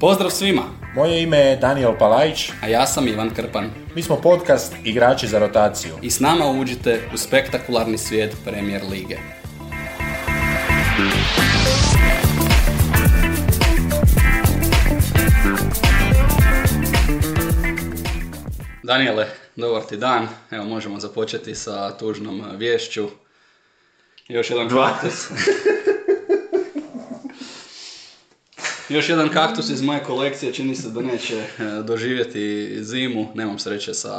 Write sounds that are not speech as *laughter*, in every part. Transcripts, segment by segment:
Pozdrav svima, Moje ime je Daniel Palajić, a ja sam Ivan Krpan mi smo podcast Igrači za rotaciju. i s nama uđite u spektakularni svijet Premier Lige. Daniele, dobar ti dan. Evo možemo započeti sa tužnom vješću. Još jedan kaktus. *laughs* Još jedan kaktus iz moje kolekcije, čini se da neće eh, doživjeti zimu. Nemam sreće sa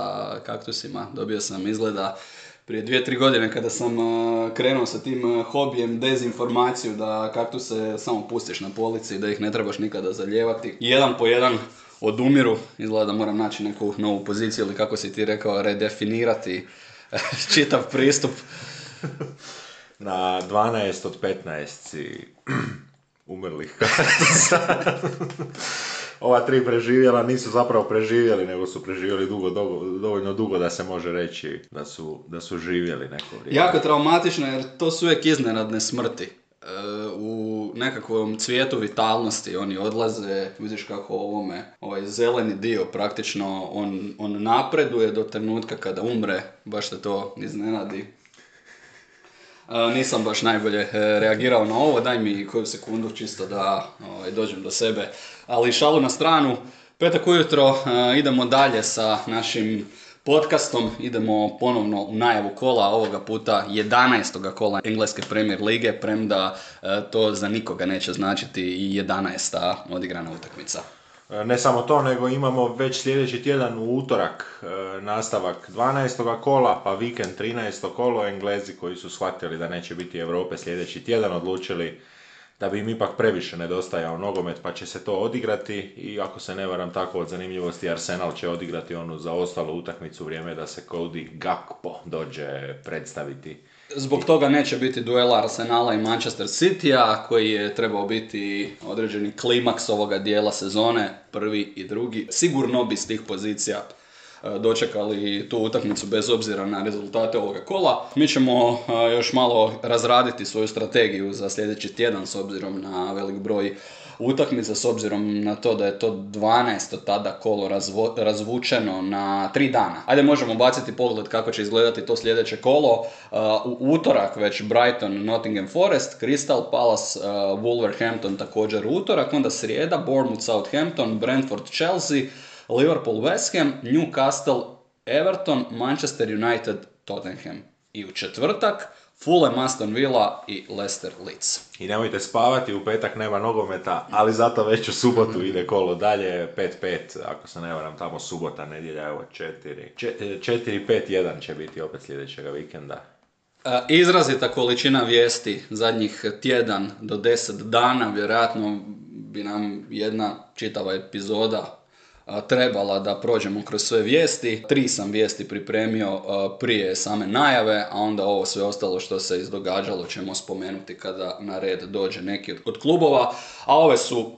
kaktusima, dobio sam izgleda prije dvije, tri godine kada sam eh, krenuo sa tim eh, hobijem dezinformaciju da kaktuse samo pustiš na polici i da ih ne trebaš nikada zalijevati. Jedan po jedan odumiru, izgleda da moram naći neku novu poziciju ili kako si ti rekao, redefinirati *laughs* čitav pristup. Na 12 od 15 si umrlih. *laughs* Ova tri preživjela nisu zapravo preživjeli, nego su preživjeli dugo, dugo- dovoljno dugo da se može reći da su, da su živjeli neko vrijeme. Jako traumatično jer to su uvijek iznenadne smrti. E, u nekakvom cvijetu vitalnosti oni odlaze, vidiš kako ovome, ovaj zeleni dio praktično, on, on napreduje do trenutka kada umre, baš te to iznenadi. Nisam baš najbolje e, reagirao na ovo, daj mi koju sekundu čisto da ovaj, dođem do sebe. Ali šalu na stranu, petak ujutro e, idemo dalje sa našim podcastom, idemo ponovno u najavu kola, ovoga puta 11. kola Engleske premier lige, premda e, to za nikoga neće značiti i 11. odigrana utakmica. E, Ne samo to, nego imamo već sljedeći tjedan u utorak e, nastavak 12. kola, pa vikend 13. kolo. Englezi koji su shvatili da neće biti Europe sljedeći tjedan odlučili da bi im ipak previše nedostajao nogomet pa će se to odigrati i ako se ne varam tako od zanimljivosti Arsenal će odigrati onu zaostalu utakmicu vrijeme da se Cody Gakpo dođe predstaviti. Zbog toga neće biti duela Arsenala i Manchester City-a, koji je trebao biti određeni klimaks ovoga dijela sezone, prvi i drugi. Sigurno bi s tih pozicija e, dočekali tu utakmicu bez obzira na rezultate ovoga kola. Mi ćemo e, još malo razraditi svoju strategiju za sljedeći tjedan s obzirom na velik broj utakmica, s obzirom na to da je to 12. tada kolo razvo- razvučeno na tri dana. Ajde možemo baciti pogled kako će izgledati to sljedeće kolo. Uh, u utorak već Brighton, Nottingham Forest, Crystal Palace, uh, Wolverhampton također u utorak, onda srijeda, Bournemouth, Southampton, Brentford, Chelsea, Liverpool, West Ham, Newcastle, Everton, Manchester United, Tottenham. I u četvrtak, Fulham, Aston Villa i Leicester Leeds. I nemojte spavati, u petak nema nogometa, ali zato već u subotu ide kolo dalje, 5-5, ako se ne varam, tamo subota, nedjelja, evo 4. 4-5-1 će biti opet sljedećega vikenda. E, Izrazita količina vijesti zadnjih tjedan do deset dana, vjerojatno bi nam jedna čitava epizoda trebala da prođemo kroz sve vijesti. Tri sam vijesti pripremio prije same najave, a onda ovo sve ostalo što se izdogađalo ćemo spomenuti kada na red dođe neki od, klubova. A ove su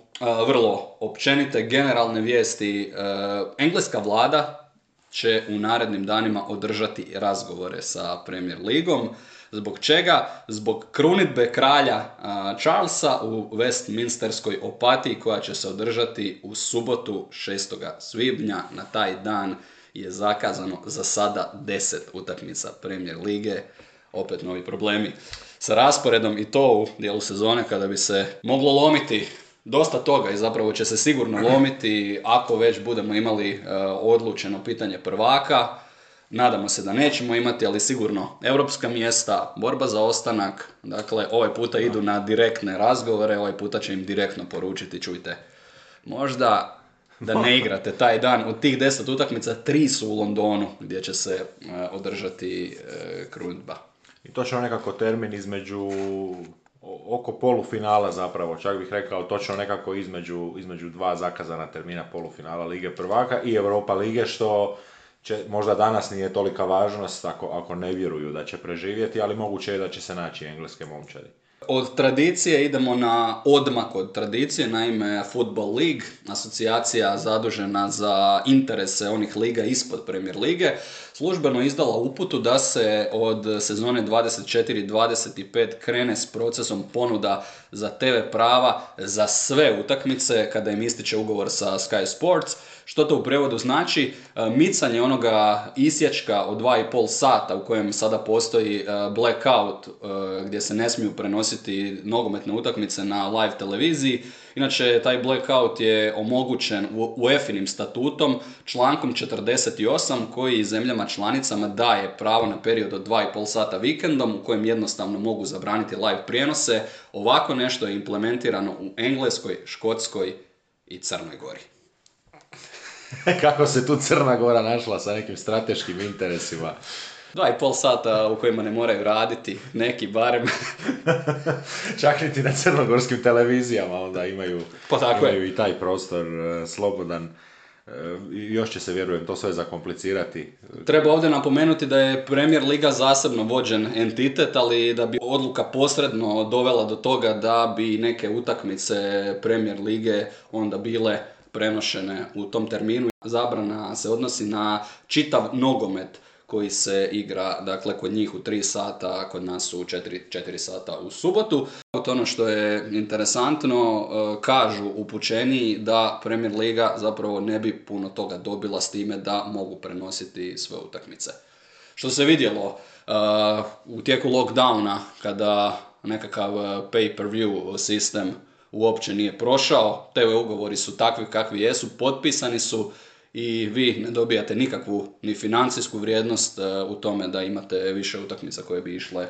vrlo općenite, generalne vijesti. E, Engleska vlada će u narednim danima održati razgovore sa Premier Ligom. Zbog čega? Zbog krunitbe kralja Charlesa u Westminsterskoj opatiji koja će se održati u subotu 6. svibnja. Na taj dan je zakazano za sada 10 utakmica Premier Lige. Opet novi problemi sa rasporedom i to u dijelu sezone kada bi se moglo lomiti dosta toga i zapravo će se sigurno lomiti ako već budemo imali e, odlučeno pitanje prvaka. Nadamo se da nećemo imati, ali sigurno europska mjesta, borba za ostanak, dakle ovaj puta idu na direktne razgovore, ovaj puta će im direktno poručiti, čujte, možda da ne *laughs* igrate taj dan, od tih deset utakmica, tri su u Londonu gdje će se e, održati e, krunidba. I točno nekako termin između oko polufinala zapravo, čak bih rekao točno nekako između, između dva zakazana termina polufinala Lige prvaka i Europa Lige, što će, možda danas nije tolika važnost ako, ako ne vjeruju da će preživjeti, ali moguće je da će se naći engleske momčadi. Od tradicije idemo na odmak od tradicije, naime Football League, asocijacija zadužena za interese onih liga ispod Premier lige, službeno izdala uputu da se od sezone 24-25 krene s procesom ponuda za TV prava za sve utakmice kada im ističe ugovor sa Sky Sports. Što to u prevodu znači? E, micanje onoga isječka od 2,5 sata u kojem sada postoji e, blackout e, gdje se ne smiju prenositi nogometne utakmice na live televiziji. Inače, taj blackout je omogućen u EFINim statutom člankom 48 koji zemljama članicama daje pravo na period od 2,5 sata vikendom u kojem jednostavno mogu zabraniti live prijenose. Ovako nešto je implementirano u Engleskoj, Škotskoj i Crnoj Gori. *laughs* Kako se tu Crna Gora našla sa nekim strateškim interesima? Dva i pol sata u kojima ne moraju raditi, neki barem. *laughs* Čak niti na crnogorskim televizijama onda imaju, pa tako imaju i taj prostor uh, slobodan. Uh, još će se, vjerujem, to sve zakomplicirati. Treba ovdje napomenuti da je Premier Liga zasebno vođen entitet, ali da bi odluka posredno dovela do toga da bi neke utakmice Premier Lige onda bile prenošene u tom terminu. Zabrana se odnosi na čitav nogomet koji se igra dakle kod njih u 3 sata, a kod nas u 4, 4 sata u subotu. Ono što je interesantno, e, kažu upućeni da Premier Liga zapravo ne bi puno toga dobila s time da mogu prenositi sve utakmice. Što se vidjelo e, u tijeku lockdowna kada nekakav e, pay-per-view sistem uopće nije prošao. TV ugovori su takvi kakvi jesu, potpisani su i vi ne dobijate nikakvu ni financijsku vrijednost e, u tome da imate više utakmica koje bi išle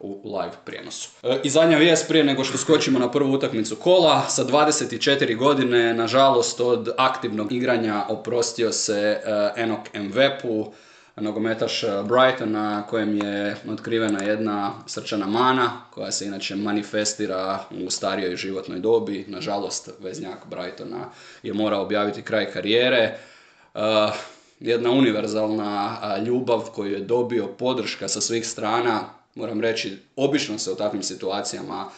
u live prijenosu. E, I zadnja vijest prije nego što skočimo na prvu utakmicu kola, sa 24 godine, nažalost od aktivnog igranja oprostio se e, Enok Mvepu, nogometaš eh, Brightona kojem je otkrivena jedna srčana mana koja se inače manifestira u starijoj životnoj dobi. Nažalost, veznjak Brightona je morao objaviti kraj karijere. Uh, jedna univerzalna ljubav koju je dobio podrška sa svih strana. Moram reći, obično se u takvim situacijama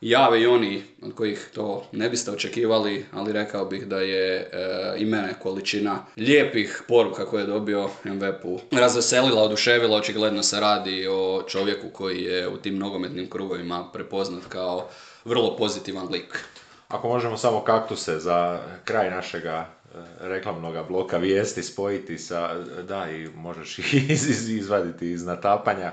jave i oni od kojih to ne biste očekivali, ali rekao bih da je e, i mene količina lijepih poruka koje je dobio MVP-u razveselila, oduševila, očigledno se radi o čovjeku koji je u tim nogometnim krugovima prepoznat kao vrlo pozitivan lik. Ako možemo samo kaktuse za kraj našega e, reklamnog bloka vijesti spojiti sa, da i možeš ih *laughs* izvaditi iz natapanja.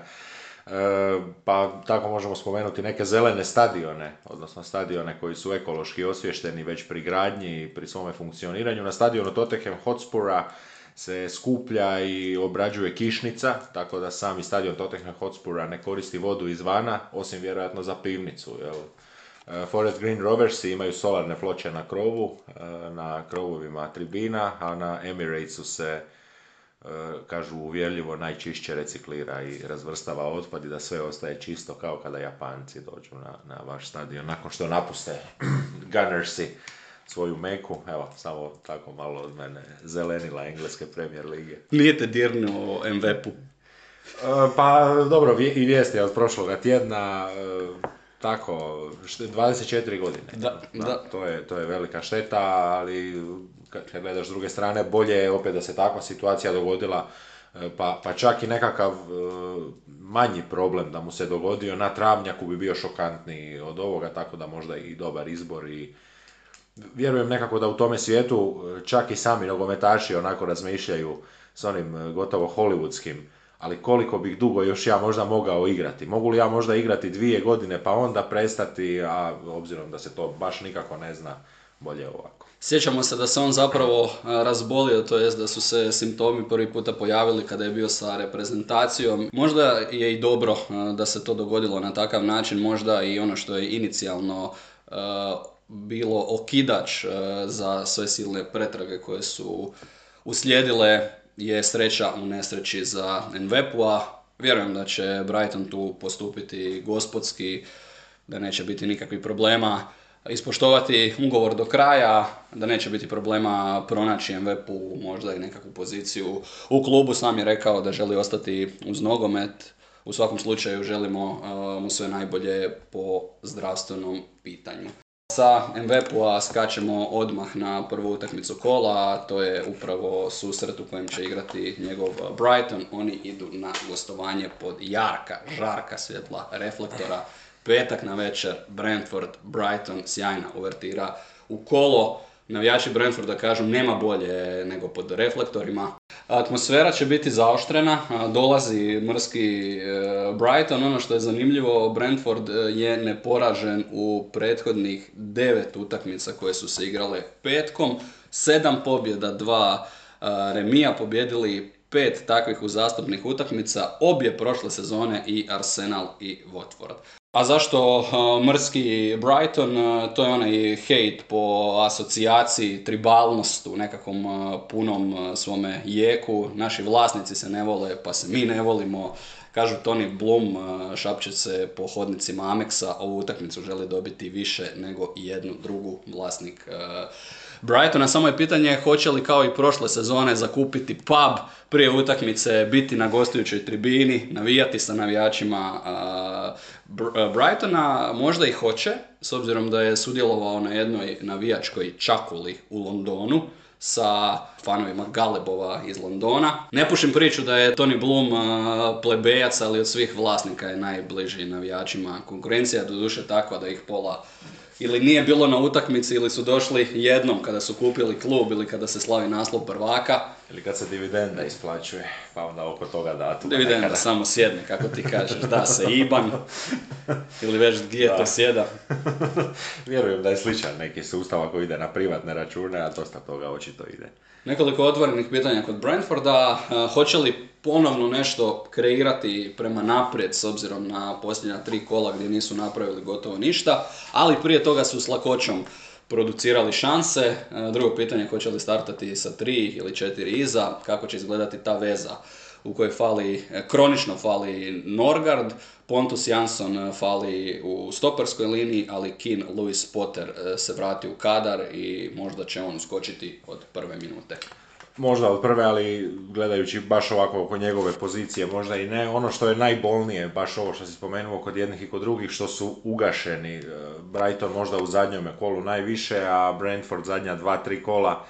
Pa tako možemo spomenuti neke zelene stadione, odnosno stadione koji su ekološki osvješteni već pri gradnji i pri svome funkcioniranju. Na stadionu Tottenham Hotspura se skuplja i obrađuje kišnica, tako da sami stadion Tottenham Hotspura ne koristi vodu izvana, osim vjerojatno za pivnicu. Jel? E, Forest Green Rovers imaju solarne ploče na krovu, e, na krovovima tribina, a na Emiratesu se kažu uvjerljivo najčišće reciklira i razvrstava otpad i da sve ostaje čisto kao kada Japanci dođu na, na vaš stadion nakon što napuste *clears throat* Gunnersi svoju meku, evo, samo tako malo od mene zelenila engleske premier lige. Nije te dirnuo MVP-u? E, pa dobro, i vijesti od prošloga tjedna, e, tako, 24 godine. Da, da. To, je, to je velika šteta, ali kad gledaš s druge strane, bolje je opet da se takva situacija dogodila, e, pa, pa čak i nekakav e, manji problem da mu se dogodio na travnjaku bi bio šokantniji od ovoga, tako da možda i dobar izbor i vjerujem nekako da u tome svijetu e, čak i sami nogometaši onako razmišljaju s onim gotovo hollywoodskim, ali koliko bih dugo još ja možda mogao igrati. Mogu li ja možda igrati dvije godine pa onda prestati, a obzirom da se to baš nikako ne zna, bolje ovako. Sjećamo se da se on zapravo razbolio, to jest da su se simptomi prvi puta pojavili kada je bio sa reprezentacijom. Možda je i dobro da se to dogodilo na takav način, možda i ono što je inicijalno bilo okidač za sve silne pretrage koje su uslijedile je sreća u nesreći za Nvepu-a. Vjerujem da će Brighton tu postupiti gospodski, da neće biti nikakvih problema ispoštovati ugovor do kraja, da neće biti problema pronaći MVP-u možda i nekakvu poziciju u klubu. Sam je rekao da želi ostati uz nogomet, u svakom slučaju želimo mu sve najbolje po zdravstvenom pitanju. Sa MVP-a skačemo odmah na prvu utakmicu kola, to je upravo susret u kojem će igrati njegov Brighton. Oni idu na gostovanje pod jarka, žarka svjetla reflektora. Petak na večer, Brentford, Brighton, sjajna uvertira u kolo. Navijači Brentforda kažu nema bolje nego pod reflektorima. Atmosfera će biti zaoštrena, dolazi mrski e, Brighton, ono što je zanimljivo, Brentford e, je neporažen u prethodnih devet utakmica koje su se igrale petkom, sedam pobjeda, dva e, remija, pobjedili pet takvih uzastopnih utakmica, obje prošle sezone i Arsenal i Watford. A zašto uh, mrski Brighton? Uh, to je onaj hate po asocijaciji, tribalnost u nekakvom uh, punom svome jeku. Naši vlasnici se ne vole, pa se mi ne volimo. Kažu Tony Bloom, šapće se po hodnicima Amexa, ovu utakmicu želi dobiti više nego jednu drugu vlasnik Brightona. Samo je pitanje hoće li kao i prošle sezone zakupiti pub prije utakmice, biti na gostujućoj tribini, navijati sa navijačima Brightona. Možda i hoće, s obzirom da je sudjelovao na jednoj navijačkoj čakuli u Londonu sa fanovima Galebova iz Londona. Ne pušim priču da je Tony Bloom plebejac, ali od svih vlasnika je najbliži navijačima. Konkurencija doduše takva da ih pola ili nije bilo na utakmici ili su došli jednom kada su kupili klub ili kada se slavi naslov prvaka. Ili kad se dividenda isplaćuje, pa onda oko toga datuma. Dividenda nekada. samo sjedne, kako ti kažeš, da se IBAN ili već gdje to sjeda. *laughs* Vjerujem da je sličan neki sustav ako ide na privatne račune, a dosta toga očito ide. Nekoliko otvorenih pitanja kod Brentforda. Hoće li ponovno nešto kreirati prema naprijed s obzirom na posljednja tri kola gdje nisu napravili gotovo ništa, ali prije toga su s lakoćom producirali šanse. Drugo pitanje hoće li startati sa tri ili četiri iza, kako će izgledati ta veza u kojoj fali, kronično fali Norgard, Pontus Jansson fali u stoperskoj liniji, ali Keane Lewis Potter se vrati u kadar i možda će on uskočiti od prve minute možda od prve, ali gledajući baš ovako oko njegove pozicije, možda i ne. Ono što je najbolnije, baš ovo što si spomenuo kod jednih i kod drugih, što su ugašeni. E, Brighton možda u zadnjome kolu najviše, a Brentford zadnja dva, tri kola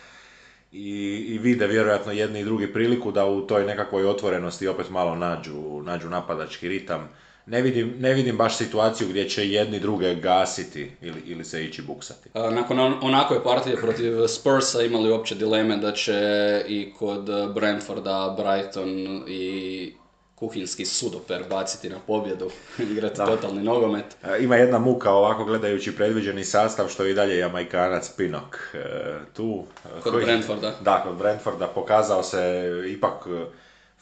i, i vide vjerojatno jedni i drugi priliku da u toj nekakvoj otvorenosti opet malo nađu, nađu napadački ritam ne vidim, ne vidim baš situaciju gdje će jedni druge gasiti ili, ili se ići buksati. Nakon onakve partije protiv Spursa imali uopće dileme da će i kod Brentforda, Brighton i kuhinski sudoper baciti na pobjedu, *laughs* igrati totalni nogomet. Ima jedna muka ovako gledajući predviđeni sastav što i dalje Jamajkanac Pinok e, tu. Kod Brentforda. Da, kod Brentforda pokazao se ipak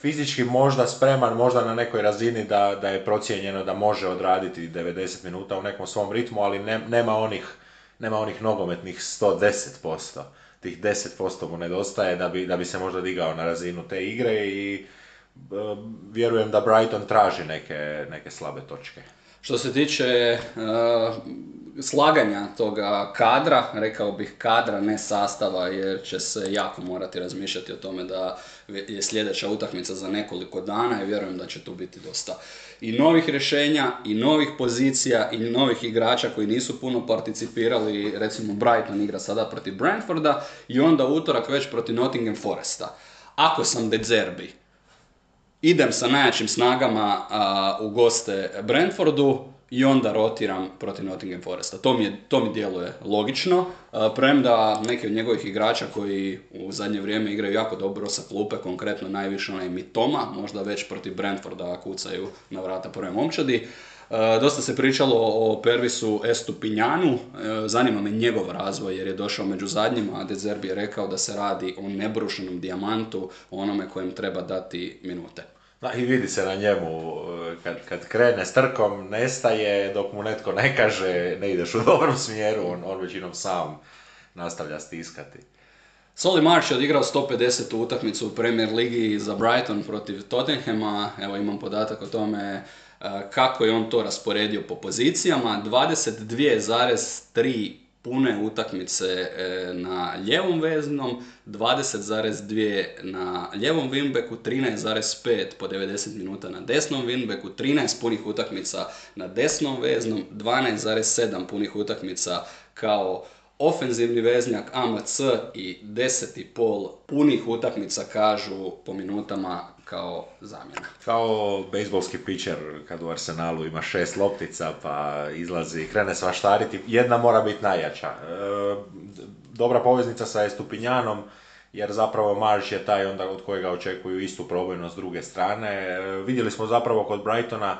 fizički možda spreman, možda na nekoj razini da, da je procijenjeno da može odraditi 90 minuta u nekom svom ritmu, ali nema onih nema onih nogometnih 110%. Tih 10% mu nedostaje da bi, da bi se možda digao na razinu te igre i e, vjerujem da Brighton traži neke, neke slabe točke. Što se tiče uh, slaganja toga kadra, rekao bih kadra, ne sastava, jer će se jako morati razmišljati o tome da je sljedeća utakmica za nekoliko dana i vjerujem da će tu biti dosta i novih rješenja, i novih pozicija, i novih igrača koji nisu puno participirali, recimo Brighton igra sada protiv Brentforda i onda utorak već protiv Nottingham Foresta. Ako sam De Zerbi, idem sa najjačim snagama u goste Brentfordu, i onda rotiram protiv Nottingham Foresta. To mi, je, to mi djeluje logično, premda neki od njegovih igrača koji u zadnje vrijeme igraju jako dobro sa klupe, konkretno najviše onaj Mitoma, možda već protiv Brentforda kucaju na vrata prve momčadi. Dosta se pričalo o Pervisu Estupinjanu, zanima me njegov razvoj jer je došao među zadnjima, a De Zerbi je rekao da se radi o nebrušenom dijamantu, onome kojem treba dati minute. Da, i vidi se na njemu, e, kad, kad krene s trkom, nestaje, dok mu netko ne kaže, ne ideš u dobrom smjeru, on, on većinom sam nastavlja stiskati. Soli March je odigrao 150. utakmicu u Premier Ligi za Brighton protiv Tottenhama, evo imam podatak o tome e, kako je on to rasporedio po pozicijama, 22,3 pune utakmice e, na ljevom veznom, 20,2 na ljevom wingbeku, 13,5 po 90 minuta na desnom wingbeku, 13 punih utakmica na desnom veznom, 12,7 punih utakmica kao ofenzivni veznjak AMC i 10,5 punih utakmica kažu po minutama kao zamjena. Kao bejsbolski pitcher kad u Arsenalu ima šest loptica pa izlazi i krene svaštariti, jedna mora biti najjača. E, dobra poveznica sa Estupinjanom, jer zapravo Marš je taj onda od kojega očekuju istu probojnost s druge strane. E, vidjeli smo zapravo kod Brightona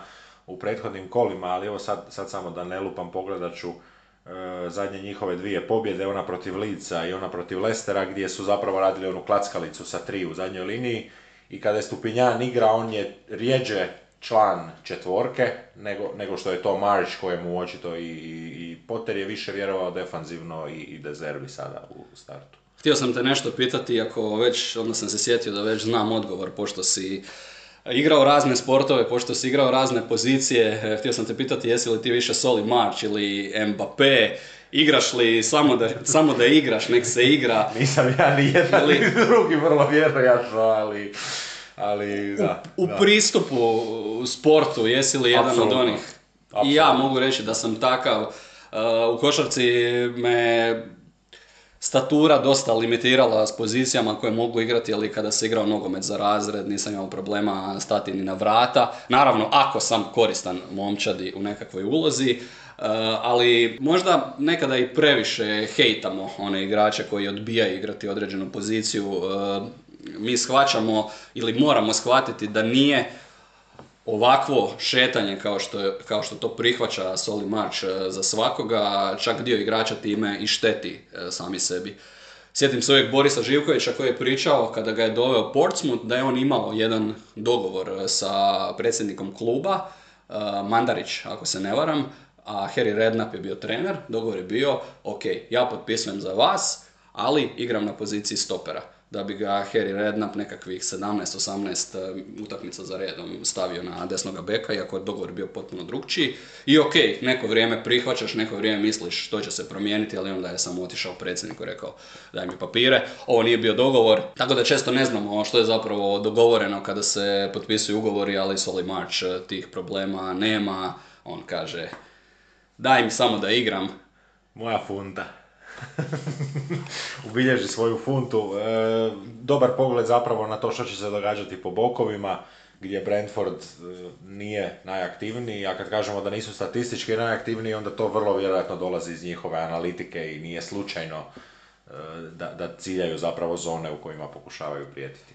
u prethodnim kolima, ali evo sad, sad samo da ne lupam, pogledat ću e, zadnje njihove dvije pobjede, ona protiv Lica i ona protiv Lestera, gdje su zapravo radili onu klackalicu sa tri u zadnjoj liniji i kada je Stupinjan igra, on je rijeđe član četvorke nego, nego što je to Marš kojemu očito i, i, Potter je više vjerovao defanzivno i, i dezervi sada u startu. Htio sam te nešto pitati, ako već, onda sam se sjetio da već znam odgovor, pošto si igrao razne sportove, pošto si igrao razne pozicije, e, htio sam te pitati jesi li ti više Soli March ili Mbappé, igraš li samo da, samo da igraš, nek se igra. Nisam ja ni jedan ni drugi vrlo vjerojatno, ali, ali da. U, u pristupu u sportu jesi li jedan Absolutno. od onih? Absolutno. I ja mogu reći da sam takav. Uh, u košarci me statura dosta limitirala s pozicijama koje mogu igrati, ali kada se igrao nogomet za razred nisam imao problema stati ni na vrata. Naravno, ako sam koristan momčadi u nekakvoj ulozi, ali možda nekada i previše hejtamo one igrače koji odbijaju igrati određenu poziciju. E, mi shvaćamo ili moramo shvatiti da nije ovakvo šetanje kao što, kao što to prihvaća Soli March e, za svakoga, čak dio igrača time i šteti e, sami sebi. Sjetim se uvijek Borisa Živkovića koji je pričao kada ga je doveo Portsmouth da je on imao jedan dogovor e, sa predsjednikom kluba, Mandarić ako se ne varam, a Harry Redknapp je bio trener, dogovor je bio, ok, ja potpisujem za vas, ali igram na poziciji stopera da bi ga Harry Redknapp nekakvih 17-18 eh, utakmica za redom stavio na desnoga beka, iako je dogovor bio potpuno drugčiji. I ok, neko vrijeme prihvaćaš, neko vrijeme misliš što će se promijeniti, ali onda je samo otišao predsjedniku i rekao daj mi papire. Ovo nije bio dogovor, tako da često ne znamo što je zapravo dogovoreno kada se potpisuju ugovori, ali Soli March eh, tih problema nema. On kaže daj mi samo da igram. Moja funta. *laughs* ubilježi svoju funtu. E, dobar pogled zapravo na to što će se događati po bokovima, gdje Brentford e, nije najaktivniji, a kad kažemo da nisu statistički najaktivniji, onda to vrlo vjerojatno dolazi iz njihove analitike i nije slučajno e, da, da ciljaju zapravo zone u kojima pokušavaju prijetiti.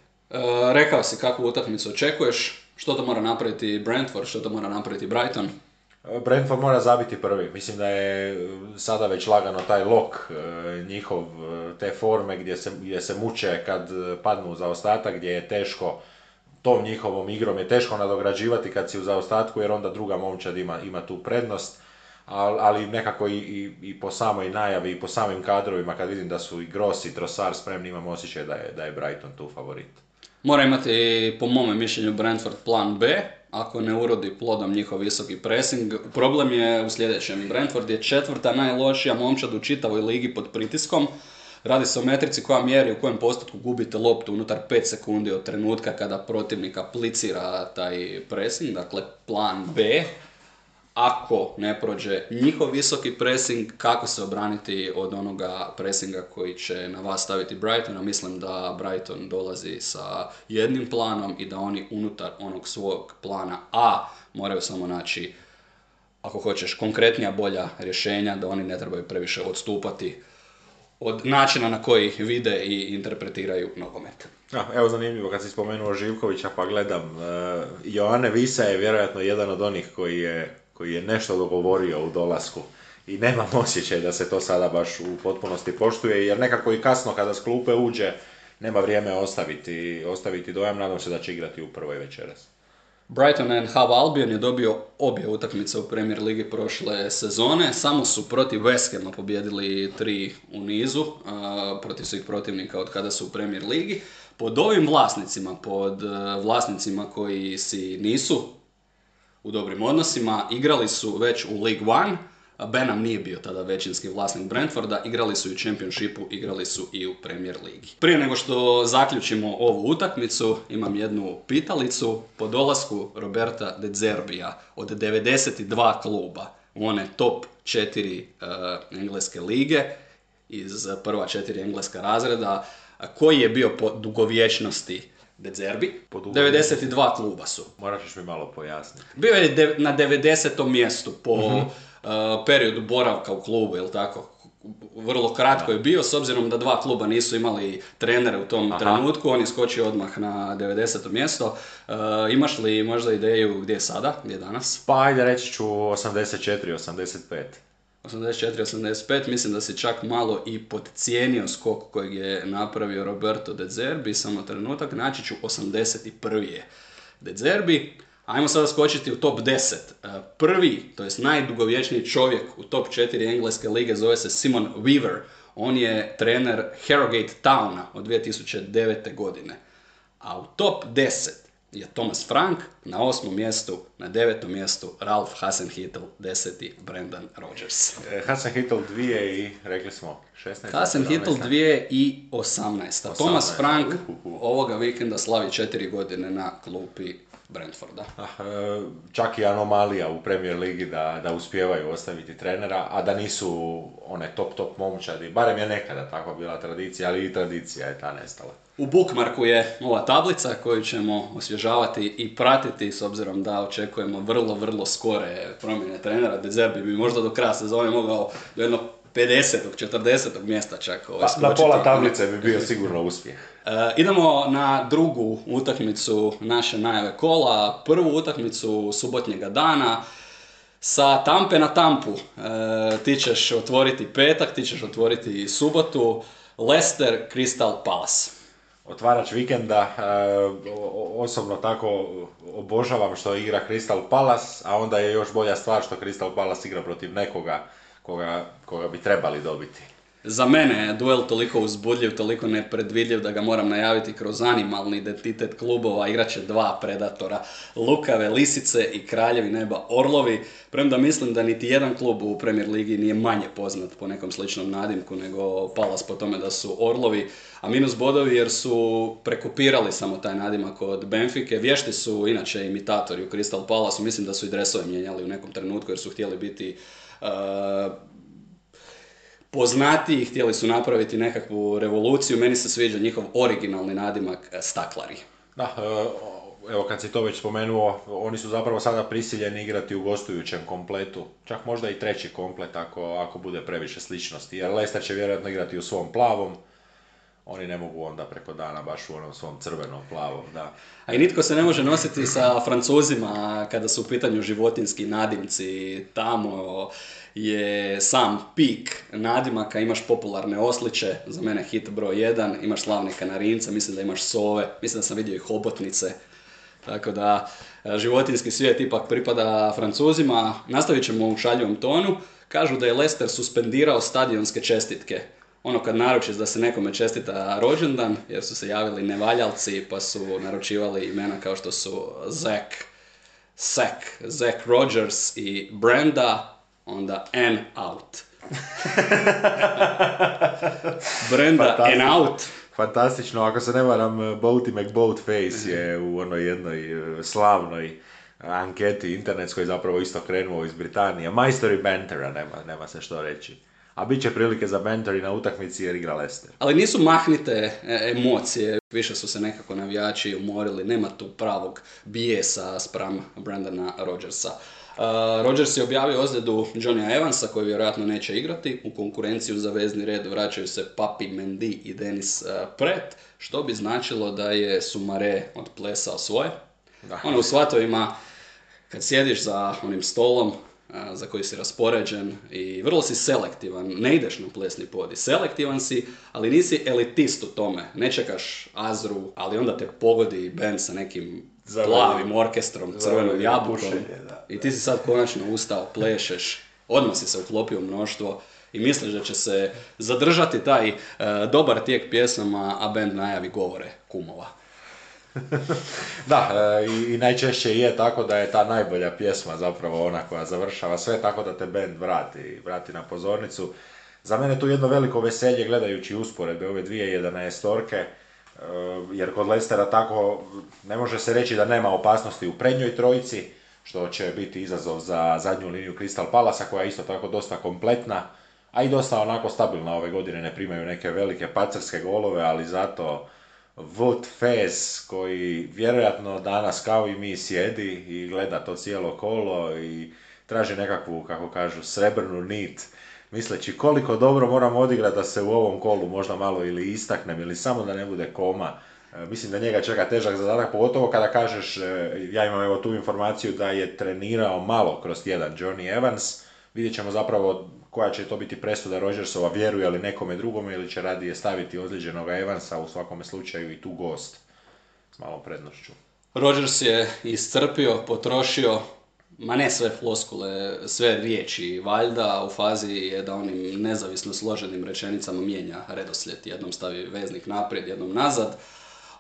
rekao si kakvu utakmicu očekuješ, što to mora napraviti Brentford, što to mora napraviti Brighton? Brentford mora zabiti prvi. Mislim da je e, sada već lagano taj lok e, njihov e, te forme gdje se, gdje se muče kad padnu u zaostatak, gdje je teško tom njihovom igrom je teško nadograđivati kad si u zaostatku jer onda druga momčad ima, ima tu prednost. Ali, nekako i, i, i, po samoj najavi i po samim kadrovima kad vidim da su i Gross i Trossard spremni imam osjećaj da je, da je Brighton tu favorit. Mora imati po mome mišljenju Brentford plan B, ako ne urodi plodom njihov visoki pressing. Problem je u sljedećem. Brentford je četvrta najlošija momčad u čitavoj ligi pod pritiskom. Radi se o metrici koja mjeri u kojem postotku gubite loptu unutar 5 sekundi od trenutka kada protivnik aplicira taj pressing, dakle plan B ako ne prođe njihov visoki pressing, kako se obraniti od onoga pressinga koji će na vas staviti Brighton, a mislim da Brighton dolazi sa jednim planom i da oni unutar onog svog plana A moraju samo naći, ako hoćeš, konkretnija, bolja rješenja, da oni ne trebaju previše odstupati od načina na koji vide i interpretiraju nogomet. Ja, evo zanimljivo kad si spomenuo Živkovića pa gledam, uh, Joane Visa je vjerojatno jedan od onih koji je koji je nešto dogovorio u dolasku i nemam osjećaj da se to sada baš u potpunosti poštuje, jer nekako i kasno kada s klupe uđe, nema vrijeme ostaviti, ostaviti dojam, nadam se da će igrati u prvoj večeras. Brighton and Hove Albion je dobio obje utakmice u Premier Ligi prošle sezone, samo su protiv West Hama pobjedili tri u nizu, protiv svih protivnika od kada su u Premier Ligi. Pod ovim vlasnicima, pod vlasnicima koji si nisu u dobrim odnosima. Igrali su već u League One, Benham nije bio tada većinski vlasnik Brentforda, igrali su i u Championshipu, igrali su i u Premier Ligi. Prije nego što zaključimo ovu utakmicu, imam jednu pitalicu. Po dolasku Roberta De Zerbija od 92 kluba u one top 4 uh, engleske lige iz prva četiri engleska razreda, koji je bio po dugovječnosti De Zerbi? Po dugovječnosti? 92 kluba su. Moraš mi malo pojasniti. Bio je de- na 90. mjestu po uh, periodu boravka u klubu, jel tako? Vrlo kratko je bio, s obzirom da dva kluba nisu imali trenere u tom trenutku, on je skočio odmah na 90. mjesto. Uh, imaš li možda ideju gdje je sada, gdje je danas? Pa ajde reći ću 84, 85. 84-85, mislim da si čak malo i podcijenio skok kojeg je napravio Roberto De Zerbi, samo trenutak, naći ću 81. je De Zerbi. Ajmo sada skočiti u top 10. E, Prvi, to jest najdugovječniji čovjek u top 4 engleske lige zove se Simon Weaver. On je trener Harrogate Towna od 2009. godine. A u top 10 je Thomas Frank, na osmom mjestu, na devetom mjestu Ralph Hasenhüttl, deseti Brendan Rodgers. E, Hasan Hittel dvije i, rekli smo, 16. Hasenhüttl 2018. Thomas 18. Frank Uhuhu. ovoga vikenda slavi četiri godine na klupi Brentforda. Ah, e, čak i anomalija u Premier Ligi da, da uspijevaju ostaviti trenera, a da nisu one top top momčadi. Barem je nekada takva bila tradicija, ali i tradicija je ta nestala. U bookmarku je ova tablica koju ćemo osvježavati i pratiti s obzirom da očekujemo vrlo, vrlo skore promjene trenera. De Zerbi bi možda do kraja sezone mogao do jednog 50. 40. mjesta čak ovaj, Pa, na pola tablice bi bio sigurno uspjeh. E, idemo na drugu utakmicu naše najave kola. Prvu utakmicu subotnjega dana sa tampe na tampu. E, ti ćeš otvoriti petak, ti ćeš otvoriti subotu. Leicester Crystal Palace. Otvarač vikenda, e, osobno tako obožavam što igra Crystal Palace, a onda je još bolja stvar što Crystal Palace igra protiv nekoga koga, koga bi trebali dobiti. Za mene je duel toliko uzbudljiv, toliko nepredvidljiv da ga moram najaviti kroz animalni identitet klubova. Igraće dva predatora, Lukave, Lisice i Kraljevi neba Orlovi. Premda mislim da niti jedan klub u Premier Ligi nije manje poznat po nekom sličnom nadimku nego Palas po tome da su Orlovi. A minus bodovi jer su prekopirali samo taj nadimak od Benfike. Vješti su inače imitatori u Crystal Palace. Mislim da su i dresove mijenjali u nekom trenutku jer su htjeli biti uh, poznatiji, htjeli su napraviti nekakvu revoluciju, meni se sviđa njihov originalni nadimak e, Staklari. Da, e, evo kad si to već spomenuo, oni su zapravo sada prisiljeni igrati u gostujućem kompletu. Čak možda i treći komplet ako, ako bude previše sličnosti. Jer Leicester će vjerojatno igrati u svom plavom. Oni ne mogu onda preko dana baš u onom svom crvenom plavom, da. A i nitko se ne može nositi sa Francuzima kada su u pitanju životinski nadimci. Tamo je sam pik nadimaka, imaš popularne osliće, za mene hit broj 1, imaš slavne kanarince, mislim da imaš sove, mislim da sam vidio i hobotnice. Tako da e, životinski svijet ipak pripada Francuzima. Nastavit ćemo u šaljivom tonu. Kažu da je Leicester suspendirao stadionske čestitke. Ono kad naručiš da se nekome čestita rođendan, jer su se javili nevaljalci pa su naručivali imena kao što su Zack, Zack Rogers i Brenda, onda N out. *laughs* Brenda N out. Fantastično, ako se ne varam, Boaty McBoatface je u onoj jednoj e, slavnoj anketi internetskoj zapravo isto krenuo iz Britanije. Majstori bantera, nema, nema se što reći. A bit će prilike za banter i na utakmici jer igra Leicester. Ali nisu mahnite e, emocije, više su se nekako navijači umorili, nema tu pravog bijesa spram Brandona Rodgersa. Rodgers je objavio ozljedu Johnnya Evansa koji vjerojatno neće igrati. U konkurenciju za vezni red vraćaju se Papi Mendy i Denis Pret, što bi značilo da je Sumare odplesao svoje. Da. Ono u svatovima, kad sjediš za onim stolom za koji si raspoređen i vrlo si selektivan, ne ideš na plesni podi, selektivan si, ali nisi elitist u tome, ne čekaš Azru, ali onda te pogodi band sa nekim Zavrljeno- plavim orkestrom, crvenom jabukom. i ti si sad konačno ustao, plešeš, odmah si se uklopio u mnoštvo i misliš da će se zadržati taj e, dobar tijek pjesama, a band najavi govore kumova. *laughs* da, e, i, i najčešće je tako da je ta najbolja pjesma zapravo ona koja završava sve, tako da te band vrati, vrati na pozornicu. Za mene tu jedno veliko veselje gledajući usporedbe ove dvije 11 torke, e, jer kod Lestera tako ne može se reći da nema opasnosti u prednjoj trojici, što će biti izazov za zadnju liniju Crystal Palasa koja je isto tako dosta kompletna, a i dosta onako stabilna ove godine, ne primaju neke velike pacarske golove, ali zato Wood Fez koji vjerojatno danas kao i mi sjedi i gleda to cijelo kolo i traži nekakvu, kako kažu, srebrnu nit, misleći koliko dobro moram odigrati da se u ovom kolu možda malo ili istaknem ili samo da ne bude koma. E, mislim da njega čeka težak zadatak, pogotovo kada kažeš, e, ja imam evo tu informaciju da je trenirao malo kroz tjedan Johnny Evans, vidjet ćemo zapravo koja će to biti presuda Rodgersova, vjeruje li nekome drugome ili će radije staviti ozlijeđenog Evansa, u svakome slučaju i tu gost s malom prednošću. Rodgers je iscrpio, potrošio, ma ne sve floskule, sve riječi, valjda u fazi je da onim nezavisno složenim rečenicama mijenja redoslijed, jednom stavi veznik naprijed, jednom nazad,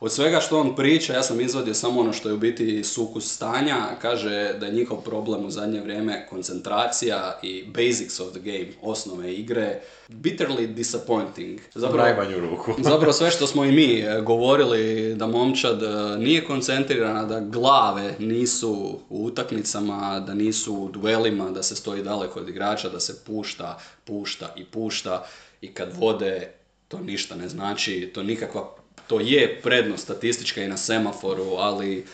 od svega što on priča, ja sam izvadio samo ono što je u biti sukus stanja, kaže da je njihov problem u zadnje vrijeme koncentracija i basics of the game, osnove igre, bitterly disappointing. Zapravo, najmanju ruku. *laughs* zapravo sve što smo i mi e, govorili, da momčad e, nije koncentrirana, da glave nisu u utakmicama, da nisu u duelima, da se stoji daleko od igrača, da se pušta, pušta i pušta i kad vode to ništa ne znači, to nikakva to je prednost statistička i na semaforu, ali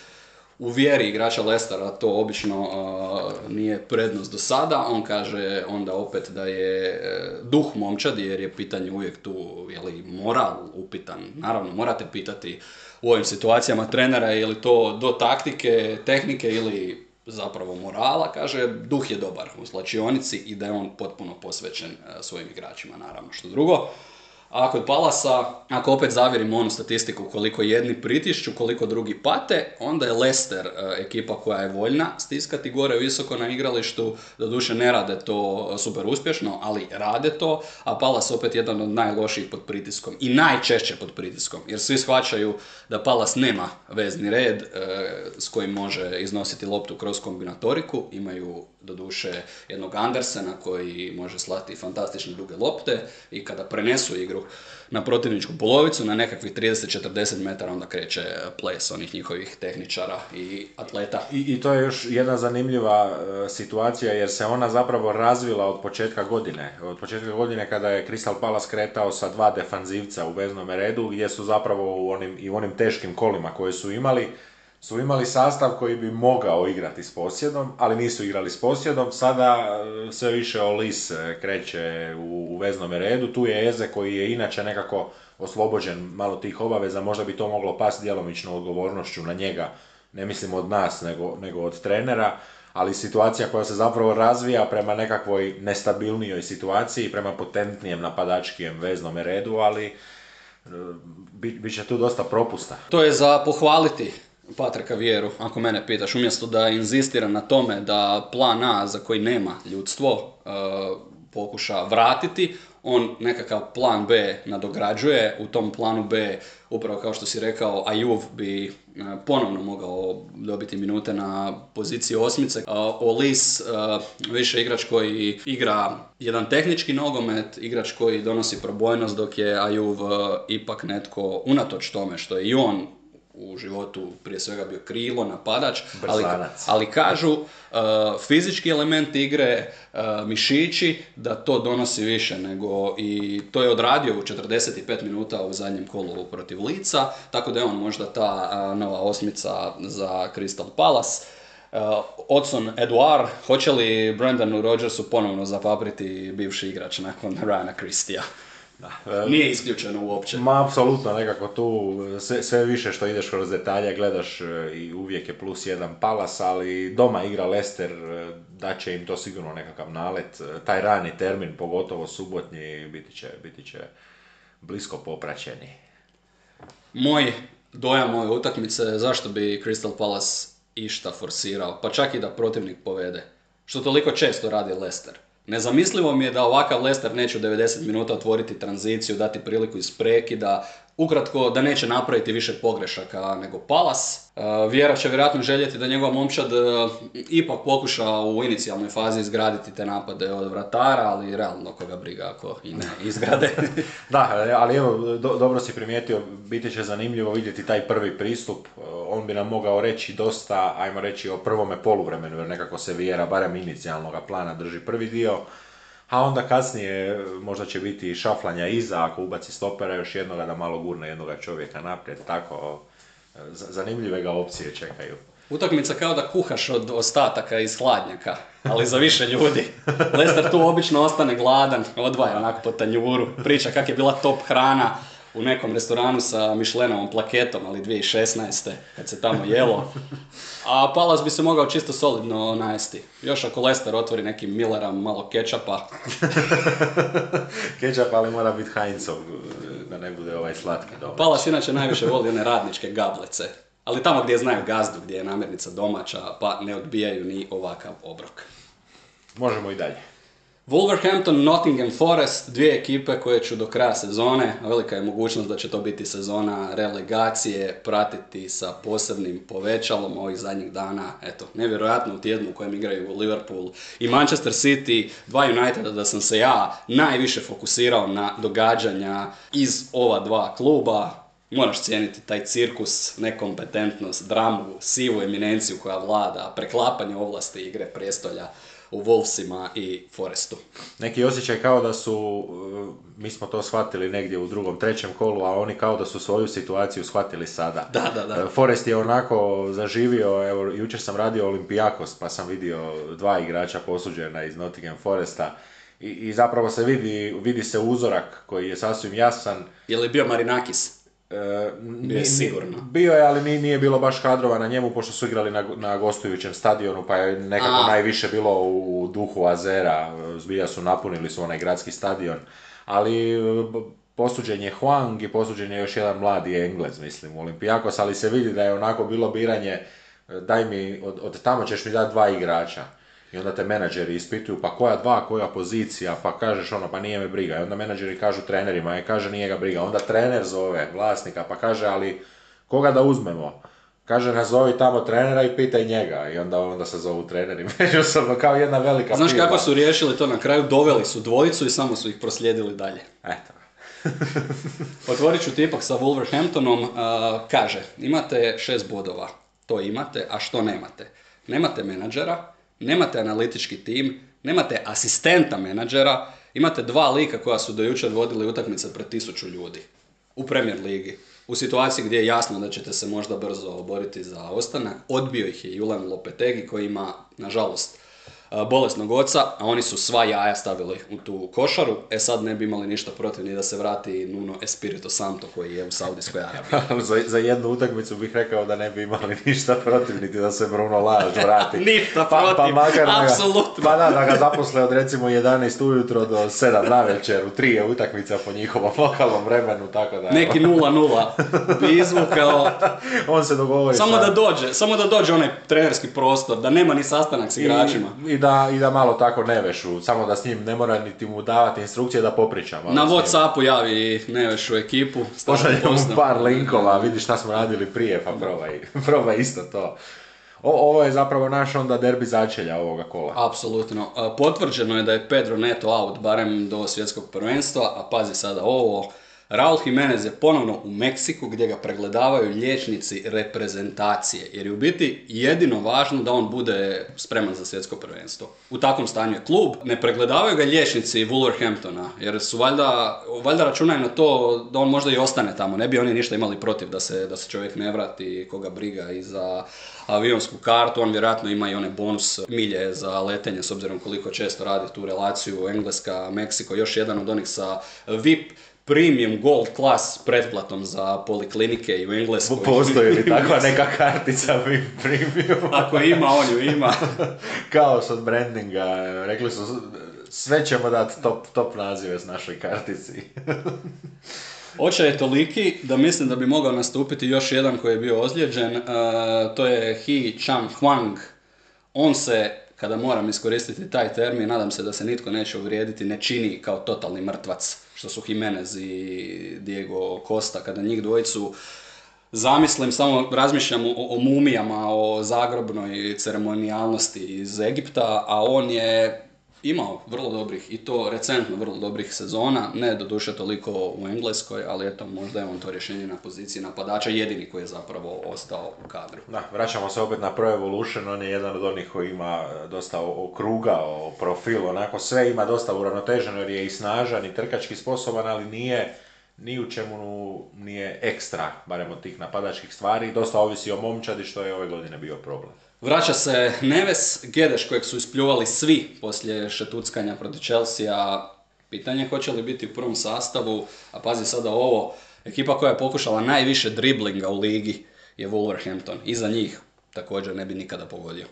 u vjeri igrača Lestera to obično nije prednost do sada. On kaže onda opet da je e, duh momčadi jer je pitanje uvijek tu je li moral upitan. Naravno morate pitati u ovim situacijama trenera je li to do taktike, tehnike ili zapravo morala, kaže duh je dobar u slačionici i da je on potpuno posvećen e, svojim igračima naravno. Što drugo, a kod Palasa, ako opet zavjerimo onu statistiku koliko jedni pritišću, koliko drugi pate, onda je Leicester e, ekipa koja je voljna stiskati gore visoko na igralištu, doduše ne rade to super uspješno, ali rade to, a Palas opet jedan od najlošijih pod pritiskom i najčešće pod pritiskom, jer svi shvaćaju da Palas nema vezni red e, s kojim može iznositi loptu kroz kombinatoriku, imaju doduše jednog Andersena koji može slati fantastične duge lopte i kada prenesu igru na protivničku polovicu, na nekakvih 30-40 metara onda kreće ples onih njihovih tehničara i atleta. I, I, to je još jedna zanimljiva e, situacija jer se ona zapravo razvila od početka godine. Od početka godine kada je Crystal Palace kretao sa dva defanzivca u veznom redu gdje su zapravo u onim, i u onim teškim kolima koje su imali su imali sastav koji bi mogao igrati s posjedom, ali nisu igrali s posjedom. Sada e, sve više Olis e, kreće u, u veznom redu. Tu je Eze koji je inače nekako oslobođen malo tih obaveza. Možda bi to moglo pasti djelomično odgovornošću na njega. Ne mislim od nas, nego, nego od trenera. Ali situacija koja se zapravo razvija prema nekakvoj nestabilnijoj situaciji, prema potentnijem napadačkijem veznom redu, ali e, bit će tu dosta propusta. To je za pohvaliti Patrika Vjeru, ako mene pitaš, umjesto da inzistira na tome da plan A za koji nema ljudstvo uh, pokuša vratiti, on nekakav plan B nadograđuje, u tom planu B, upravo kao što si rekao, Ajuv bi uh, ponovno mogao dobiti minute na poziciji osmice. Uh, Olis, više igrač koji igra jedan tehnički nogomet, igrač koji donosi probojnost, dok je Ajuv ipak netko, unatoč tome što je i on u životu prije svega bio krilo, napadač, ali, ali kažu uh, fizički element igre, uh, mišići, da to donosi više nego i to je odradio u 45 minuta u zadnjem kolu protiv Lica, tako da je on možda ta uh, nova osmica za Crystal Palace. Uh, Odson Eduard, hoće li Brandonu Rodgersu ponovno zapapriti bivši igrač nakon Ryana Christija? Da. Nije isključeno uopće. Ma, apsolutno, nekako tu sve, sve, više što ideš kroz detalje, gledaš e, i uvijek je plus jedan palas, ali doma igra Lester, e, da će im to sigurno nekakav nalet. E, taj rani termin, pogotovo subotnji, biti će, biti će blisko popraćeni. Moj dojam ove utakmice, zašto bi Crystal Palace išta forsirao, pa čak i da protivnik povede. Što toliko često radi Lester. Nezamislivo mi je da ovakav Leicester neće u 90 minuta otvoriti tranziciju, dati priliku iz prekida, Ukratko, da neće napraviti više pogrešaka nego Palas. E, Vjera će vjerojatno željeti da njegov momčad e, ipak pokuša u inicijalnoj fazi izgraditi te napade od vratara, ali realno koga briga ako i ne *laughs* izgrade. *laughs* Da, ali evo, do- dobro si primijetio, biti će zanimljivo vidjeti taj prvi pristup. E, On bi nam mogao reći dosta, ajmo reći, o prvome poluvremenu, jer nekako se Vijera, barem inicijalnoga plana, drži prvi dio. A onda kasnije e, možda će biti šaflanja iza, ako ubaci stopera još jednoga da malo gurne jednoga čovjeka naprijed, tako e, zanimljive ga opcije čekaju. Utakmica kao da kuhaš od ostataka iz hladnjaka, ali za više ljudi. *laughs* Lester tu obično ostane gladan, odvaja onako po tanjuru, priča kak je bila top hrana u nekom restoranu sa Mišlenovom plaketom, ali 2016. kad se tamo jelo. A Palas bi se mogao čisto solidno najesti. Još ako Lester otvori neki Milleram, malo kečapa, *laughs* Kečap, ali mora biti Heinzov, da ne bude ovaj slatki domaći. Palas inače najviše voli one radničke gablece. Ali tamo gdje znaju gazdu, gdje je namirnica domaća, pa ne odbijaju ni ovakav obrok. Možemo i dalje. Wolverhampton, Nottingham Forest, dvije ekipe koje ću do kraja sezone, velika je mogućnost da će to biti sezona relegacije, pratiti sa posebnim povećalom ovih zadnjih dana. Eto, nevjerojatno u tjednu u kojem igraju Liverpool i Manchester City, dva Uniteda da sam se ja najviše fokusirao na događanja iz ova dva kluba. Moraš cijeniti taj cirkus, nekompetentnost, dramu, sivu eminenciju koja vlada, preklapanje ovlasti igre prijestolja u Wolvesima i Forestu. Neki osjećaj kao da su, e, mi smo to shvatili negdje u drugom, trećem kolu, a oni kao da su svoju situaciju shvatili sada. Da, da, da. E, Forest je onako zaživio, evo, jučer sam radio Olimpijakos, pa sam vidio dva igrača posuđena iz Nottingham Foresta i, i zapravo se vidi, vidi se uzorak koji je sasvim jasan. Je li bio Marinakis? E, Bio je ni- sigurno. Bio je, ali ni- nije bilo baš kadrova na njemu, pošto su igrali na, na gostujućem stadionu, pa je nekako A. najviše bilo u duhu Azera. Zbilja su napunili su onaj gradski stadion. Ali e, posuđen je Huang i posuđen je još jedan mladi Englez, mislim, u Olimpijakos, ali se vidi da je onako bilo biranje, e, daj mi, od, od tamo ćeš mi dati dva igrača. I onda te menadžeri ispituju, pa koja dva, koja pozicija, pa kažeš ono, pa nije me briga. I onda menadžeri kažu trenerima, i kaže nije ga briga. Onda trener zove vlasnika, pa kaže, ali koga da uzmemo? Kaže, nazovi tamo trenera i pitaj njega. I onda, onda se zovu treneri *laughs* međusobno, kao jedna velika Znaš kako su riješili to na kraju? Doveli su dvojicu i samo su ih proslijedili dalje. Eto. *laughs* Otvorit ću ti ipak sa Wolverhamptonom. a, kaže, imate šest bodova. To imate, a što nemate? Nemate menadžera, nemate analitički tim, nemate asistenta menadžera, imate dva lika koja su do jučer vodili utakmice pred tisuću ljudi u Premier Ligi. U situaciji gdje je jasno da ćete se možda brzo boriti za ostanak, odbio ih je Julian Lopetegi koji ima, nažalost, bolesnog oca, a oni su sva jaja stavili u tu košaru. E sad ne bi imali ništa protiv ni da se vrati Nuno Espirito Santo koji je u Saudijskoj Arabiji. *laughs* za, za jednu utakmicu bih rekao da ne bi imali ništa protiv, niti da se Bruno Lage vrati. *laughs* Ništa pa, pa protiv, makar da ga- apsolutno. Pa da, da ga zaposle od recimo 11 ujutro do 7 navečer, u tri je utakmica po njihovom *laughs* lokalnom vremenu, tako da... Neki 0-0 bi izvukao, On se dogovori samo sa- da dođe, samo da dođe onaj trenerski prostor, da nema ni sastanak s igračima. I, i, da, I da malo tako ne vešu, samo da s njim ne mora niti mu davati instrukcije da popriča malo Na njim. Whatsappu javi Nevešu ekipu. Pošaljemo mu par linkova, vidi šta smo radili prije, pa probaj, *laughs* probaj isto to. O, ovo je zapravo naš onda derbi začelja ovoga kola. Apsolutno. A, Potvrđeno je da je Pedro Neto out barem do svjetskog prvenstva, a pazi sada ovo. Raul Jimenez je ponovno u Meksiku gdje ga pregledavaju liječnici reprezentacije, jer je u biti jedino važno da on bude spreman za svjetsko prvenstvo. U takvom stanju je klub, ne pregledavaju ga liječnici Wolverhamptona, jer su valjda, valjda računaju na to da on možda i ostane tamo, ne bi oni ništa imali protiv da se, da se čovjek ne vrati, koga briga i za avionsku kartu, on vjerojatno ima i one bonus milje za letenje s obzirom koliko često radi tu relaciju Engleska, Meksiko, još jedan od onih sa VIP premium gold class pretplatom za poliklinike i u Engleskoj. Postoji li takva *laughs* neka kartica premium? *laughs* Ako ima, on ju ima. *laughs* Kaos od brandinga, rekli su sve ćemo dati top, top nazive s našoj kartici. Očaj je toliki da mislim da bi mogao nastupiti još jedan koji je bio ozlijeđen. to je He Chan Huang. On se kada moram iskoristiti taj termin, nadam se da se nitko neće uvrijediti, ne čini kao totalni mrtvac, što su Jimenez i Diego Costa, kada njih dvojicu zamislim, samo razmišljam o, o mumijama, o zagrobnoj ceremonijalnosti iz Egipta, a on je imao vrlo dobrih, i to recentno vrlo dobrih sezona, ne doduše toliko u Engleskoj, ali eto, možda je on to rješenje na poziciji napadača, jedini koji je zapravo ostao u kadru. Da, vraćamo se opet na Pro Evolution, on je jedan od onih koji ima dosta okruga, o profil, onako sve ima dosta uravnoteženo jer je i snažan i trkački sposoban, ali nije ni u čemu nije ekstra, barem od tih napadačkih stvari, dosta ovisi o momčadi što je ove godine bio problem. Vraća se Neves, Gedeš kojeg su ispljuvali svi poslije šetuckanja protiv Chelsea, pitanje hoće li biti u prvom sastavu, a pazi sada ovo, ekipa koja je pokušala najviše driblinga u ligi je Wolverhampton, iza njih također ne bi nikada pogodio.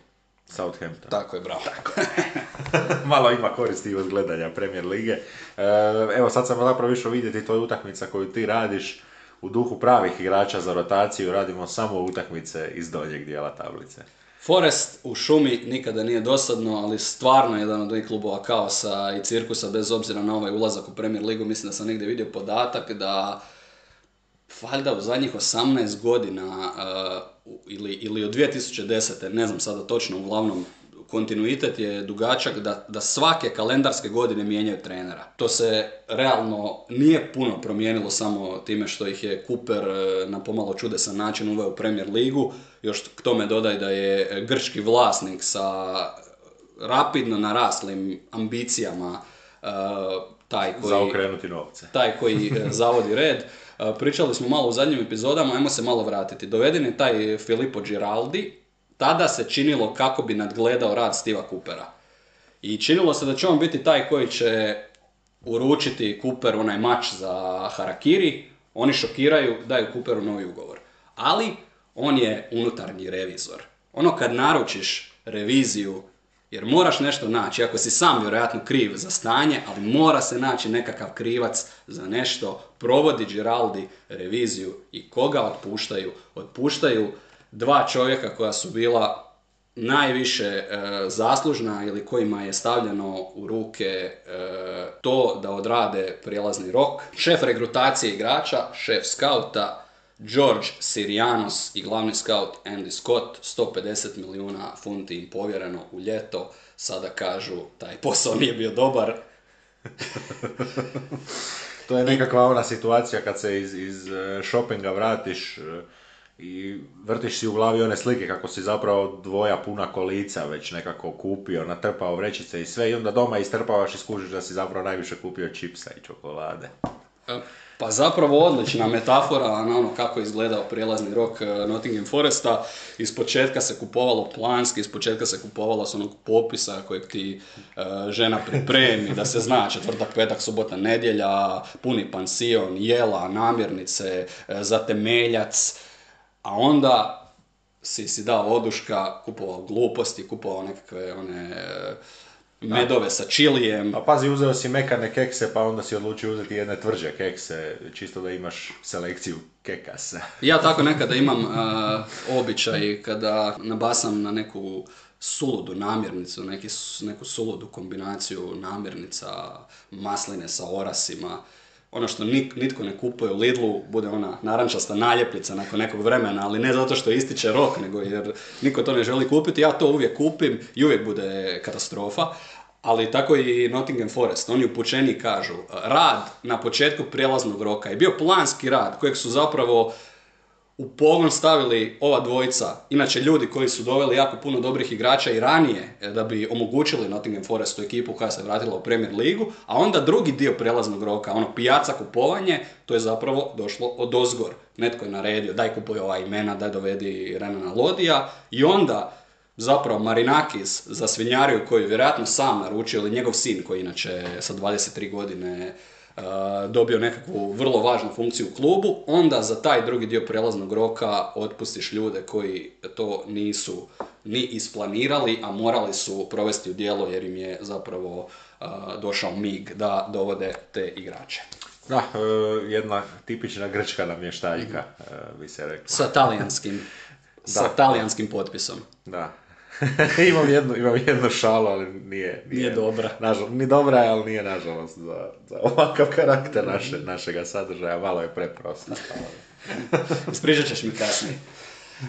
Southampton. Tako je, bravo. Tako. *laughs* Malo ima koristi od gledanja Premier Lige. E, evo sad sam zapravo išao vidjeti, to je utakmica koju ti radiš u duhu pravih igrača za rotaciju, radimo samo utakmice iz donjeg dijela tablice. Forest u šumi nikada nije dosadno, ali stvarno jedan od ovih klubova kaosa i cirkusa bez obzira na ovaj ulazak u Premier Ligu. Mislim da sam negdje vidio podatak da valjda u zadnjih 18 godina uh, ili, ili od 2010. ne znam sada točno, uglavnom kontinuitet je dugačak da, da svake kalendarske godine mijenjaju trenera. To se realno nije puno promijenilo samo time što ih je Cooper uh, na pomalo čudesan način uveo u Premier Ligu. Još k tome dodaj da je grčki vlasnik sa rapidno naraslim ambicijama uh, taj koji... Za okrenuti novce. Taj koji zavodi red. Pričali smo malo u zadnjim epizodama, ajmo se malo vratiti. Doveden je taj Filippo Giraldi, tada se činilo kako bi nadgledao rad Stiva Coopera. I činilo se da će on biti taj koji će uručiti Cooper onaj mač za Harakiri, oni šokiraju, daju Cooperu novi ugovor. Ali on je unutarnji revizor. Ono kad naručiš reviziju jer moraš nešto naći, ako si sam vjerojatno kriv za stanje, ali mora se naći nekakav krivac za nešto. Provodi Giraldi reviziju i koga otpuštaju? Otpuštaju dva čovjeka koja su bila najviše e, zaslužna ili kojima je stavljeno u ruke e, to da odrade prijelazni rok. Šef regrutacije igrača, šef skauta, George Sirianos i glavni scout Andy Scott, 150 milijuna funti im povjereno u ljeto, sada kažu taj posao nije bio dobar. *laughs* to je nekakva ona situacija kad se iz, iz e, shoppinga vratiš e, i vrtiš si u glavi one slike kako si zapravo dvoja puna kolica već nekako kupio, natrpao vrećice i sve i onda doma istrpavaš i skužiš da si zapravo najviše kupio čipsa i čokolade. E, pa zapravo odlična metafora na ono kako je izgledao prijelazni rok e, Nottingham Foresta. Iz početka se kupovalo planski, iz početka se kupovalo s onog popisa kojeg ti e, žena pripremi, da se zna četvrtak, petak, subota, nedjelja, puni pansion, jela, namirnice, zatemeljac. A onda si si dao oduška, kupovao gluposti, kupovao nekakve one medove sa čilijem. Pa pazi, uzeo si mekane kekse, pa onda si odlučio uzeti jedne tvrđe kekse, čisto da imaš selekciju kekasa. *laughs* ja tako nekada imam uh, običaj kada nabasam na neku suludu namirnicu, neki, neku suludu kombinaciju namirnica, masline sa orasima, ono što nitko ne kupuje u Lidlu bude ona narančasta naljepica nakon nekog vremena, ali ne zato što ističe rok, nego jer niko to ne želi kupiti, ja to uvijek kupim i uvijek bude katastrofa. Ali tako i Nottingham Forest, oni upućeni kažu, rad na početku prijelaznog roka je bio planski rad kojeg su zapravo u pogon stavili ova dvojica, inače ljudi koji su doveli jako puno dobrih igrača i ranije e, da bi omogućili Nottingham Forestu ekipu koja se vratila u Premier ligu, a onda drugi dio prelaznog roka, ono pijaca kupovanje, to je zapravo došlo od ozgor. Netko je naredio, daj kupuje ova imena, daj dovedi Renana Lodija i onda zapravo Marinakis za svinjariju koju je vjerojatno sam naručio ili njegov sin koji inače sa 23 godine dobio nekakvu vrlo važnu funkciju u klubu, onda za taj drugi dio prelaznog roka otpustiš ljude koji to nisu ni isplanirali, a morali su provesti u djelo jer im je zapravo došao mig da dovode te igrače. Da, e, jedna tipična grčka namještaljka, bi se rekla. Sa talijanskim, *laughs* sa talijanskim potpisom. Da. *laughs* imam, jednu, imam jednu šalu, ali nije... Nije dobra. Nažal, ni dobra je, ali nije nažalost za, za ovakav karakter naše, našega sadržaja. Malo je preprosto. *laughs* Ispričat ćeš mi kasnije.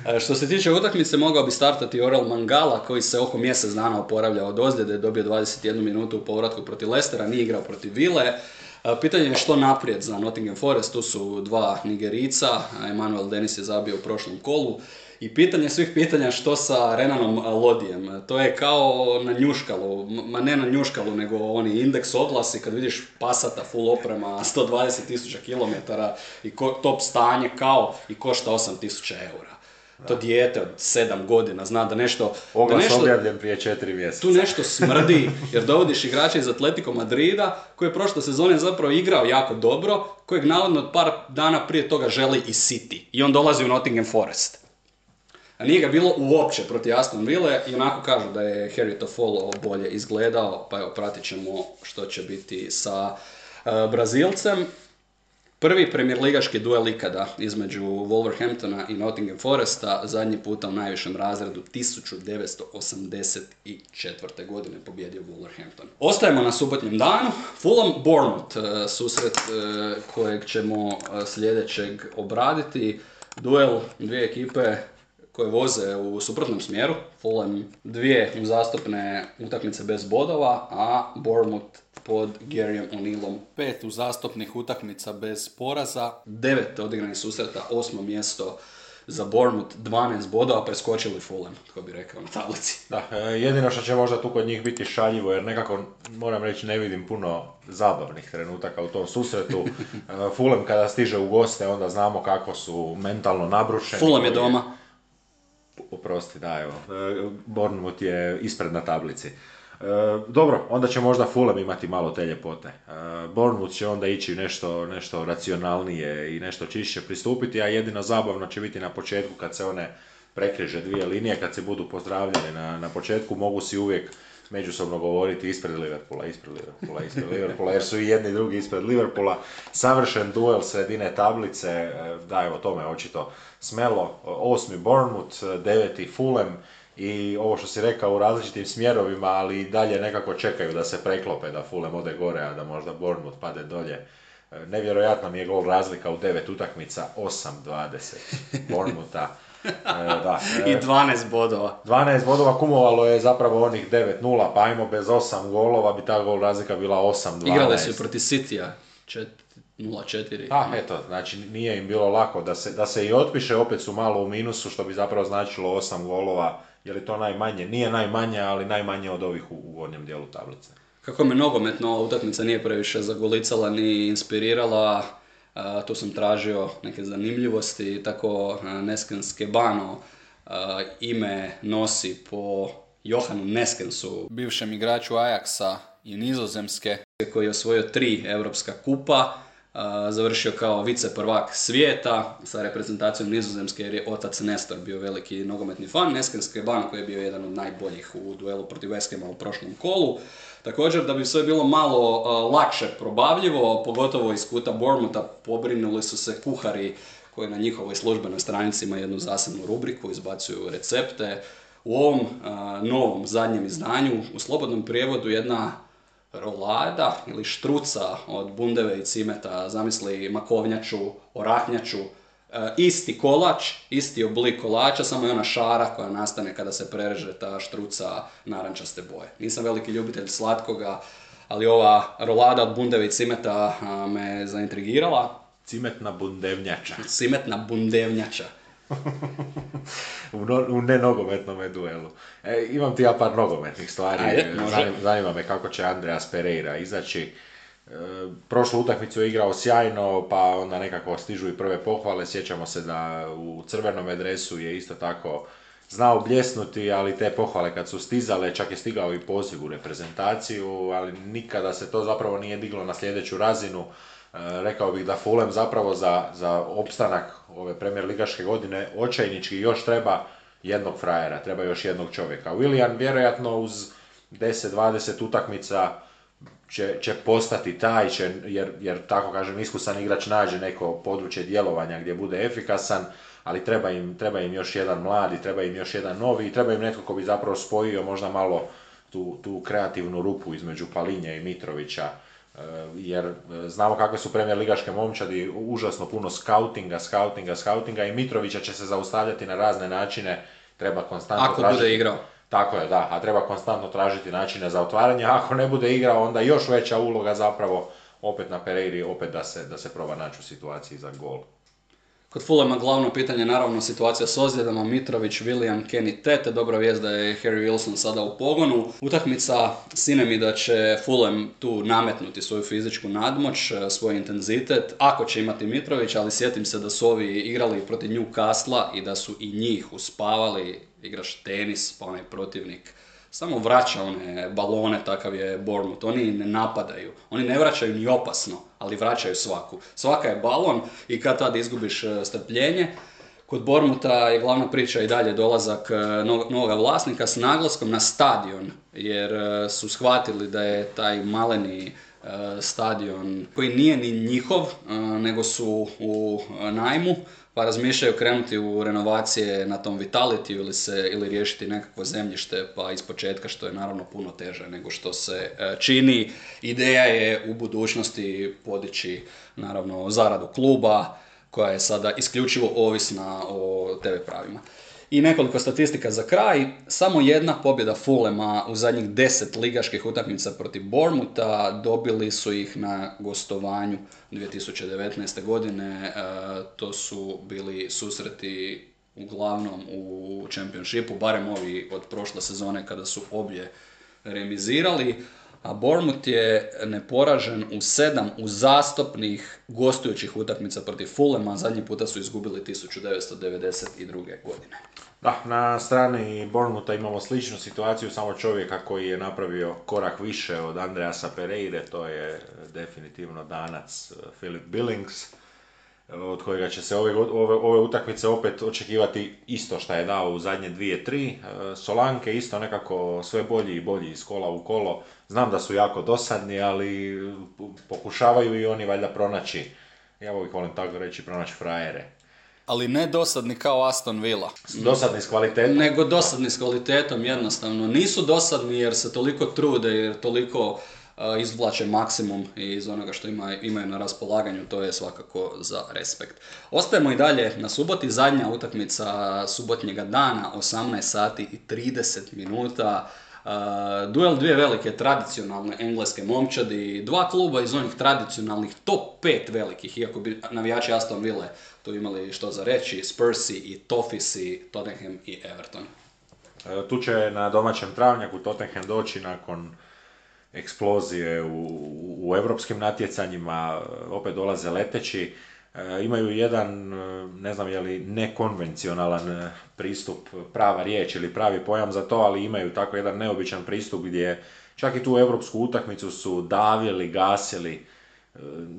E, Što se tiče utakmice, mogao bi startati Orel Mangala, koji se oko mjesec dana oporavlja od ozljede, dobio 21 minutu u povratku protiv Lestera, nije igrao protiv Vile. E, Pitanje je što naprijed za Nottingham Forest, tu su dva Nigerica, Emanuel Dennis je zabio u prošlom kolu. I pitanje svih pitanja što sa Renanom Lodijem. To je kao na njuškalu, ma ne na njuškalu, nego oni indeks oglasi kad vidiš pasata full oprema *laughs* 120.000 km i ko- top stanje kao i košta 8.000 eura. To dijete od 7 godina zna da nešto... Da Oglas nešto objavljen prije četiri mjeseca. tu nešto smrdi, jer dovodiš igrača iz Atletico Madrida, koji je prošle sezone zapravo igrao jako dobro, kojeg navodno od par dana prije toga želi i City. I on dolazi u Nottingham Forest. Nije ga bilo uopće protiv Aston Ville i onako kažu da je Harry Toffolo bolje izgledao, pa evo pratit ćemo što će biti sa e, Brazilcem. Prvi premier ligaški duel ikada između Wolverhamptona i Nottingham Foresta, zadnji puta u najvišem razredu 1984. godine pobjedio Wolverhampton. Ostajemo na subotnjem danu. Fulham Bournemouth, e, susret e, kojeg ćemo sljedećeg obraditi. Duel dvije ekipe koje voze u suprotnom smjeru. Fulham dvije uzastopne utakmice bez bodova, a Bournemouth pod Garyom O'Neillom pet uzastopnih utakmica bez poraza, devet odigranih susreta, osmo mjesto za Bournemouth, 12 bodova, preskočili Fulham, tko bi rekao na tablici. *laughs* Da, e, jedino što će možda tu kod njih biti šaljivo, jer nekako, moram reći, ne vidim puno zabavnih trenutaka u tom susretu. *laughs* E, Fulham kada stiže u goste, onda znamo kako su mentalno nabrušeni. Fulham je doma. Oprosti, da, evo. E, Bournemouth je ispred na tablici. E, dobro, onda će možda Fulham imati malo te ljepote. E, Bournemouth će onda ići nešto, nešto racionalnije i nešto čišće pristupiti, a jedino zabavno će biti na početku kad se one prekriže dvije linije, kad se budu pozdravljene na, na početku, mogu si uvijek međusobno govoriti ispred Liverpoola, ispred Liverpoola, ispred Liverpoola, jer su i jedni i drugi ispred Liverpoola. Savršen duel sredine tablice, e, da evo to me očito smelo. Osmi Bournemouth, deveti Fulham i ovo što si rekao u različitim smjerovima, ali i dalje nekako čekaju da se preklope, da Fulham ode gore, a da možda Bournemouth pade dolje. E, Nevjerojatna mi je gol razlika u devet utakmica, 8-20 Bournemoutha. E, da, I 12 bodova. 12 bodova kumovalo je zapravo onih 9-0, pa ajmo bez 8 golova bi ta gol razlika bila 8-12. Igrali su i protiv Citya, čet- 0-4. Pa eto, znači nije im bilo lako da se, da se i otpiše, opet su malo u minusu, što bi zapravo značilo 8 golova, je li to najmanje? Nije najmanje, ali najmanje od ovih u, u gornjem dijelu tablice. Kako me nogometno utakmica nije previše zagolicala ni inspirirala, tu sam tražio neke zanimljivosti, tako a, Neskens Kebano a, ime nosi po Johanu Neskensu, bivšem igraču Ajaxa i Nizozemske, koji je osvojio tri europska kupa, završio kao vice prvak svijeta sa reprezentacijom Nizozemske jer je otac Nestor bio veliki nogometni fan. Neskens Kebano koji je bio jedan od najboljih u duelu protiv West Hama u prošlom kolu. Također, da bi sve bilo malo a, lakše probavljivo, pogotovo iz kuta Bournemoutha, pobrinuli su se kuhari koji na njihovoj službenoj stranici ima jednu zasebnu rubriku, izbacuju recepte. U ovom a, novom zadnjem izdanju, u slobodnom prijevodu, jedna rolada ili štruca od bundeve i cimeta, zamisli makovnjaču, orahnjaču, isti kolač, isti oblik kolača, samo je ona šara koja nastane kada se prereže ta štruca narančaste boje. Nisam veliki ljubitelj slatkoga, ali ova rolada od bundeve i cimeta me zaintrigirala. Cimetna bundevnjača *laughs* Cimetna bundevnjača. u, no, u nenogometnom duelu. E, imam ti ja par nogometnih stvari. Ajde. Zanim- Zanima me kako će Andreas Pereira izaći. E, prošlu utakmicu je igrao sjajno, pa onda nekako stižu i prve pohvale. Sjećamo se da u crvenom adresu je isto tako znao bljesnuti, ali te pohvale kad su stizale, čak je stigao i poziv u reprezentaciju, ali nikada se to zapravo nije diglo na sljedeću razinu. E, rekao bih da Fulham zapravo za, za opstanak ove premier ligaške godine očajnički još treba jednog frajera, treba još jednog čovjeka. Willian vjerojatno uz 10-20 utakmica će, će postati taj, će, jer, jer tako kažem iskusan igrač nađe neko područje djelovanja gdje bude efikasan, ali treba im, treba im još jedan mladi, treba im još jedan novi i treba im netko ko bi zapravo spojio možda malo tu, tu kreativnu rupu između Palinja i Mitrovića, e, jer e, znamo kakve su premijer ligaške momčadi, užasno puno skautinga, skautinga, skautinga i Mitrovića će se zaustavljati na razne načine, treba konstantno Ako bude igrao. Tako je, da, a treba konstantno tražiti načine za otvaranje, ako ne bude igrao, onda još veća uloga zapravo opet na Pereiri, opet da se, da se proba naći u situaciji za gol. Kod Fulema glavno pitanje je naravno situacija s ozljedama, Mitrović, William, Kenny Tete, dobra vijest da je Harry Wilson sada u pogonu. Utakmica, sine mi da će Fulham tu nametnuti svoju fizičku nadmoć, e, svoj intenzitet, ako će imati Mitrović, ali sjetim se da su ovi igrali protiv Newcastle i da su i njih uspavali, igraš tenis, pa onaj protivnik samo vraća one balone, takav je Bournemouth. Oni ne napadaju, oni ne vraćaju ni opasno, ali vraćaju svaku. Svaka je balon i kad tad izgubiš e, strpljenje, Kod Bormuta je glavna priča i dalje dolazak e, novog vlasnika s naglaskom na stadion, jer e, su shvatili da je taj maleni stadion koji nije ni njihov, nego su u najmu, pa razmišljaju krenuti u renovacije na tom Vitality ili, se, ili riješiti nekakvo zemljište pa iz početka što je naravno puno teže nego što se e, čini. Ideja je u budućnosti podići naravno zaradu kluba koja je sada isključivo ovisna o TV pravima. I nekoliko statistika za kraj. Samo jedna pobjeda Fulema u zadnjih deset ligaških utakmica protiv Bormuta. Dobili su ih na gostovanju 2019. godine. E, to su bili susreti uglavnom u Championshipu, barem ovi od prošle sezone kada su obje remizirali a Bournemouth je neporažen u sedam uzastopnih gostujućih utakmica protiv Fulema, zadnji puta su izgubili 1992. godine. Da, na strani Bournemoutha imamo sličnu situaciju, samo čovjeka koji je napravio korak više od Andreasa Pereire, to je definitivno danac Philip Billings od kojega će se ove, ove, ove utakmice opet očekivati isto što je dao u zadnje dvije, tri. E, Solanke isto nekako sve bolji i bolji iz kola u kolo. Znam da su jako dosadni, ali pokušavaju i oni valjda pronaći, ja uvijek volim tako reći, pronaći frajere. Ali ne dosadni kao Aston Villa. Dosadni s kvalitetom? Nego dosadni s kvalitetom, jednostavno. Nisu dosadni jer se toliko trude, jer toliko izvlače maksimum iz onoga što ima, imaju na raspolaganju, to je svakako za respekt. Ostajemo i dalje na suboti, zadnja utakmica subotnjega dana, 18 sati i 30 minuta. duel dvije velike tradicionalne engleske momčadi, dva kluba iz onih tradicionalnih top 5 velikih, iako bi navijači Aston Ville tu imali što za reći, Spursi i Toffisi, Tottenham i Everton. E, tu će na domaćem travnjaku Tottenham doći nakon eksplozije u, u europskim natjecanjima, opet dolaze leteći, e, imaju jedan, e, ne znam je li nekonvencionalan e, pristup, prava riječ ili pravi pojam za to, ali imaju tako jedan neobičan pristup gdje čak i tu europsku utakmicu su davili, gasili,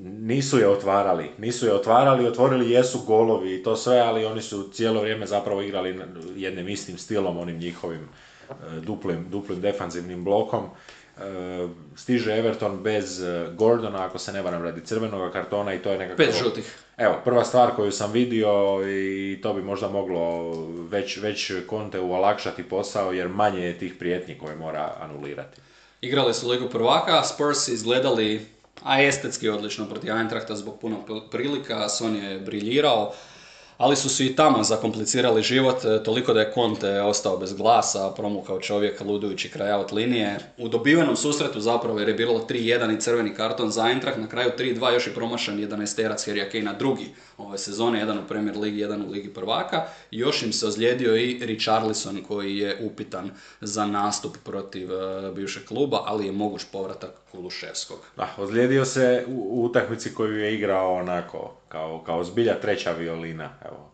nisu je otvarali, nisu je otvarali, otvorili jesu golovi i to sve, ali oni su cijelo vrijeme zapravo igrali jednim istim stilom, onim njihovim duplim, duplim defanzivnim blokom stiže Everton bez eh, Gordona, ako se ne varam radi crvenog kartona i to je nekako... Pet žutih. Evo, prva stvar koju sam vidio i to bi možda moglo već, već Conte olakšati posao jer manje je tih prijetnji koje mora anulirati. Igrali su Ligu prvaka, Spurs izgledali a estetski odlično protiv Eintrachta zbog puno prilika, Son je briljirao ali su se i tamo zakomplicirali život, e, toliko da je Conte ostao bez glasa, promukao čovjek ludujući kraj out linije. U dobivenom susretu zapravo jer je bilo 3-1 i crveni karton za Eintracht, na kraju 3-2 još je promašan 11 terac Harry Kane drugi ove sezone, jedan u Premier Ligi, jedan u Ligi prvaka. I još im se ozlijedio i Richarlison koji je upitan za nastup protiv uh, bivšeg kluba, ali je moguć povratak Kuluševskog. Da, ozlijedio se u utakmici koju je igrao onako, kao, kao zbilja treća violina. Evo,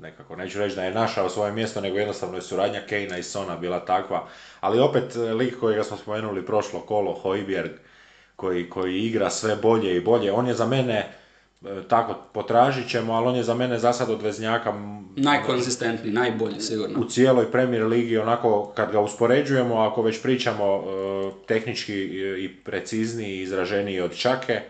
nekako, neću reći da je našao svoje mjesto, nego jednostavno je suradnja Kejna i Sona bila takva. Ali opet, lik kojega smo spomenuli prošlo kolo, Hojbjerg, koji, koji igra sve bolje i bolje. On je za mene E, tako potražit ćemo, ali on je za mene za sad od Veznjaka najkonzistentniji, najbolji sigurno. U cijeloj Premier Ligi, onako kad ga uspoređujemo, ako već pričamo e, tehnički i precizniji i izraženiji od Čake,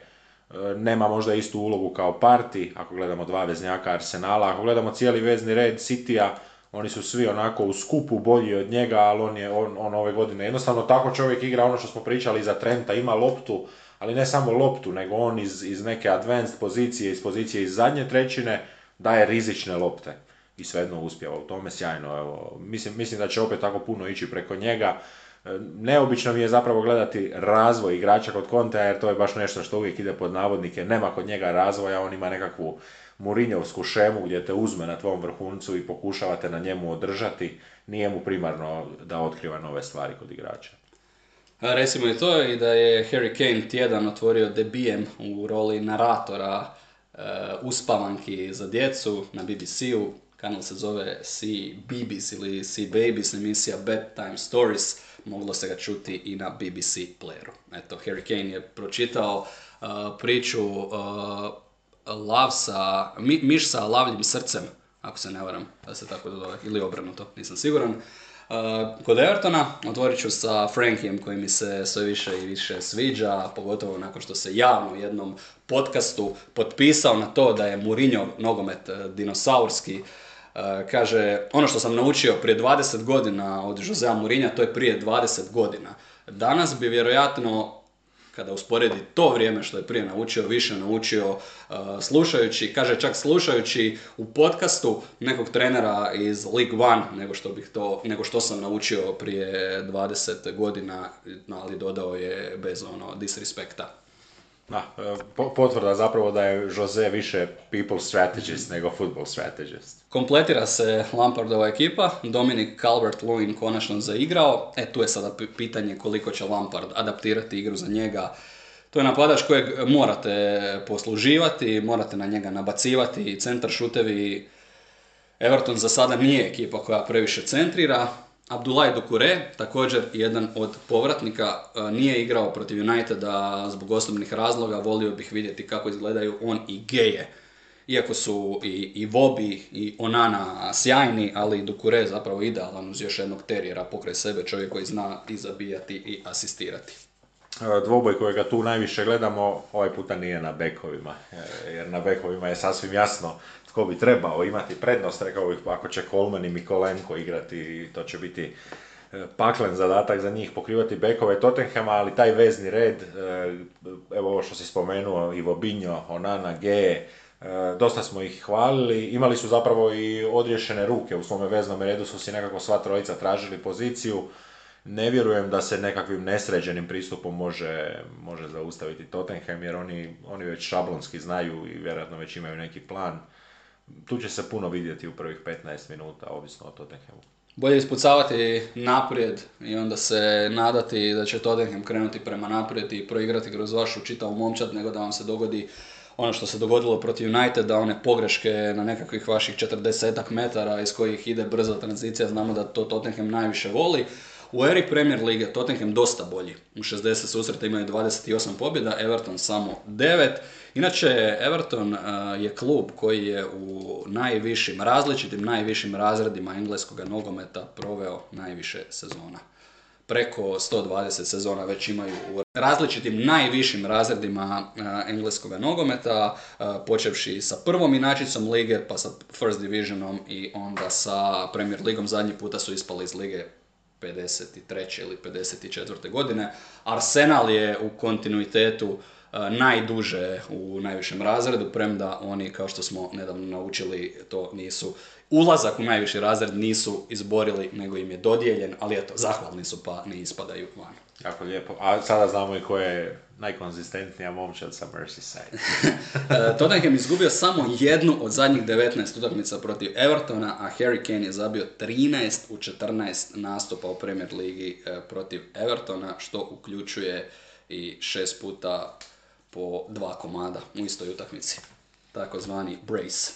nema možda istu ulogu kao Parti, ako gledamo dva veznjaka Arsenala, ako gledamo cijeli vezni red Citya, oni su svi onako u skupu bolji od njega, ali on je on, on ove godine jednostavno tako čovjek igra ono što smo pričali za Trenta, ima loptu, ali ne samo loptu, nego on iz, iz neke advanced pozicije, iz pozicije iz zadnje trećine, daje rizične lopte i svejedno uspjeva u tome sjajno. Evo, mislim, mislim da će opet tako puno ići preko njega. E, neobično mi je zapravo gledati razvoj igrača kod Kontea, jer to je baš nešto što uvijek ide pod navodnike. Nema kod njega razvoja, on ima nekakvu Murinjovsku šemu gdje te uzme na tvom vrhuncu i pokušavate na njemu održati. Nije mu primarno da otkriva nove stvari kod igrača. Recimo i to i da je Harry Kane tjedan otvorio debijem u roli naratora uh, uspavanki za djecu na BBC-u. Kanal se zove Sea Babies ili Sea Babies, emisija Bedtime Stories. Moglo se ga čuti i na BBC playeru. Eto, Harry Kane je pročitao uh, priču uh, lav sa, mi, miš sa lavljim srcem, ako se ne varam, da se tako zove, ili obrnuto, nisam siguran. Uh, kod Evertona otvorit ću sa Frankijem koji mi se sve više i više sviđa, pogotovo nakon što se javno u jednom podcastu potpisao na to da je Mourinho nogomet uh, dinosaurski. Uh, kaže, ono što sam naučio prije 20 godina od Josea Mourinha, to je prije 20 godina. Danas bi vjerojatno kada usporedi to vrijeme što je prije naučio, više naučio uh, slušajući, kaže čak slušajući u podcastu nekog trenera iz League One nego što, bih to, nego što sam naučio prije 20 godina, ali dodao je bez ono disrespekta. Da, e, potvrda zapravo da je Jose više people strategist nego football strategist. Kompletira se Lampardova ekipa, Dominic Calvert-Lewin konačno zaigrao, e tu je sada pitanje koliko će Lampard adaptirati igru za njega. To je napadač kojeg morate posluživati, morate na njega nabacivati, centar šutevi. Everton za sada nije ekipa koja previše centrira, Abdullah Dokure, također jedan od povratnika, e, nije igrao protiv Uniteda zbog osobnih razloga, volio bih vidjeti kako izgledaju on i Geje. Iako su i, i Vobi i Onana sjajni, ali Dokure zapravo idealan uz još jednog terijera pokraj sebe, čovjek koji zna i zabijati i asistirati. E, dvoboj kojega tu najviše gledamo, ovaj puta nije na bekovima, e, jer na bekovima je sasvim jasno tko bi trebao imati prednost, rekao bih ako će Kolman i Mikolenko igrati, to će biti e, paklen zadatak za njih pokrivati bekove Tottenhama, ali taj vezni red, evo ovo što si spomenuo, Ivo Binjo, Onana, Ge, dosta smo ih hvalili, imali su zapravo i odriješene ruke u svome veznom redu, su si nekako sva trojica tražili poziciju, ne vjerujem da se nekakvim nesređenim pristupom može, može zaustaviti Tottenham jer oni, oni već šablonski znaju i vjerojatno već imaju neki plan. Tu će se puno vidjeti u prvih 15 minuta, ovisno o Tottenhamu. Bolje ispucavati naprijed i onda se nadati da će Tottenham krenuti prema naprijed i proigrati kroz vašu čitavu momčad nego da vam se dogodi ono što se dogodilo protiv Uniteda, one pogreške na nekakvih vaših 40 metara iz kojih ide brza tranzicija, znamo da to Tottenham najviše voli. U eri Premier Lige Tottenham dosta bolji. U 60 susreta imaju 28 pobjeda, Everton samo 9. Inače, Everton uh, je klub koji je u najvišim, različitim najvišim razredima engleskog nogometa proveo najviše sezona. Preko 120 sezona već imaju u različitim najvišim razredima uh, engleskog nogometa, uh, počevši sa prvom inačicom lige, pa sa First Divisionom i onda sa Premier Ligom. Zadnji puta su ispali iz lige 53. ili 54. godine. Arsenal je u kontinuitetu najduže u najvišem razredu, premda oni, kao što smo nedavno naučili, to nisu ulazak u najviši razred nisu izborili, nego im je dodijeljen, ali eto, zahvalni su pa ne ispadaju van. Jako lijepo. A sada znamo i ko je najkonzistentnija momčad sa Merseyside. *laughs* E, Tottenham izgubio samo jednu od zadnjih 19 utakmica protiv Evertona, a Harry Kane je zabio 13 u 14 nastupa u Premier Ligi e, protiv Evertona, što uključuje i šest puta po dva komada u istoj utakmici. Takozvani brace.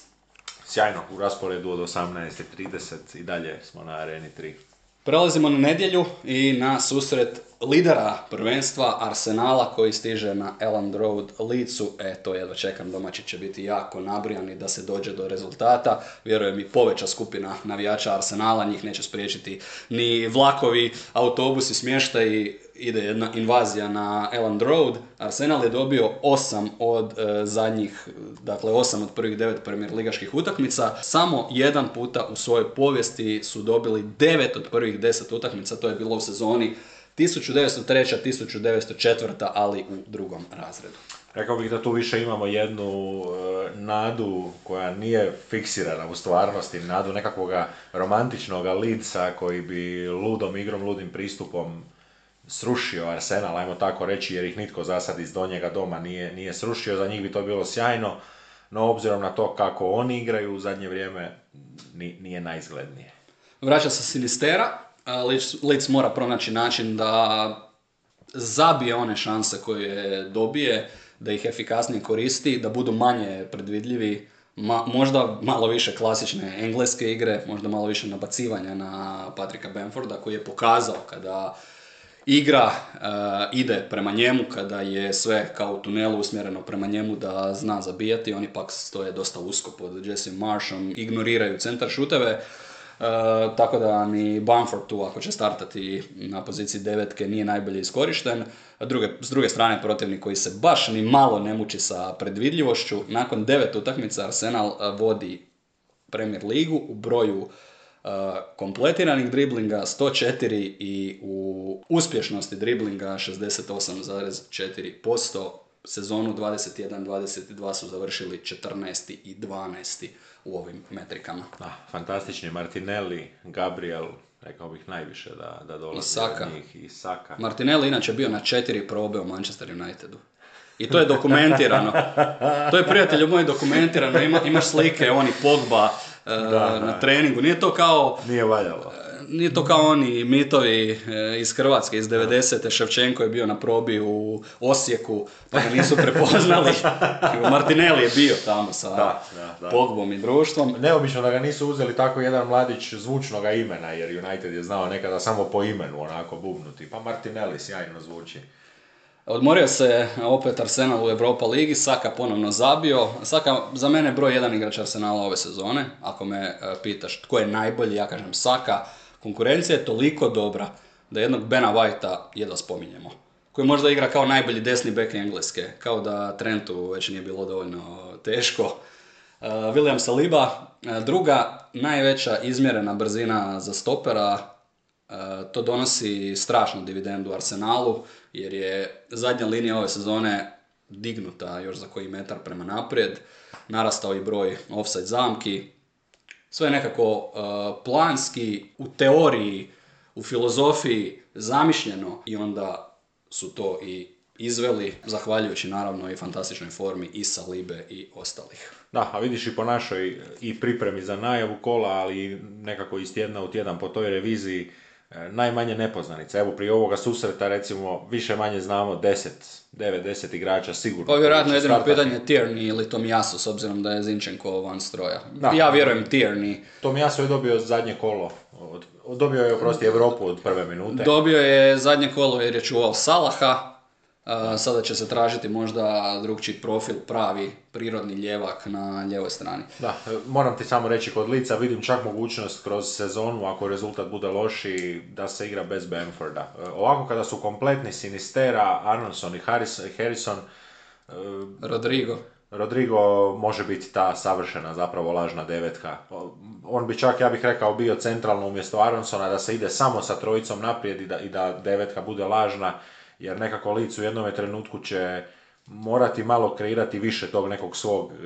Sjajno, u rasporedu od 18.30 i dalje smo na areni 3. Prelazimo na nedjelju i na susret lidera prvenstva Arsenala koji stiže na Elland Road Licu. E, to jedva čekam, domaći će biti jako nabrijani da se dođe do rezultata. Vjerujem i poveća skupina navijača Arsenala, njih neće spriječiti ni vlakovi, autobusi, smještaj ide jedna invazija na Elland Road. Arsenal je dobio osam od e, zadnjih, dakle osam od prvih devet premier ligaških utakmica. Samo jedan puta u svojoj povijesti su dobili devet od prvih deset utakmica, to je bilo u sezoni 1903. 1904. ali u drugom razredu. Rekao bih da tu više imamo jednu e, nadu koja nije fiksirana u stvarnosti, nadu nekakvog romantičnog lidca koji bi ludom igrom, ludim pristupom srušio Arsenal, ajmo tako reći, jer ih nitko za sad iz donjega doma nije, nije srušio, za njih bi to bilo sjajno, no obzirom na to kako oni igraju u zadnje vrijeme, nije najizglednije. Vraća se Sinistera, Leeds mora pronaći način da zabije one šanse koje dobije, da ih efikasnije koristi, da budu manje predvidljivi, možda malo više klasične engleske igre, možda malo više nabacivanja na Patrika Benforda koji je pokazao kada igra uh, ide prema njemu, kada je sve kao u tunelu usmjereno prema njemu da zna zabijati, oni pak stoje dosta usko pod Jesse Marshom, ignoriraju centar šuteve. Uh, tako da ni Bamford tu ako će startati na poziciji devetke nije najbolje iskorišten. Druge, s druge strane protivnik koji se baš ni malo ne muči sa predvidljivošću. Nakon devet utakmica Arsenal vodi Premier ligu u broju kompletiranih driblinga 104 i u uspješnosti driblinga 68,4%. Sezonu 21-22 su završili 14. i 12. u ovim metrikama. Da, fantastični Martinelli, Gabriel, rekao bih najviše da, da dolazi Saka. njih. I Saka. Martinelli inače bio na četiri probe u Manchester Unitedu. I to je dokumentirano. to je prijatelju moj dokumentirano. Ima, imaš slike, oni Pogba, da, na treningu. Nije to kao... Nije valjalo. Nije to kao oni mitovi e, iz Hrvatske, iz 90. Ševčenko je bio na probi u Osijeku, pa ga nisu prepoznali. *laughs* Martinelli je bio tamo sa da, Pogbom i društvom. Neobično da ga nisu uzeli tako jedan mladić zvučnog imena, jer United je znao nekada samo po imenu onako bubnuti. Pa Martinelli sjajno zvuči. Odmorio se opet Arsenal u Europa ligi, Saka ponovno zabio. Saka za mene broj jedan igrač Arsenala ove sezone. Ako me e, pitaš tko je najbolji, ja kažem Saka. Konkurencija je toliko dobra da jednog Bena Whitea jedva spominjemo. Koji možda igra kao najbolji desni bek Engleske. Kao da Trentu već nije bilo dovoljno teško. Uh, William Saliba, e, druga najveća izmjerena brzina za stopera, to donosi strašnu dividendu Arsenalu jer je zadnja linija ove sezone dignuta još za koji metar prema naprijed, narastao i broj offside zamki, sve nekako uh, planski, u teoriji, u filozofiji zamišljeno i onda su to i izveli, zahvaljujući naravno i fantastičnoj formi i Salibe i ostalih. Da, a vidiš i po našoj i pripremi za najavu kola, ali nekako iz tjedna u tjedan po toj reviziji najmanje nepoznanica. Evo prije ovoga susreta recimo više manje znamo 10, 9, 10 igrača sigurno. Pa vjerojatno jedino pitanje Tierney ili Tomijasu s obzirom da je Zinčenko van stroja. Da. Ja vjerujem Tierney. Tomijasu je dobio zadnje kolo. Od, dobio je oprosti Europu od prve minute. Dobio je zadnje kolo jer je čuvao Salaha sada će se tražiti možda drugčiji profil, pravi, prirodni ljevak na ljevoj strani. Da, moram ti samo reći kod Lica vidim čak mogućnost kroz sezonu, ako rezultat bude loši, da se igra bez Bamforda. E, ovako kada su kompletni Sinistera, Arnolson i Harrison... E, Rodrigo. Rodrigo može biti ta savršena zapravo lažna devetka. On bi čak, ja bih rekao, bio centralno umjesto Aronsona da se ide samo sa trojicom naprijed i da, i da devetka bude lažna jer nekako Lic u jednom trenutku će morati malo kreirati više tog nekog svog e,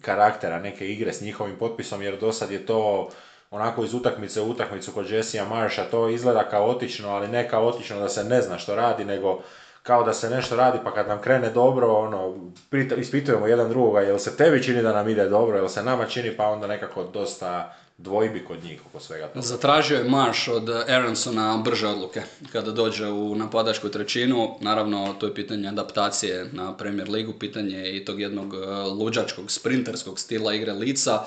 karaktera, neke igre s njihovim potpisom, jer do sad je to onako iz utakmice u utakmicu kod Jessija Marsha, to izgleda kaotično, ali ne kaotično da se ne zna što radi, nego kao da se nešto radi, pa kad nam krene dobro, ono, ispitujemo jedan drugoga, jel se tebi čini da nam ide dobro, jel se nama čini, pa onda nekako dosta dvojbi kod njih oko svega toga. Zatražio je Marš od Aronsona brže odluke kada dođe u napadačku trećinu. Naravno, to je pitanje adaptacije na Premier ligu, pitanje i tog jednog e, luđačkog, sprinterskog stila igre lica,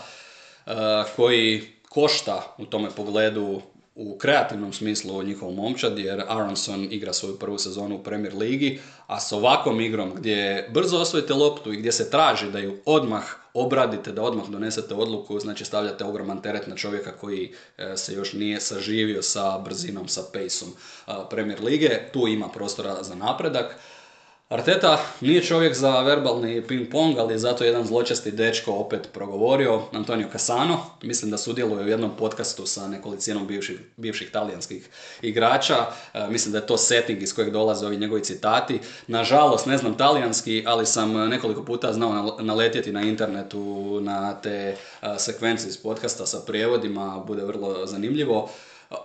e, koji košta u tome pogledu u kreativnom smislu u njihovom momčad, jer Aronson igra svoju prvu sezonu u Premier Ligi, a s ovakvom igrom gdje brzo osvojite loptu i gdje se traži da ju odmah obradite, da odmah donesete odluku, znači stavljate ogroman teret na čovjeka koji e, se još nije saživio sa brzinom, sa pejsom Premier Lige, tu ima prostora za napredak. Arteta nije čovjek za verbalni ping pong, ali je zato jedan zločesti dečko opet progovorio, Antonio Casano. Mislim da sudjeluje u jednom podcastu sa nekolicinom bivših, bivših talijanskih igrača. E, mislim da je to setting iz kojeg dolaze ovi njegovi citati. Nažalost, ne znam talijanski, ali sam nekoliko puta znao naletjeti na internetu na te e, sekvencije iz podcasta sa prijevodima, bude vrlo zanimljivo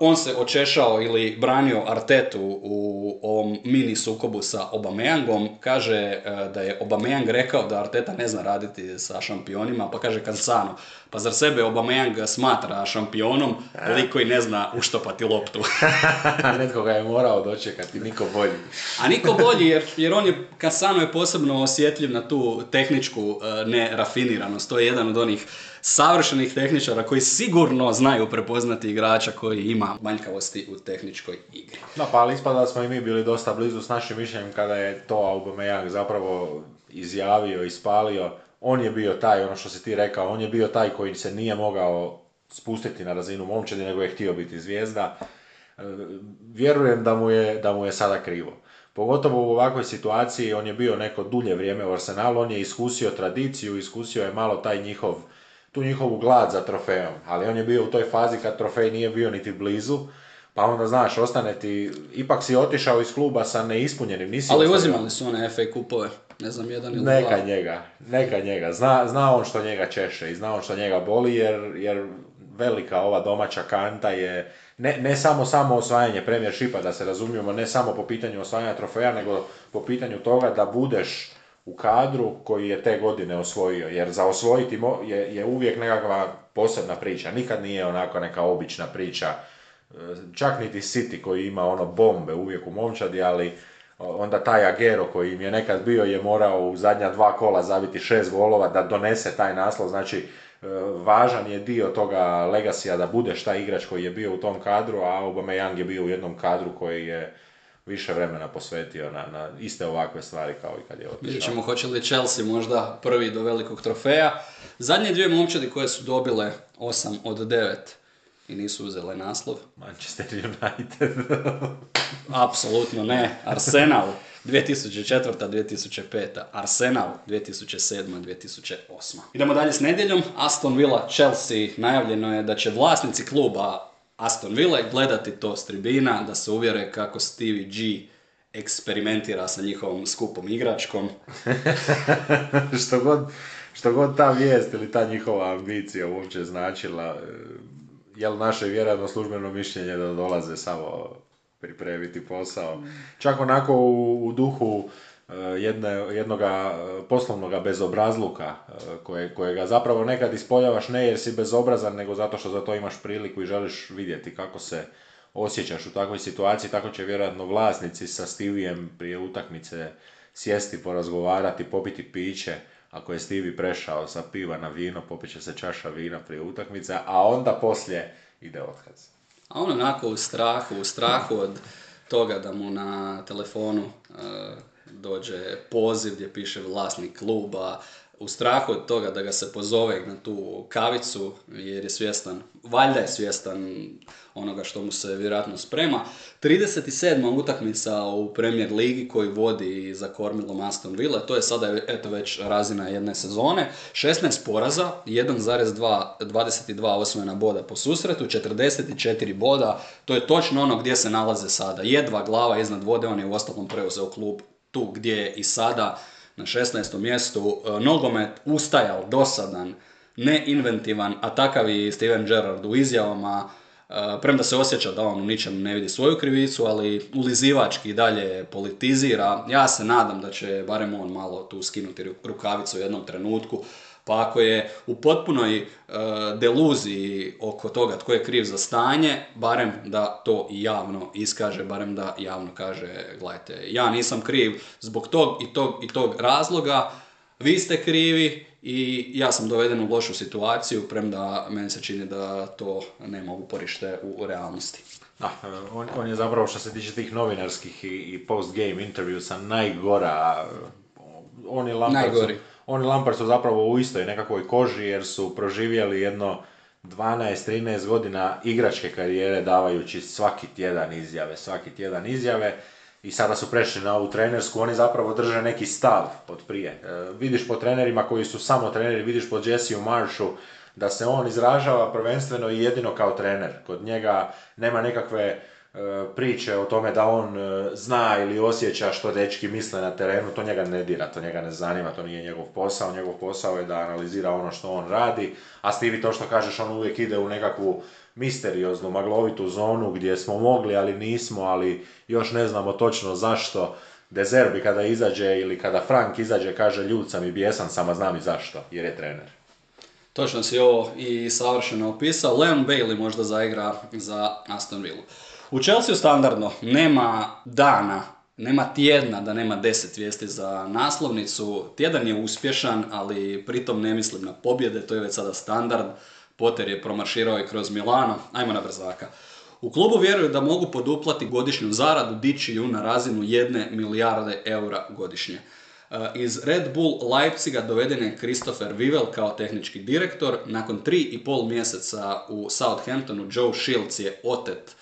on se očešao ili branio Artetu u ovom mini sukobu sa Obameyangom, kaže e, da je Obameyang rekao da Arteta ne zna raditi sa šampionima, pa kaže Cansano, pa zar sebe Obameyang smatra šampionom, lik koji ne zna uštopati loptu. *laughs* Netko ga je morao dočekati, niko bolji. A niko bolji, jer, jer on je, Cansano je posebno osjetljiv na tu tehničku e, nerafiniranost, to je jedan od onih savršenih tehničara koji sigurno znaju prepoznati igrača koji ima manjkavosti u tehničkoj igri. No pa ali ispada da smo i mi bili dosta blizu s našim mišljenjem kada je to Aubameyang zapravo izjavio, ispalio. On je bio taj, ono što si ti rekao, on je bio taj koji se nije mogao spustiti na razinu momčadi, nego je htio biti zvijezda. E, vjerujem da mu je, da mu je sada krivo. Pogotovo u ovakvoj situaciji, on je bio neko dulje vrijeme u Arsenalu, on je iskusio tradiciju, iskusio je malo taj njihov tu njihovu glad za trofejom, ali on je bio u toj fazi kad trofej nije bio niti blizu, pa onda znaš, ostane ti, ipak si otišao iz kluba sa neispunjenim, nisi Ali uzimali su one FA kupove, ne znam, jedan ili Neka njega, neka njega, zna, zna on što njega češe i zna on što njega boli, jer, jer velika ova domaća kanta je, ne, ne samo samo osvajanje šipa, da se razumijemo, ne samo po pitanju osvajanja trofeja, nego po pitanju toga da budeš u kadru koji je te godine osvojio, jer za osvojiti je, je uvijek nekakva posebna priča, nikad nije onako neka obična priča, e, čak niti City koji ima ono bombe uvijek u momčadi, ali onda taj Agero koji im je nekad bio je morao u zadnja dva kola zaviti šest golova da donese taj naslov, znači e, važan je dio toga legasija da budeš taj igrač koji je bio u tom kadru, a Aubameyang je bio u jednom kadru koji je više vremena posvetio na, na iste ovakve stvari kao i kad je otišao. Vidjet ćemo hoće li Chelsea možda prvi do velikog trofeja. Zadnje dvije momčadi koje su dobile 8 od 9 i nisu uzele naslov. Manchester United. *laughs* Apsolutno ne. Arsenal 2004. 2005. Arsenal 2007. 2008. Idemo dalje s nedjeljom. Aston Villa Chelsea najavljeno je da će vlasnici kluba Aston Villa gledati to s tribina, da se uvjere kako Stevie G eksperimentira sa njihovom skupom igračkom. *laughs* što, god, što god ta vijest ili ta njihova ambicija uopće značila, jel naše vjerojatno službeno mišljenje da dolaze samo pripremiti posao. Čak onako u, u duhu Eh, jedne, jednoga eh, poslovnoga bezobrazluka eh, koje, kojega zapravo nekad ispoljavaš ne jer si bezobrazan nego zato što za to imaš priliku i želiš vidjeti kako se osjećaš u takvoj situaciji, tako će vjerojatno vlasnici sa Stivijem prije utakmice sjesti, porazgovarati, popiti piće, ako je Stivi prešao sa piva na vino, popit će se čaša vina prije utakmice, a onda poslije ide otkaz. A on onako u strahu, u strahu od toga da mu na telefonu dođe poziv gdje piše vlasnik kluba, u strahu od toga da ga se pozove na tu kavicu jer je svjestan, valjda je svjestan onoga što mu se vjerojatno sprema. 37. utakmica u Premier Ligi koji vodi za kormilom Aston Villa, to je sada eto već razina jedne sezone. 16 poraza, 1,22 osvojena boda po susretu, 44 boda, to je točno ono gdje se nalaze sada. Jedva glava iznad vode, on je u ostalom preuzeo klub tu gdje je i sada na 16. mjestu e, nogomet ustajal, dosadan, neinventivan, a takav i Steven Gerrard u izjavama, e, premda se osjeća da on u ničem ne vidi svoju krivicu, ali ulizivački dalje politizira. Ja se nadam da će barem on malo tu skinuti rukavicu u jednom trenutku, pa ako je u potpunoj e, deluziji oko toga tko je kriv za stanje, barem da to javno iskaže, barem da javno kaže, gledajte, ja nisam kriv zbog tog i tog i tog razloga, vi ste krivi i ja sam doveden u lošu situaciju, premda meni se čini da to nema uporište u realnosti. Da, on, on je zapravo što se tiče tih novinarskih i, i post-game intervjusa najgora. Oni Lampard, su, oni Lampard su zapravo u istoj nekakvoj koži jer su proživjeli jedno 12-13 godina igračke karijere davajući svaki tjedan izjave, svaki tjedan izjave i sada su prešli na ovu trenersku, oni zapravo drže neki stav od prije. E, vidiš po trenerima koji su samo treneri, vidiš po Jessiju Marshu da se on izražava prvenstveno i jedino kao trener. Kod njega nema nekakve priče o tome da on e, zna ili osjeća što dečki misle na terenu, to njega ne dira, to njega ne zanima, to nije njegov posao, njegov posao je da analizira ono što on radi, a Stivi to što kažeš, on uvijek ide u nekakvu misterioznu, maglovitu zonu gdje smo mogli, ali nismo, ali još ne znamo točno zašto. Dezerbi kada izađe ili kada Frank izađe kaže ljud sam i bijesan sam, a znam i zašto, jer je trener. Točno si ovo i savršeno opisao. Leon Bailey možda zaigra za Aston Villa. U Chelsea standardno nema dana, nema tjedna da nema deset vijesti za naslovnicu. Tjedan je uspješan, ali pritom ne mislim na pobjede, to je već sada standard. Potter je promarširao i kroz Milano. Ajmo na brzaka. U klubu vjeruju da mogu poduplati godišnju zaradu, dići ju na razinu jedne milijarde eura godišnje. Eh, iz Red Bull Leipziga doveden je Christopher Vivel kao tehnički direktor. Nakon tri i pol mjeseca u Southamptonu Joe Shields je otet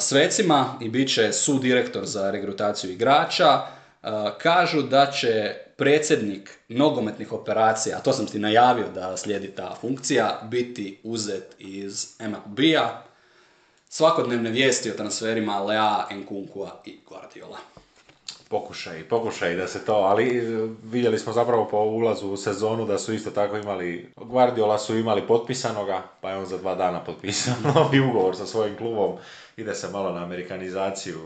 svecima i bit će sudirektor za regrutaciju igrača. Uh, kažu da će predsjednik nogometnih operacija, a to sam ti najavio da slijedi ta funkcija, biti uzet iz MLB-a. Svakodnevne vijesti o transferima Lea, Nkunkua i Guardiola pokušaj, pokušaj da se to, ali e, vidjeli smo zapravo po ulazu u sezonu da su isto tako imali, Guardiola su imali potpisanoga, pa je on za dva dana potpisao *laughs* novi ugovor sa svojim klubom, ide se malo na amerikanizaciju,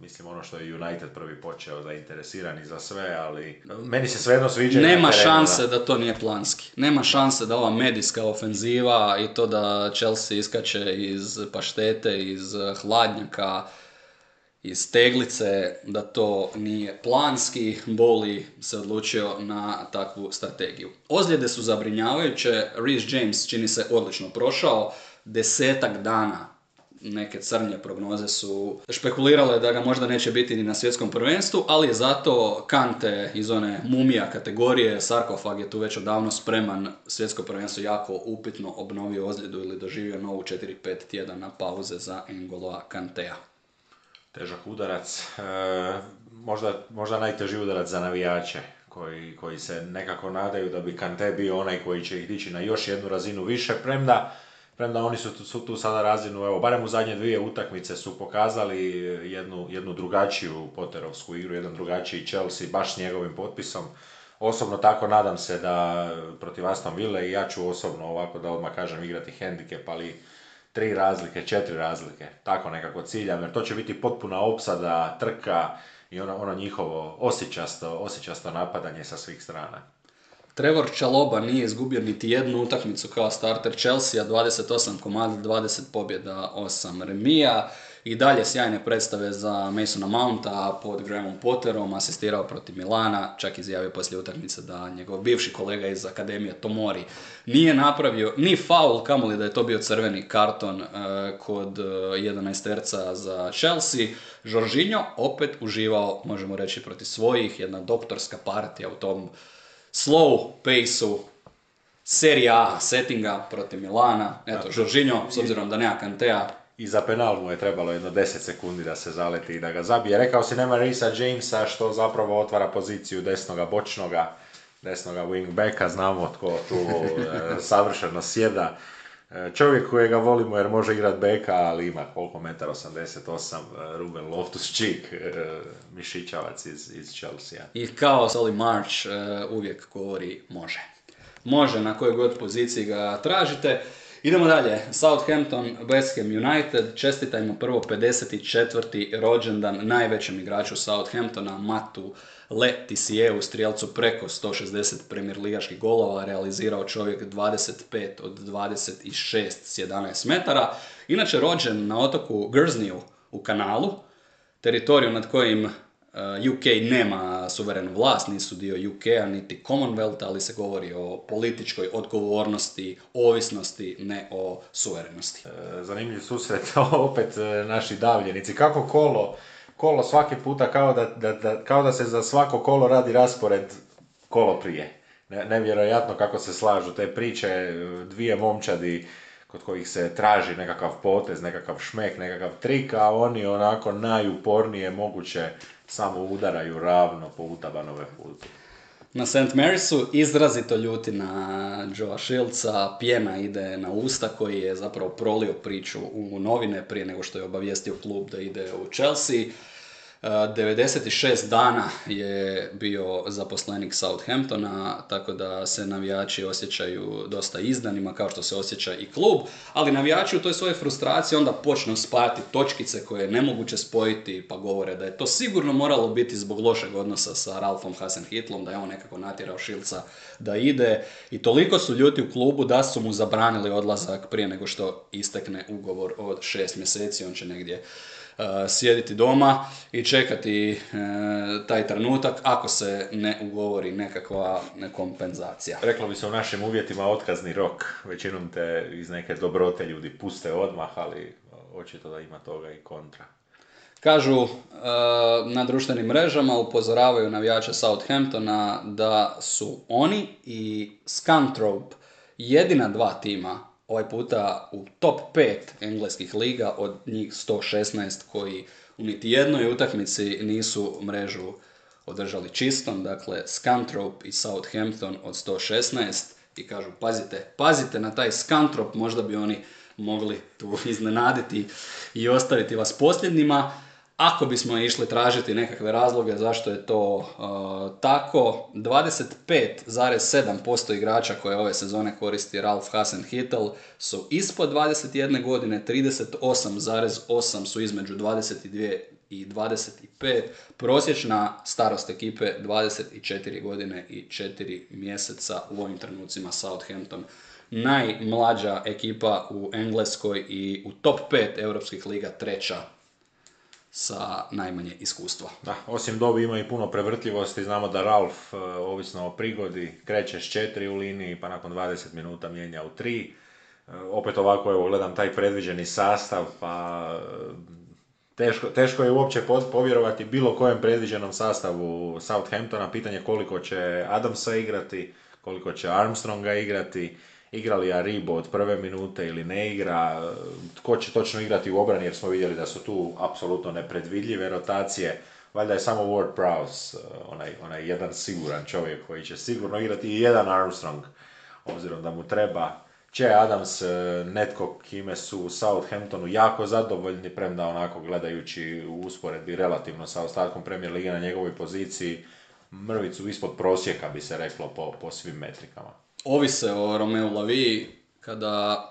mislim ono što je United prvi počeo zainteresirani za sve, ali meni se svejedno sviđa. Nema šanse da to nije planski. Nema šanse da ova medijska ofenziva i to da Chelsea iskače iz paštete, iz hladnjaka, iz teglice da to nije planski, Boli se odlučio na takvu strategiju. Ozljede su zabrinjavajuće, Rhys James čini se odlično prošao, desetak dana neke crnje prognoze su špekulirale da ga možda neće biti ni na svjetskom prvenstvu, ali je zato Kante iz one mumija kategorije, sarkofag je tu već odavno spreman, svjetsko prvenstvo jako upitno obnovio ozljedu ili doživio novu 4-5 tjedana pauze za Engoloa Kantea težak udarac, e, možda, možda najteži udarac za navijače koji, koji se nekako nadaju da bi Kante bio onaj koji će ih dići na još jednu razinu više, premda, premda oni su tu, su tu sada razinu, evo, barem u zadnje dvije utakmice su pokazali jednu, jednu drugačiju Potterovsku igru, jedan drugačiji Chelsea, baš s njegovim potpisom. Osobno tako nadam se da protiv Aston Ville i ja ću osobno ovako da odmah kažem igrati hendikep, ali tri razlike, četiri razlike, tako nekako ciljam, jer to će biti potpuna opsada, trka i ono, ono njihovo osjećasto, osjećasto napadanje sa svih strana. Trevor Čaloba nije izgubio niti jednu utakmicu kao starter Chelsea, 28 komada, 20 pobjeda, 8 remija i dalje sjajne predstave za Masona Mounta pod Grahamom Potterom, asistirao protiv Milana, čak izjavio poslije utakmice da njegov bivši kolega iz Akademije Tomori nije napravio ni faul, kamoli da je to bio crveni karton uh, kod uh, 11 terca za Chelsea. Žoržinjo opet uživao, možemo reći, protiv svojih, jedna doktorska partija u tom slow pace-u Serie A settinga protiv Milana. Eto, Žoržinjo, s obzirom da nema Kantea, i za penal mu je trebalo jedno 10 sekundi da se zaleti i da ga zabije. Rekao si nema Risa Jamesa što zapravo otvara poziciju desnoga bočnoga, desnoga wingbacka, znamo tko tu e, *laughs* savršeno sjeda. E, čovjek kojega volimo jer može igrat beka, ali ima koliko metara 88, e, Ruben Loftus-Cheek, mišićavac iz, iz Chelsea. I kao Solly March uvijek govori može. Može na kojoj god poziciji ga tražite. Idemo dalje. Southampton, West Ham United. Čestitajmo prvo 54. rođendan najvećem igraču Southamptona, Matu u strijelcu preko 160 premier ligaških golova, realizirao čovjek 25 od 26 s 11 metara. Inače rođen na otoku Guernsey u kanalu, teritoriju nad kojim UK nema suverenu vlast, nisu dio UK-a niti Commonwealth, ali se govori o političkoj odgovornosti, ovisnosti, ne o suverenosti. E, zanimljiv susret, *laughs* opet e, naši davljenici. Kako kolo, kolo svaki puta kao da, da, da, kao da se za svako kolo radi raspored kolo prije. nevjerojatno kako se slažu te priče, dvije momčadi kod kojih se traži nekakav potez, nekakav šmek, nekakav trik, a oni onako najupornije moguće samo udaraju ravno po utabanove putu. Na St. Marysu izrazito ljuti na Joa Shieldsa, pjena ide na usta koji je zapravo prolio priču u novine prije nego što je obavijestio klub da ide u Chelsea. 96 dana je bio zaposlenik Southamptona, tako da se navijači osjećaju dosta izdanima, kao što se osjeća i klub, ali navijači u toj svojoj frustraciji onda počnu spajati točkice koje je nemoguće spojiti, pa govore da je to sigurno moralo biti zbog lošeg odnosa sa Ralfom Hasenhitlom, da je on nekako natjerao Šilca da ide. I toliko su ljuti u klubu da su mu zabranili odlazak prije nego što istekne ugovor od šest mjeseci, on će negdje sjediti doma i čekati e, taj trenutak ako se ne ugovori nekakva kompenzacija. Reklo bi se u našim uvjetima otkazni rok. Većinom te iz neke dobrote ljudi puste odmah, ali očito da ima toga i kontra. Kažu e, na društvenim mrežama, upozoravaju navijače Southamptona da su oni i Scunthorpe jedina dva tima ovaj puta u top 5 engleskih liga od njih 116 koji u niti jednoj utakmici nisu mrežu održali čistom, dakle Scunthorpe i Southampton od 116 i kažu pazite, pazite na taj Scunthorpe, možda bi oni mogli tu iznenaditi i ostaviti vas posljednjima. Ako bismo išli tražiti nekakve razloge zašto je to uh, tako, 25,7% igrača koje ove sezone koristi Ralph Hasenhüttl su ispod 21 godine, 38,8 su između 22 i 25. Prosječna starost ekipe 24 godine i 4 mjeseca u ovim trenucima Southampton. Najmlađa ekipa u Engleskoj i u top 5 europskih liga treća sa najmanje iskustva. Da, osim dobi ima i puno prevrtljivosti. Znamo da Ralf, e, ovisno o prigodi, kreće s četiri u liniji, pa nakon 20 minuta mijenja u tri. E, opet ovako, evo, gledam taj predviđeni sastav, pa e, teško, teško je uopće povjerovati bilo kojem predviđenom sastavu Southamptona. Pitanje koliko će Adamsa igrati, koliko će Armstronga igrati igra li Aribo od prve minute ili ne igra, tko će točno igrati u obrani jer smo vidjeli da su tu apsolutno nepredvidljive rotacije. Valjda je samo Ward Prowse, onaj, onaj jedan siguran čovjek koji će sigurno igrati i jedan Armstrong, obzirom da mu treba. Che Adams, e, netko kime su u Southamptonu jako zadovoljni, premda onako gledajući u usporedbi relativno sa ostatkom Premier Lige na njegovoj poziciji, mrvicu ispod prosjeka bi se reklo po, po svim metrikama ovise o Romeo Lavi kada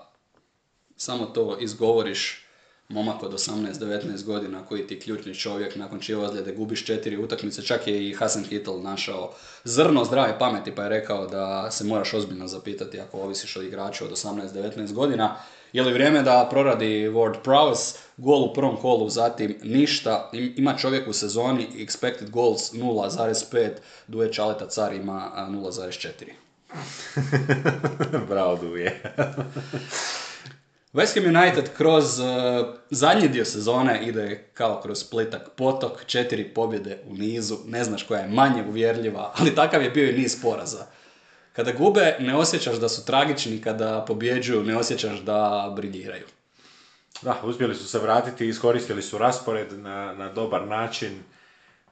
samo to izgovoriš momak od 18-19 godina koji ti ključni čovjek nakon čije ozljede gubiš četiri utakmice, čak je i Hasan Hittel našao zrno zdrave pameti pa je rekao da se moraš ozbiljno zapitati ako ovisiš od igrača od 18-19 godina. Je li vrijeme da proradi Ward Prowse, gol u prvom kolu, zatim ništa, ima čovjek u sezoni expected goals 0,5, Duje Čaleta Car ima 0,4. *laughs* Bravo Duje. West Ham United kroz uh, zadnji dio sezone ide kao kroz plitak potok, četiri pobjede u nizu, ne znaš koja je manje uvjerljiva, ali takav je bio i niz poraza. Kada gube, ne osjećaš da su tragični, kada pobjeđuju, ne osjećaš da briljiraju. Da, uspjeli su se vratiti, iskoristili su raspored na, na dobar način.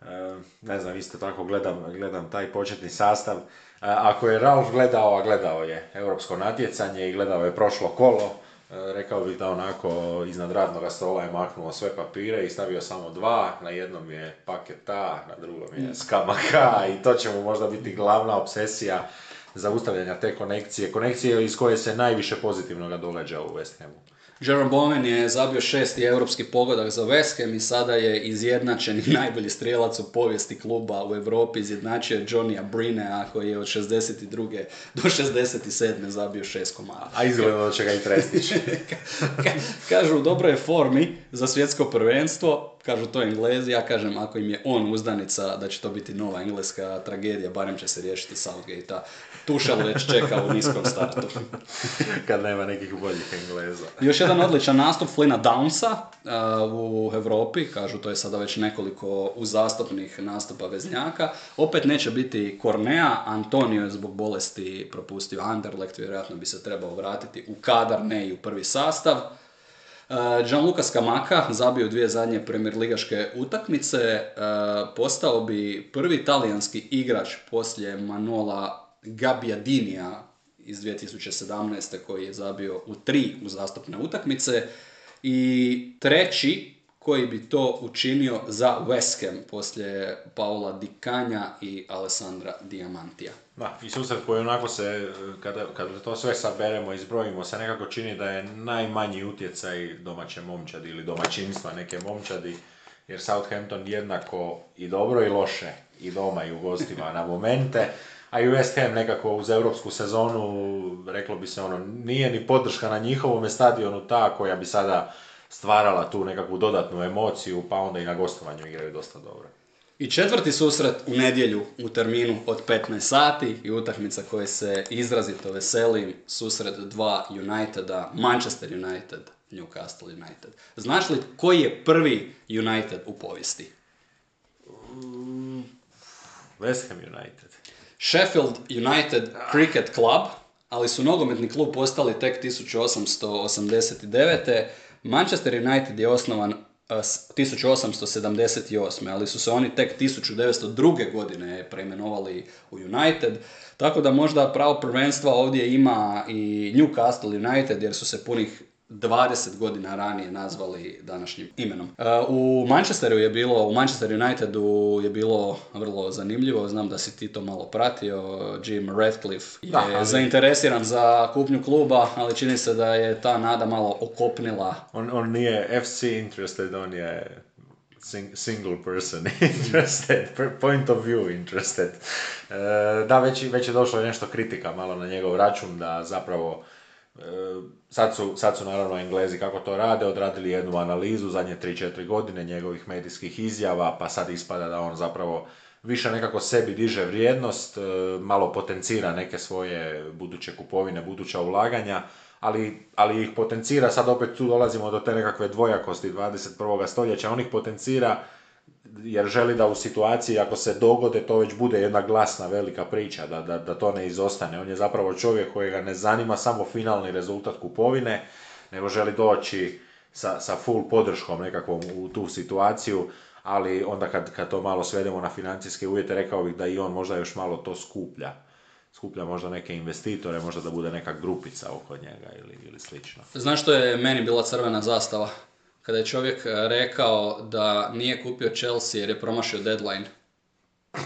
E, ne znam, isto tako gledam, gledam taj početni sastav. Ako je Ralf gledao, a gledao je europsko natjecanje i gledao je prošlo kolo, e, rekao bih da onako iznad radnog stola je maknuo sve papire i stavio samo dva, na jednom je paketa, na drugom je mm. skamaka i to će mu možda biti glavna obsesija zaustavljanja te konekcije, konekcije iz koje se najviše pozitivnoga događa u West Hamu. Jerome Bowen je zabio šesti europski pogodak za West Ham i sada je izjednačeni *laughs* najbolji strijelac u povijesti kluba u Europi. Izjednačio je Johnnya Brinea koji je od 62. do 67. zabio šest komada. A izgleda da će ga i prestići. *laughs* Kažu u dobroj je formi za svjetsko prvenstvo, kažu to Englezi, ja kažem ako im je on uzdanica da će to biti nova engleska tragedija, barem će se riješiti Southgate-a. Tušel već čeka u niskom startu. *laughs* Kad nema nekih boljih Engleza. *laughs* Još jedan odličan nastup Flina Downsa uh, u Europi, kažu to je sada već nekoliko uzastopnih nastupa veznjaka. Opet neće biti Kornea, Antonio je zbog bolesti propustio Anderlecht, vjerojatno bi se trebao vratiti u kadar, ne i u prvi sastav. Uh, Gianluca Scamacca zabio dvije zadnje premier ligaške utakmice, uh, postao bi prvi talijanski igrač poslije Manola Gabbiadinija iz 2017. koji je zabio u tri uzastopne utakmice i treći koji bi to učinio za West Ham poslije Paola Dikanja i Alessandra Diamantija. Da, i susret koji onako se, kada, kada to sve saberemo i zbrojimo, se nekako čini da je najmanji utjecaj domaće momčadi ili domaćinstva neke momčadi, jer Southampton jednako i dobro i loše i doma i u gostima na momente, a i West Ham nekako uz europsku sezonu, reklo bi se ono, nije ni podrška na njihovom stadionu ta koja bi sada stvarala tu nekakvu dodatnu emociju, pa onda i na gostovanju igraju dosta dobro. I četvrti susret u nedjelju u terminu od 15 sati i utakmica koje se izrazito veselim, susret dva Uniteda, Manchester United, Newcastle United. Znaš li koji je prvi United u povijesti? West Ham United. Sheffield United Cricket Club, ali su nogometni klub postali tek 1889. Manchester United je osnovan 1878. ali su se oni tek 1902. godine preimenovali u United. Tako da možda pravo prvenstva ovdje ima i Newcastle United jer su se punih 20 godina ranije nazvali današnjim imenom. Uh, u Manchesteru je bilo, u Manchester Unitedu je bilo vrlo zanimljivo, znam da si ti to malo pratio, Jim Radcliffe je Da, ali- zainteresiran za kupnju kluba, ali čini se da je ta nada malo okopnila. On, on nije FC interested, on je sing- single person *laughs* interested, point of view interested. E, da, već, već je došlo nešto kritika malo na njegov račun, da zapravo e, sad, su, sad su naravno Englezi kako to rade, odradili jednu analizu zadnje 3-4 godine njegovih medijskih izjava, pa sad ispada da on zapravo više nekako sebi diže vrijednost, e, malo potencira neke svoje buduće kupovine, buduća ulaganja, ali, ali ih potencira, sad opet tu dolazimo do te nekakve dvojakosti 21. stoljeća, on ih potencira jer želi da u situaciji ako se dogode to već bude jedna glasna velika priča, da, da, da to ne izostane. On je zapravo čovjek kojega ne zanima samo finalni rezultat kupovine, nego želi doći sa, sa full podrškom nekakvom u tu situaciju, ali onda kad, kad to malo svedemo na financijske uvjete, rekao bih da i on možda još malo to skuplja. Skuplja možda neke investitore, možda da bude neka grupica oko njega ili, ili slično. Znaš što je meni bila crvena zastava? Kada je čovjek e, rekao da nije kupio Chelsea jer je promašio deadline. *laughs*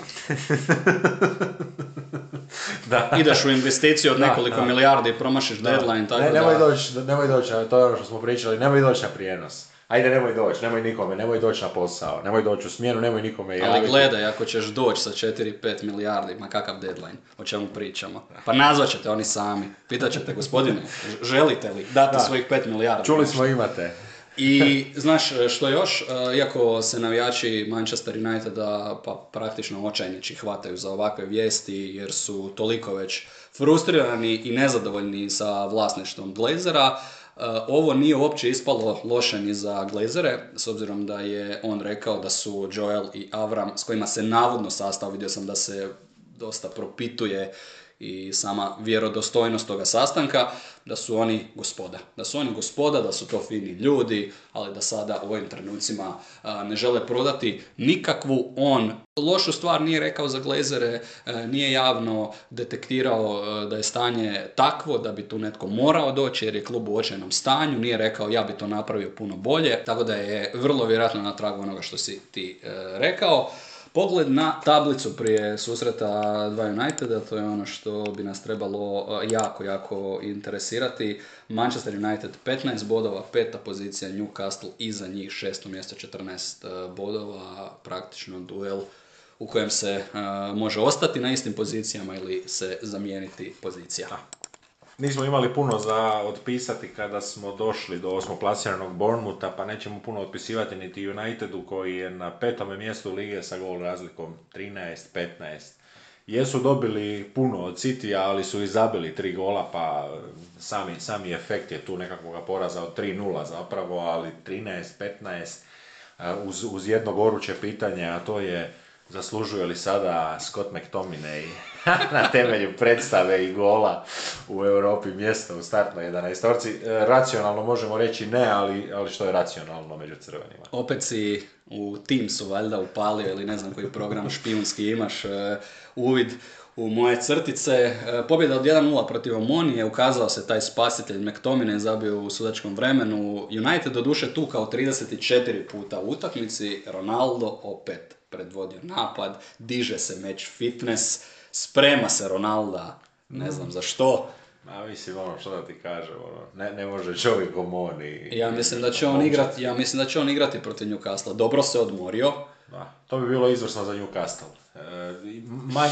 Da. Ideš u investiciju od Da, nekoliko da. milijardi i promašiš deadline, tako ne, da... nemoj doći, nemoj doći, to je ono što smo pričali, nemoj doći na prijenos. Ajde, nemoj doći, nemoj nikome, nemoj doći na posao, nemoj doći u smjenu, nemoj nikome javiti. Ali gledaj, ako ćeš doći sa 4-5 milijardi, ma kakav deadline, o čemu pričamo. Pa nazvat ćete oni sami, pitat ćete gospodine, *laughs* želite li dati Da. svojih 5 milijardi? Čuli smo imate. I znaš što još, E, iako se navijači Manchester Uniteda pa praktično očajniči hvataju za ovakve vijesti jer su toliko već frustrirani i nezadovoljni sa vlasništvom Glazera, e, ovo nije uopće ispalo loše ni za Glazere, s obzirom da je on rekao da su Joel i Avram, s kojima se navodno sastao, vidio sam da se dosta propituje i sama vjerodostojnost toga sastanka, da su oni gospoda. Da su oni gospoda, da su to fini ljudi, ali da sada u ovim trenucima ne žele prodati nikakvu on. Lošu stvar nije rekao za Glazere, e, nije javno detektirao e, da je stanje takvo da bi tu netko morao doći jer je klub u očajnom stanju, nije rekao ja bi to napravio puno bolje, tako da je vrlo vjerojatno na tragu onoga što si ti e, rekao. Pogled na tablicu prije susreta dva Uniteda, to je ono što bi nas trebalo e, jako, jako interesirati. Manchester United 15 bodova, peta pozicija, Newcastle iza njih šesto mjesto 14 bodova, praktično duel u kojem se može ostati na istim pozicijama ili se zamijeniti pozicija. Nismo imali puno za otpisati kada smo došli do osmoplasiranog Bournemoutha, pa nećemo puno otpisivati niti Unitedu koji je na petome mjestu lige sa gol razlikom 13-15. Jesu dobili puno od City, ali su izabili tri gola, pa sami, sami efekt je tu nekakvog poraza od 3-0 zapravo, ali 13-15 uz, uz jedno goruće pitanje, a to je zaslužuje li sada Scott McTominay *laughs* na temelju predstave i gola u Europi mjesto u startnoj 11 e, Racionalno možemo reći ne, ali, ali što je racionalno među crvenima? Opet si u Teamsu valjda upalio ili ne znam koji program špijunski imaš e, uvid u moje crtice. E, pobjeda od 1-0 protiv Omonije, ukazao se taj spasitelj McTominay zabio u sudačkom vremenu. United doduše tu kao 34 puta u utakmici, Ronaldo opet predvodio napad, diže se meč fitness, sprema se Ronalda, ne znam za što. Ma mislim ono što da ti kažem, ono, ne, ne može čovjek omoni. Ja mislim da će on igrati, ja mislim da će on igrati protiv Newcastle. Dobro se odmorio. Da, to bi bilo izvrsno za Newcastle. E,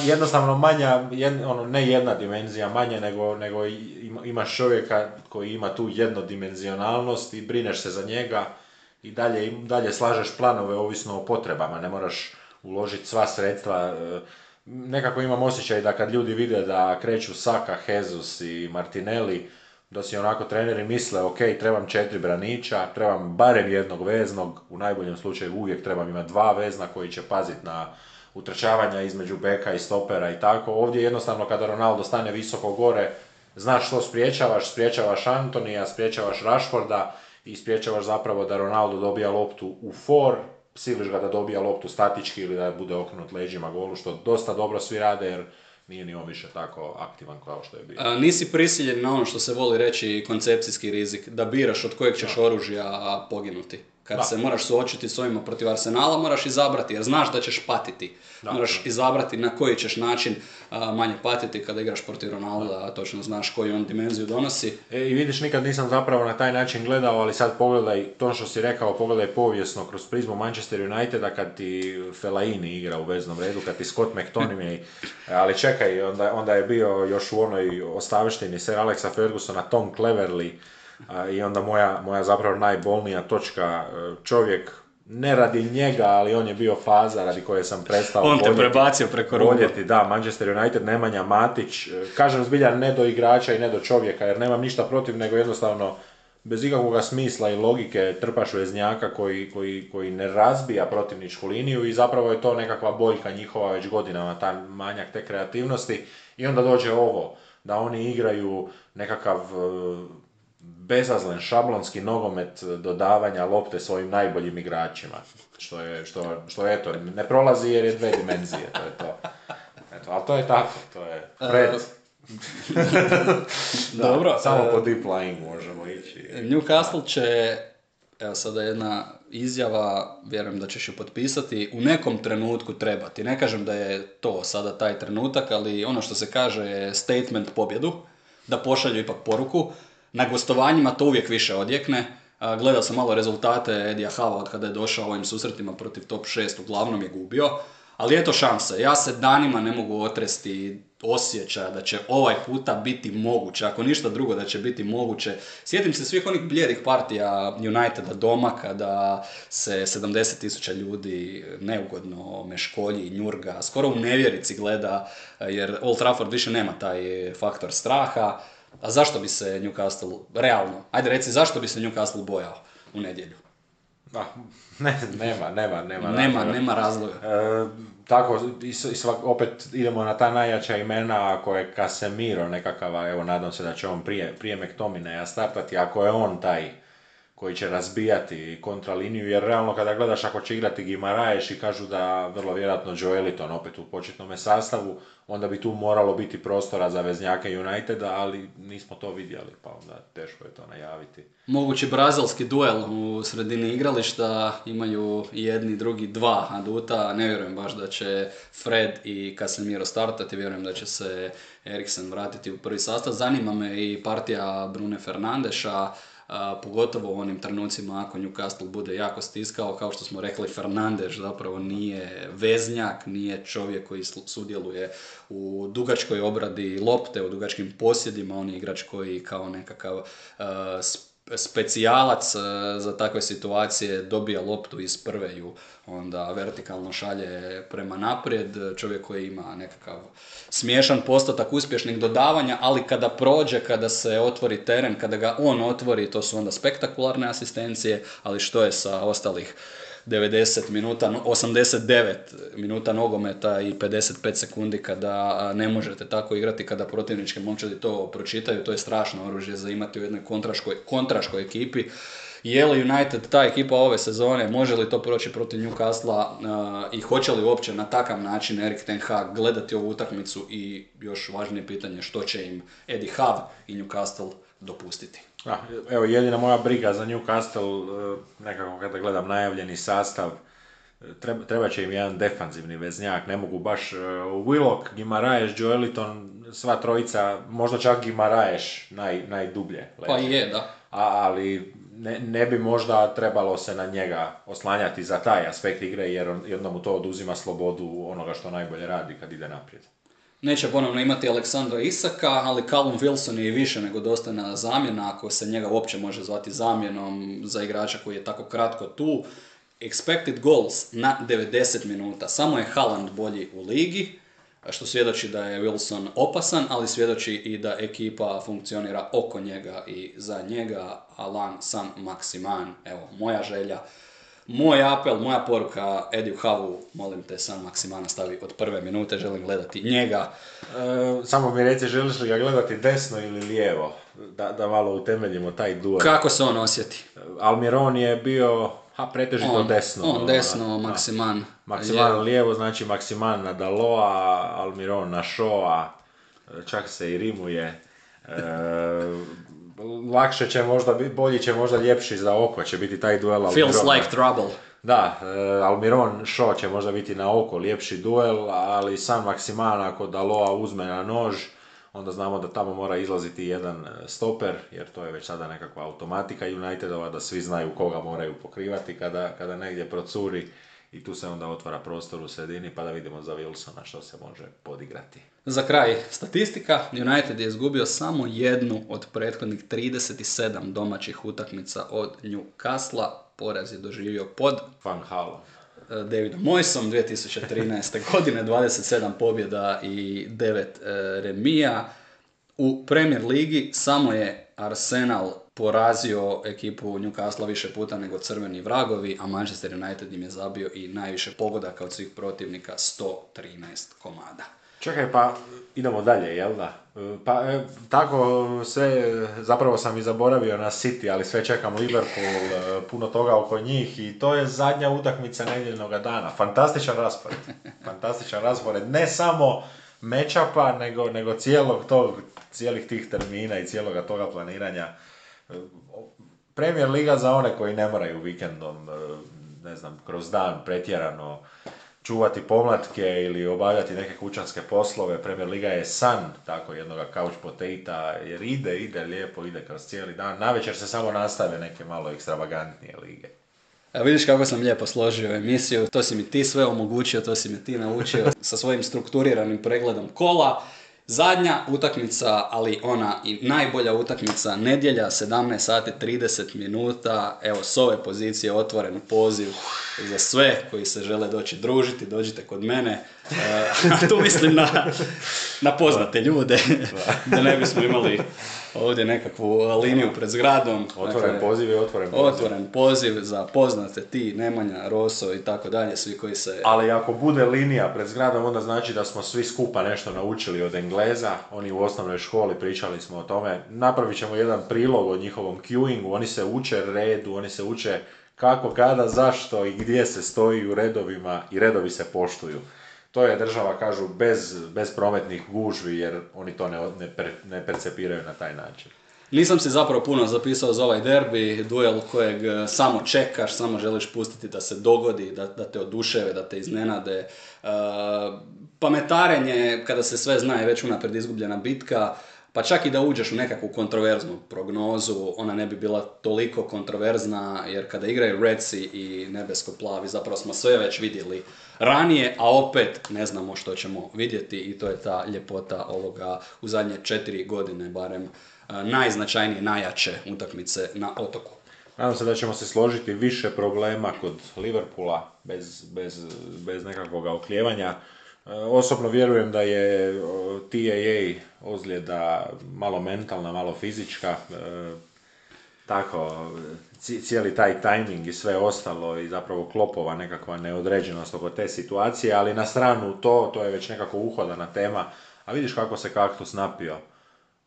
jednostavno manja, ono, ne jedna dimenzija manje, nego, nego ima, imaš čovjeka koji ima tu jednodimenzionalnost i brineš se za njega i dalje, dalje slažeš planove ovisno o potrebama, ne moraš uložiti sva sredstva. E, nekako imam osjećaj da kad ljudi vide da kreću Saka, Hezus i Martinelli, da si onako treneri misle, ok, trebam četiri braniča, trebam barem jednog veznog, u najboljem slučaju uvijek trebam imati dva vezna koji će paziti na utrčavanja između beka i stopera i tako. Ovdje jednostavno kada Ronaldo stane visoko gore, znaš što spriječavaš, spriječavaš Antonija, spriječavaš Rashforda, i spriječavaš zapravo da Ronaldo dobija loptu u for, siliš ga da dobija loptu statički ili da bude okrenut leđima golu, što dosta dobro svi rade jer nije ni on više tako aktivan kao što je bio. A, nisi prisiljen na ono što se voli reći koncepcijski rizik, da biraš od kojeg ćeš oružja poginuti. Kad se moraš suočiti s ovima protiv Arsenala, moraš izabrati, jer znaš da ćeš patiti. moraš izabrati na koji ćeš način manje patiti kada igraš protiv Ronalda, a točno znaš koju on dimenziju donosi. E, I vidiš, nikad nisam zapravo na taj način gledao, ali sad pogledaj, to što si rekao, pogledaj povijesno kroz prizmu Manchester Uniteda kad ti Fellaini igra u veznom redu, kad ti Scott McTominay, *laughs* ali čekaj, onda, onda je bio još u onoj ostavštini Sir Alexa Fergusona, Tom Cleverly, i onda moja, moja zapravo najbolnija točka, e, čovjek ne radi njega, ali on je bio faza radi koje sam prestao On te prebacio preko voljeti, da, Manchester United, Nemanja Matić, e, kažem zbilja ne do igrača i ne do čovjeka, jer nemam ništa protiv, nego jednostavno bez ikakvog smisla i logike trpaš veznjaka koji, koji, koji ne razbija protivničku liniju i zapravo je to nekakva boljka njihova već godinama, ta manjak te kreativnosti. I onda dođe ovo, da oni igraju nekakav e, bezazlen šablonski nogomet dodavanja lopte svojim najboljim igračima. Što je, što, što eto, ne prolazi jer je dve dimenzije, to je to. Eto, ali to je tako, to je Fred. *laughs* Dobro. Samo po deep lying možemo ići. Newcastle će, evo sada jedna izjava, vjerujem da ćeš ju potpisati, u nekom trenutku trebati. Ne kažem da je to sada taj trenutak, ali ono što se kaže je statement pobjedu, da pošalju ipak poruku. Na gostovanjima to uvijek više odjekne. Gledao sam malo rezultate Edija Hava od kada je došao ovim susretima protiv top 6, uglavnom je gubio. Ali eto šanse. Ja se danima ne mogu otresti osjećaja da će ovaj puta biti moguće, ako ništa drugo da će biti moguće. Sjetim se svih onih bljedih partija Uniteda doma kada se 70.000 ljudi neugodno meškolji i njurga, skoro u nevjerici gleda jer Old Trafford više nema taj faktor straha. A zašto bi se Newcastle, realno, ajde reci, zašto bi se Newcastle bojao u nedjelju? Da, ne, nema, nema, nema Nema, nema razloga. E, tako, i, svak, opet idemo na ta najjača imena, ako je Casemiro nekakav, evo nadam se da će on prije, prije McTominaya startati, ako je on taj koji će razbijati kontraliniju, jer realno kada gledaš ako će igrati Gimaraješ i kažu da vrlo vjerojatno Joeliton opet u početnom sastavu, onda bi tu moralo biti prostora za veznjake Uniteda, ali nismo to vidjeli, pa onda teško je to najaviti. Mogući brazilski duel u sredini igrališta, imaju jedni, drugi, dva aduta, ne vjerujem baš da će Fred i Casemiro startati, vjerujem da će se Eriksen vratiti u prvi sastav. Zanima me i partija Brune Fernandeša, pogotovo u onim trenucima ako Newcastle bude jako stiskao, kao što smo rekli, Fernandez zapravo nije veznjak, nije čovjek koji sudjeluje u dugačkoj obradi lopte, u dugačkim posjedima, on je igrač koji kao nekakav specijalac e, za takve situacije dobija loptu iz prve ju onda vertikalno šalje prema naprijed, čovjek koji ima nekakav smiješan postotak uspješnih dodavanja, ali kada prođe, kada se otvori teren, kada ga on otvori, to su onda spektakularne asistencije, ali što je sa ostalih 90 minuta, 89 minuta nogometa i 55 sekundi kada ne možete tako igrati, kada protivničke momčadi to pročitaju, to je strašno oružje za imati u jednoj kontraškoj, kontraškoj ekipi. Je li United ta ekipa ove sezone, može li to proći protiv Newcastle i hoće li uopće na takav način Erik Ten Hag gledati ovu utakmicu? I još važnije pitanje što će im Eddie Howe i Newcastle dopustiti. Ah, evo, jedina moja briga za Newcastle, e, nekako kada gledam najavljeni sastav, e, treba, treba će im jedan defanzivni veznjak, ne mogu baš uh, Willock, Gimaraeš, Joeliton, sva trojica, možda čak Gimaraeš naj, najdublje. Leće. Pa je, da. A, ali ne, ne, bi možda trebalo se na njega oslanjati za taj aspekt igre, jer on, mu to oduzima slobodu onoga što najbolje radi kad ide naprijed. Neće ponovno imati Aleksandra Isaka, ali Callum Wilson je više nego dostojna zamjena, ako se njega uopće može zvati zamjenom za igrača koji je tako kratko tu. Expected goals na 90 minuta. Samo je Haaland bolji u ligi, što svjedoči da je Wilson opasan, ali svjedoči i da ekipa funkcionira oko njega i za njega. Alan San Maximan, evo, moja želja moj apel, moja poruka Ediju Havu, molim te sam Maksimana stavi od prve minute, želim gledati njega. E, samo mi reci, želiš li ga gledati desno ili lijevo? Da, da malo utemeljimo taj duel. Kako se on osjeti? Almiron je bio ha, pretežito on, desno. On desno, Maksiman. Maksiman lijevo. lijevo, znači Maksiman na Daloa, Almiron na Shoa, čak se i rimuje. E, lakše će možda biti, bolji će možda ljepši za oko će biti taj duel. Feels like trouble. Da, e, Almiron Shaw će možda biti na oko ljepši duel, ali sam Maksiman ako Daloa uzme na nož, onda znamo da tamo mora izlaziti jedan e, stoper, jer to je već sada nekakva automatika Unitedova, da svi znaju koga moraju pokrivati kada, kada negdje procuri i tu se onda otvara prostor u sredini pa da vidimo za Wilsona što se može podigrati. Za kraj, statistika. United je izgubio samo jednu od prethodnih 37 domaćih utakmica od Newcastle. Poraz je doživio pod Van Halo. E, Davidom Moisom 2013. *laughs* godine, 27 pobjeda i 9 e, remija. U Premier Ligi samo je Arsenal porazio ekipu Newcastle više puta nego crveni vragovi, a Manchester United im je zabio i najviše pogodaka od svih protivnika, 113 komada. Čekaj, pa idemo dalje, jel da? Pa e, tako sve, zapravo sam i zaboravio na City, ali sve čekam Liverpool, e, puno toga oko njih i to je zadnja utakmica nedjeljnog dana. Fantastičan raspored. Fantastičan raspored. Ne samo mečapa, nego, nego cijelog tog, cijelih tih termina i cijeloga toga planiranja Premier Liga za one koji ne moraju vikendom, e, ne znam, kroz dan pretjerano čuvati pomlatke ili obavljati neke kućanske poslove. Premier Liga je san tako jednog couch potato jer ide, ide lijepo, ide kroz cijeli dan. Navečer se samo nastave neke malo ekstravagantnije lige. A vidiš kako sam lijepo složio emisiju, to si mi ti sve omogućio, to si mi ti naučio sa svojim strukturiranim pregledom kola. Zadnja utakmica, ali ona i najbolja utakmica, nedjelja, 17 sati 30 minuta, evo s ove pozicije otvoren poziv za sve koji se žele doći družiti, dođite kod mene. E, tu mislim na, na poznate ljude, da ne bismo imali ovdje nekakvu liniju pred zgradom. Otvoren dakle, poziv je otvoren poziv. Otvoren poziv za poznate ti, Nemanja, Roso i tako dalje, svi koji se... Ali ako bude linija pred zgradom, onda znači da smo svi skupa nešto naučili od Engleza. Oni u osnovnoj školi pričali smo o tome. Napravit ćemo jedan prilog o njihovom queuingu. Oni se uče redu, oni se uče kako, kada, zašto i gdje se stoji u redovima i redovi se poštuju. To je država, kažu, bez, bez prometnih gužvi jer oni to ne, ne, ne percepiraju na taj način. Nisam si zapravo puno zapisao za ovaj derbi, duel kojeg e, samo čekaš, samo želiš pustiti da se dogodi, da, da te oduševe, da te iznenade. Uh, pametarenje, kada se sve zna je već unaprijed izgubljena bitka, pa čak i da uđeš u nekakvu kontroverznu prognozu, ona ne bi bila toliko kontroverzna, jer kada igraju Redsi i nebesko-plavi, zapravo smo sve već vidjeli ranije, a opet ne znamo što ćemo vidjeti i to je ta ljepota ovoga u zadnje četiri godine, barem e, najznačajnije, najjače utakmice na otoku. Nadam se da ćemo se složiti više problema kod Liverpoola bez, bez, bez nekakvog okljevanja. E, osobno vjerujem da je TAA ozljeda malo mentalna, malo fizička, e, tako cijeli taj timing i sve ostalo i zapravo klopova nekakva neodređenost oko te situacije, ali na stranu to, to je već nekako uhodana tema, a vidiš kako se kaktus napio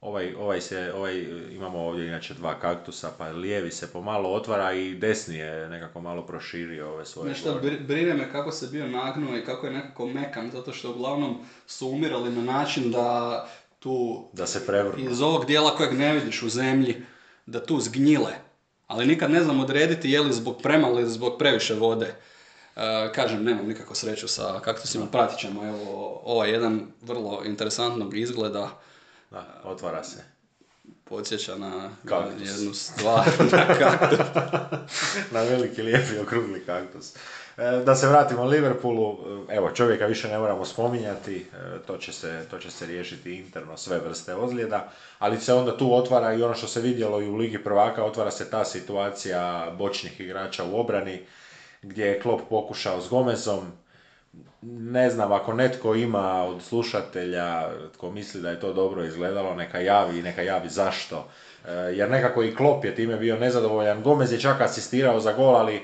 Ovaj, ovaj, se, ovaj, imamo ovdje inače dva kaktusa, pa lijevi se pomalo otvara i desni je nekako malo proširio ove svoje Nešto brine me kako se bio nagnuo i kako je nekako mekan, zato što uglavnom su umirali na način da tu... Da se prevrnu. Iz ovog dijela kojeg ne vidiš u zemlji, da tu zgnjile. Ali nikad ne znam odrediti je li zbog premalo ili zbog previše vode. E, kažem, nemam nikako sreću sa kaktusima, pratit ćemo evo, ovaj jedan vrlo interesantnog izgleda da, otvara se. Podsjeća na jednu stvar, na *laughs* kaktus. na veliki lijepi okrugli kaktus. E, da se vratimo Liverpoolu, e, evo čovjeka više ne moramo spominjati, e, to će, se, to će se riješiti interno sve vrste ozljeda, ali se onda tu otvara i ono što se vidjelo i u Ligi prvaka, otvara se ta situacija bočnih igrača u obrani, gdje je Klopp pokušao s Gomezom, ne znam, ako netko ima od slušatelja tko misli da je to dobro izgledalo, neka javi i neka javi zašto. E, jer nekako i Klop je time bio nezadovoljan. Gomez je čak asistirao za gol, ali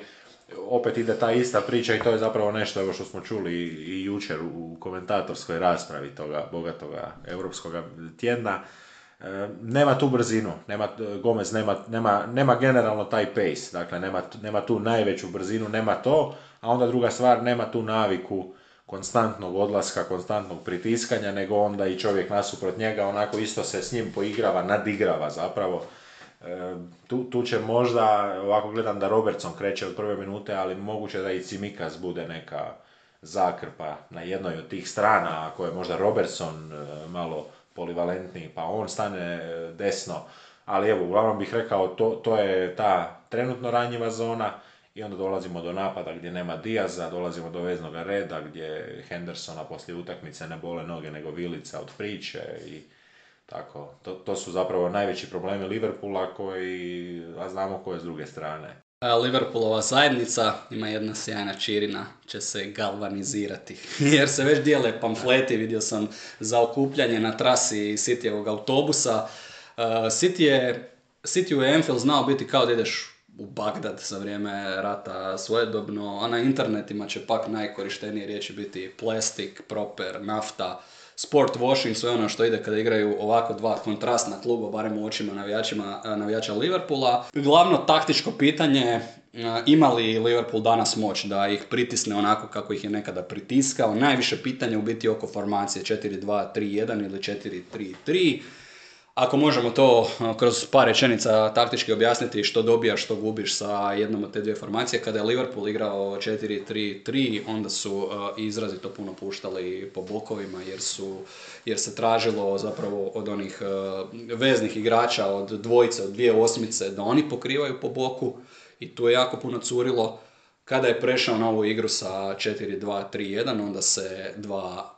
opet ide ta ista priča i to je zapravo nešto evo što smo čuli i jučer u komentatorskoj raspravi toga bogatoga europskog tjedna. E, nema tu brzinu, nema, Gomez nema, nema, nema generalno taj pace, dakle nema, nema tu najveću brzinu, nema to, a onda druga stvar, nema tu naviku konstantnog odlaska, konstantnog pritiskanja, nego onda i čovjek nasuprot njega onako isto se s njim poigrava, nadigrava zapravo. E, tu, tu će možda, ovako gledam da Robertson kreće od prve minute, ali moguće da i Cimikas bude neka zakrpa na jednoj od tih strana, ako je možda Robertson e, malo polivalentniji, pa on stane e, desno. Ali evo, uglavnom bih rekao, to, to je ta trenutno ranjiva zona i onda dolazimo do napada gdje nema Diaza, dolazimo do veznog reda gdje Hendersona poslije utakmice ne bole noge nego vilica od priče i tako. To, to su zapravo najveći problemi Liverpoola koji, a znamo koje s druge strane. Liverpoolova zajednica ima jedna sjajna čirina, će se galvanizirati. *laughs* Jer se već dijele pamfleti, vidio sam za okupljanje na trasi Cityjevog autobusa. City je, City u Anfield znao biti kao da ideš u Bagdad za vrijeme rata svojedobno, a na internetima će pak najkorištenije riječi biti plastik, proper, nafta, sport washing, sve ono što ide kada igraju ovako dva kontrastna kluba, barem u očima navijačima, navijača Liverpoola. Glavno taktičko pitanje, ima li Liverpool danas moć da ih pritisne onako kako ih je nekada pritiskao? Najviše pitanje u biti oko formacije 4-2-3-1 ili 4-3-3. Ako možemo to kroz par rečenica taktički objasniti što dobijaš, što gubiš sa jednom od te dvije formacije, kada je Liverpool igrao 4-3-3, onda su izrazito puno puštali po bokovima jer, su, jer se tražilo zapravo od onih veznih igrača, od dvojice, od dvije osmice, da oni pokrivaju po boku i tu je jako puno curilo. Kada je prešao na ovu igru sa 4-2-3-1, onda se dva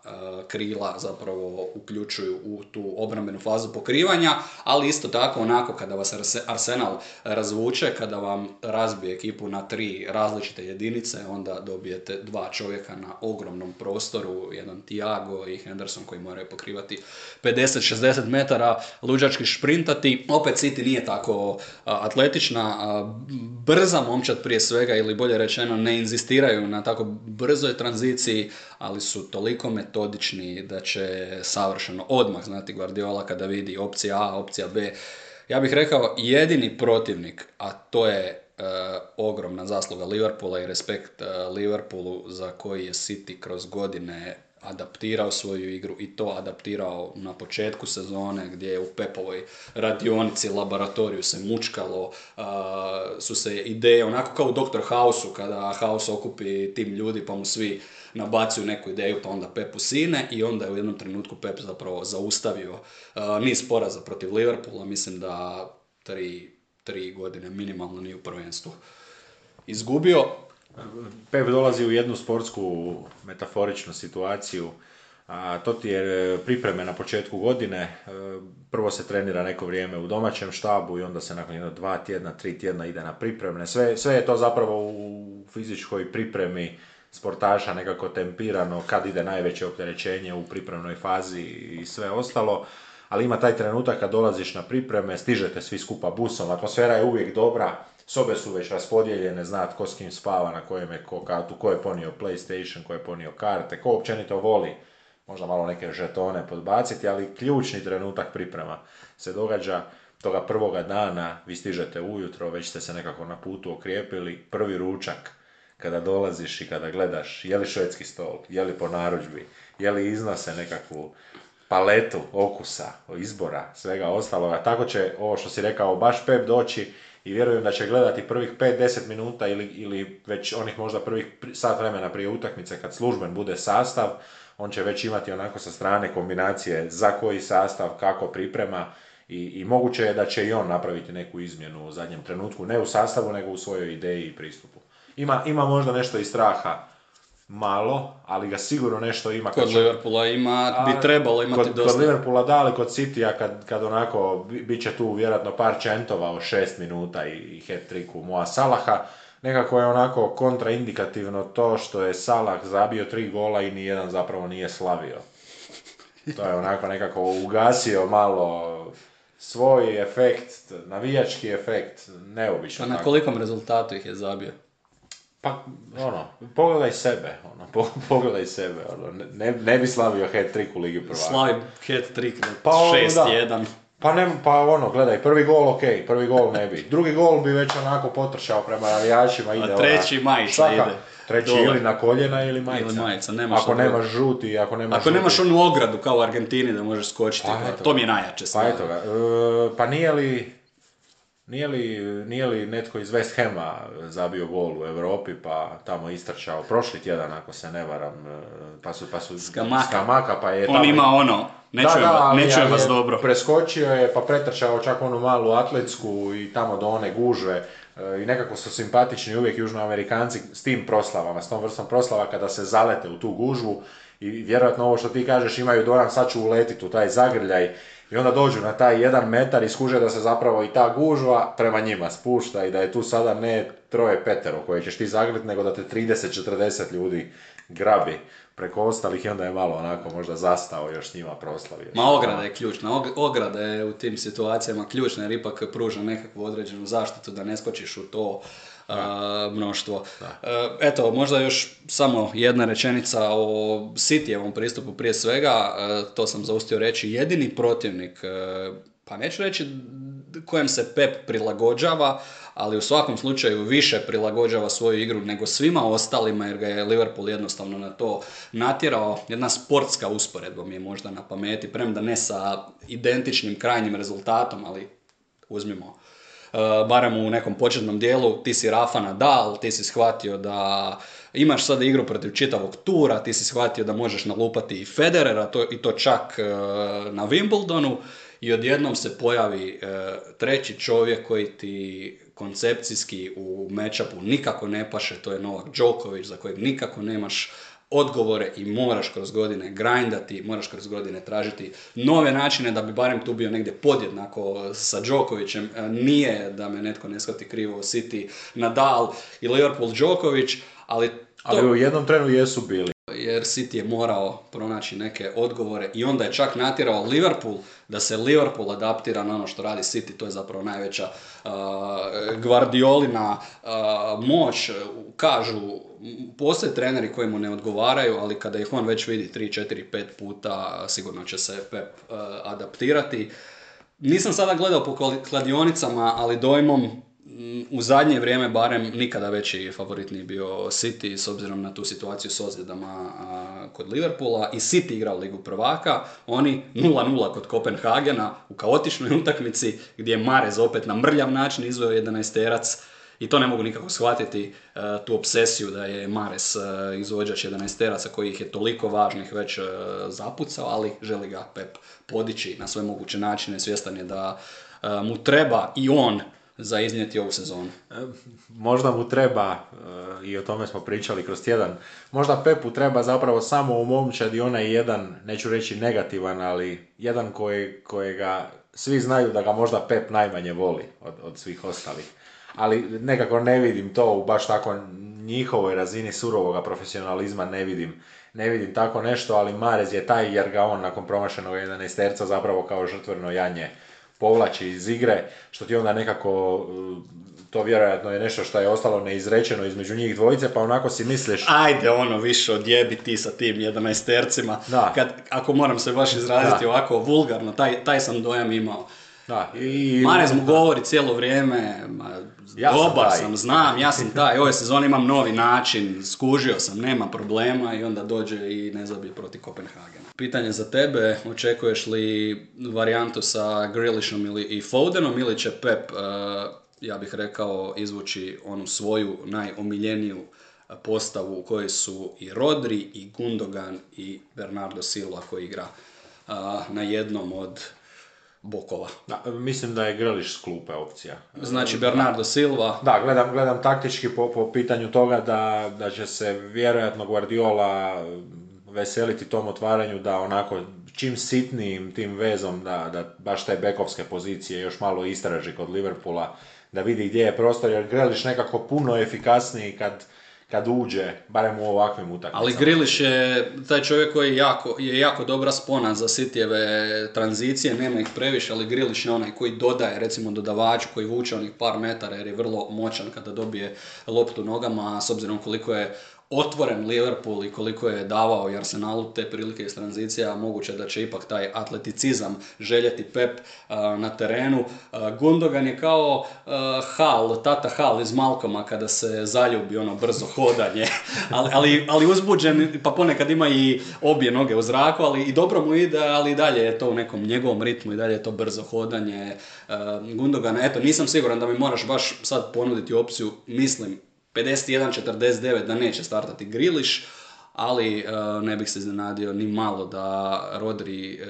krila zapravo uključuju u tu obrambenu fazu pokrivanja, ali isto tako onako kada vas Arsenal razvuče, kada vam razbije ekipu na tri različite jedinice, onda dobijete dva čovjeka na ogromnom prostoru, jedan Tiago i Henderson koji moraju pokrivati 50-60 metara, luđački šprintati. Opet City nije tako atletična, brza momčad prije svega ili bolje rečeno ne inzistiraju na tako brzoj tranziciji, ali su toliko metodični da će savršeno odmah znati Guardiola kada vidi opcija A, opcija B. Ja bih rekao jedini protivnik, a to je e, ogromna zasluga Liverpoola i respekt uh, Liverpoolu za koji je City kroz godine adaptirao svoju igru i to adaptirao na početku sezone gdje je u Pepovoj radionici, laboratoriju se mučkalo, su se ideje, onako kao u Dr. House-u kada House okupi tim ljudi pa mu svi nabacuju neku ideju pa onda Pep usine i onda je u jednom trenutku Pep zapravo zaustavio niz poraza protiv Liverpoola, mislim da tri, tri godine minimalno nije u prvenstvu izgubio. Pep dolazi u jednu sportsku metaforičnu situaciju, a to ti je e, pripreme na početku godine. E, prvo se trenira neko vrijeme u domaćem štabu i onda se nakon jedno dva tjedna, tri tjedna ide na pripremne. Sve, sve je to zapravo u fizičkoj pripremi sportaša nekako tempirano kad ide najveće opterećenje u pripremnoj fazi i sve ostalo. Ali ima taj trenutak kad dolaziš na pripreme, stižete svi skupa busom, atmosfera je uvijek dobra, sobe su već raspodijeljene, zna tko s kim spava, na kojem je ko kartu, ko je ponio PlayStation, ko je ponio karte, ko općenito voli možda malo neke žetone podbaciti, ali ključni trenutak priprema se događa toga prvoga dana, vi stižete ujutro, već ste se nekako na putu okrijepili, prvi ručak, kada dolaziš i kada gledaš je li švedski stol, je li po narudžbi, je li iznose nekakvu paletu okusa, izbora, svega ostaloga. Tako će ovo što si rekao baš Pep doći i vjerujem da će gledati prvih 5-10 minuta ili, ili već onih možda prvih sat vremena prije utakmice kad služben bude sastav, on će već imati onako sa strane kombinacije za koji sastav, kako priprema i, i moguće je da će i on napraviti neku izmjenu u zadnjem trenutku, ne u sastavu nego u svojoj ideji i pristupu. Ima, ima možda nešto i straha malo, ali ga sigurno nešto ima. Kod će... Liverpoola ima, bi trebalo imati kod, dosta. Kod Liverpoola da, ali kod Citya kad, kad onako, bit će tu vjerojatno par čentova o šest minuta i, i hat-trick u Moa Salaha, nekako je onako kontraindikativno to što je Salah zabio tri gola i nijedan zapravo nije slavio. To je onako nekako ugasio malo svoj efekt, navijački efekt, neobično. Pa na kolikom rezultatu ih je zabio? Pa, ono, pogledaj sebe, ono, *laughs* pogledaj sebe, ono, ne, ne bi slavio hat-trick u Ligi prvaka. Slavi hat-trick na pa, 6-1. Pa ne, pa ono, gledaj, prvi gol ok, prvi gol ne bi. Drugi gol bi već onako potrčao prema navijačima, ide A treći majica ide. Treći ili na koljena ili majica. Ili majica, nemaš Ako nemaš žuti, ako nemaš Ako nemaš onu ogradu kao u Argentini da možeš skočiti, pa, to mi je najjače. Pa eto ga, e, pa nije li, nije li, nije li netko iz West Hama zabio gol u Europi pa tamo istrčao prošli tjedan ako se ne varam e, pa su, pa su Skamaka. Skamaka pa je On ima ono, ne da, čujem, da, ne čujem vas dobro. Preskočio je pa pretrčao čak onu malu atletsku i tamo do one gužve e, i nekako su simpatični uvijek južnoamerikanci s tim proslavama, s tom vrstom proslava kada se zalete u tu gužvu i vjerojatno ovo što ti kažeš imaju dojam sad ću uletiti u taj zagrljaj i onda dođu na taj jedan metar i skuže da se zapravo i ta gužva prema njima spušta i da je tu sada ne troje petero koje ćeš ti zagrliti, nego da te 30-40 ljudi grabi preko ostalih i onda je malo onako možda zastao još njima proslavio. Ma ograda je ključna, ograda je u tim situacijama ključna jer ipak pruža nekakvu određenu zaštitu da ne skočiš u to mnoštvo. E, eto, možda još samo jedna rečenica o Cityjevom pristupu prije svega, e, to sam zaustio reći, jedini protivnik, e, pa neću reći kojem se Pep prilagođava, ali u svakom slučaju više prilagođava svoju igru nego svima ostalima jer ga je Liverpool jednostavno na to natjerao. Jedna sportska usporedba mi je možda na pameti, premda ne sa identičnim krajnjim rezultatom, ali uzmimo barem u nekom početnom dijelu, ti si Rafa Nadal, ti si shvatio da imaš sada igru protiv čitavog tura, ti si shvatio da možeš nalupati i Federera, to, i to čak eh, na Wimbledonu, i odjednom se pojavi eh, treći čovjek koji ti koncepcijski u matchupu nikako ne paše, to je Novak Djokovic za kojeg nikako nemaš odgovore i moraš kroz godine grindati, moraš kroz godine tražiti nove načine da bi barem tu bio negdje podjednako sa Djokovicem. E, Nije da me netko ne shvati krivo City, Nadal i Liverpool Djokovic, ali to Ali u jednom trenu jesu bili. jer City je morao pronaći neke odgovore i onda je čak natjerao Liverpool da se Liverpool adaptira na ono što radi City, to je zapravo najveća uh, Guardiolina uh, moć. Kažu, postoje treneri koji mu ne odgovaraju, ali kada ih on već vidi 3, 4, 5 puta, sigurno će se Pep uh, adaptirati. Nisam sada gledao po kla- kladionicama, ali dojmom mm, u zadnje vrijeme barem nikada veći favorit nije bio City s obzirom na tu situaciju s ozljedama kod Liverpoola. I City igra Ligu prvaka, oni 0-0 kod Kopenhagena u kaotičnoj *laughs* utakmici gdje je Marez opet na mrljav način izveo 11 i to ne mogu nikako shvatiti, e, tu obsesiju da je Mares e, izvođač 11 kojih je toliko važnih već e, zapucao, ali želi ga Pep podići na sve moguće načine, svjestan je da mu treba i on za iznijeti ovu sezonu. Možda mu treba, i o tome smo pričali kroz tjedan, možda Pepu treba zapravo samo u momčadi onaj jedan, neću reći negativan, ali jedan koji, kojega svi znaju da ga možda Pep najmanje voli od, od svih ostalih. Ali nekako ne vidim to u baš tako njihovoj razini surovoga profesionalizma, ne vidim, ne vidim tako nešto, ali Marez je taj jer ga on nakon promašenog 11 zapravo kao žrtveno janje povlači iz igre, što ti onda nekako uh, to vjerojatno je nešto što je ostalo neizrečeno između njih dvojice, pa onako si misliš, Ajde ono više odjebi ti sa tim 11 Da. Kad, ako moram se baš izraziti Da. ovako vulgarno, taj, taj sam dojam imao. Da, i... Marez mu govori cijelo vrijeme, ma, Ja sam dobar taj. sam, znam, ja sam taj, *laughs* ove sezone imam novi način, skužio sam, nema problema i onda dođe i ne zabije protiv Kopenhagena. Pitanje za tebe, očekuješ li varijantu sa Grealishom ili i Fodenom ili će Pep, eh, ja bih rekao, izvući onu svoju najomiljeniju postavu u kojoj su i Rodri, i Gundogan, i Bernardo Silva koji igra eh, na jednom od bokova. Da, mislim da je Grliš s klupe opcija. Znači Bernardo Silva, Da, gledam, gledam taktički po, po pitanju toga da, da će se vjerojatno Guardiola veseliti tom otvaranju da onako čim sitnijim tim vezom da, da baš te bekovske pozicije još malo istraži kod Liverpoola, da vidi gdje je prostor, jer Greliš nekako puno efikasniji kad, kad uđe, barem u ovakvim utakmicama. ali Griliš je taj čovjek koji je jako, je jako dobra spona za Sitijeve tranzicije, nema ih previše, ali Griliš je onaj koji dodaje, recimo dodavaču koji vuče onih par metara jer je vrlo moćan kada dobije loptu nogama, s obzirom koliko je otvoren Liverpool i koliko je davao Arsenalu te prilike iz tranzicija, moguće da će ipak taj atleticizam željeti Pep na terenu. Gundogan je kao Hal, tata Hal iz Malkoma kada se zaljubi ono brzo hodanje, *laughs* ali, ali, ali uzbuđen, pa ponekad ima i obje noge u zraku, ali i dobro mu ide, ali i dalje je to u nekom njegovom ritmu i dalje je to brzo hodanje. Gundogan, eto, nisam siguran da mi moraš baš sad ponuditi opciju, mislim, 51-49 da neće startati Griliš, ali e, ne bih se iznenadio ni malo da Rodri e,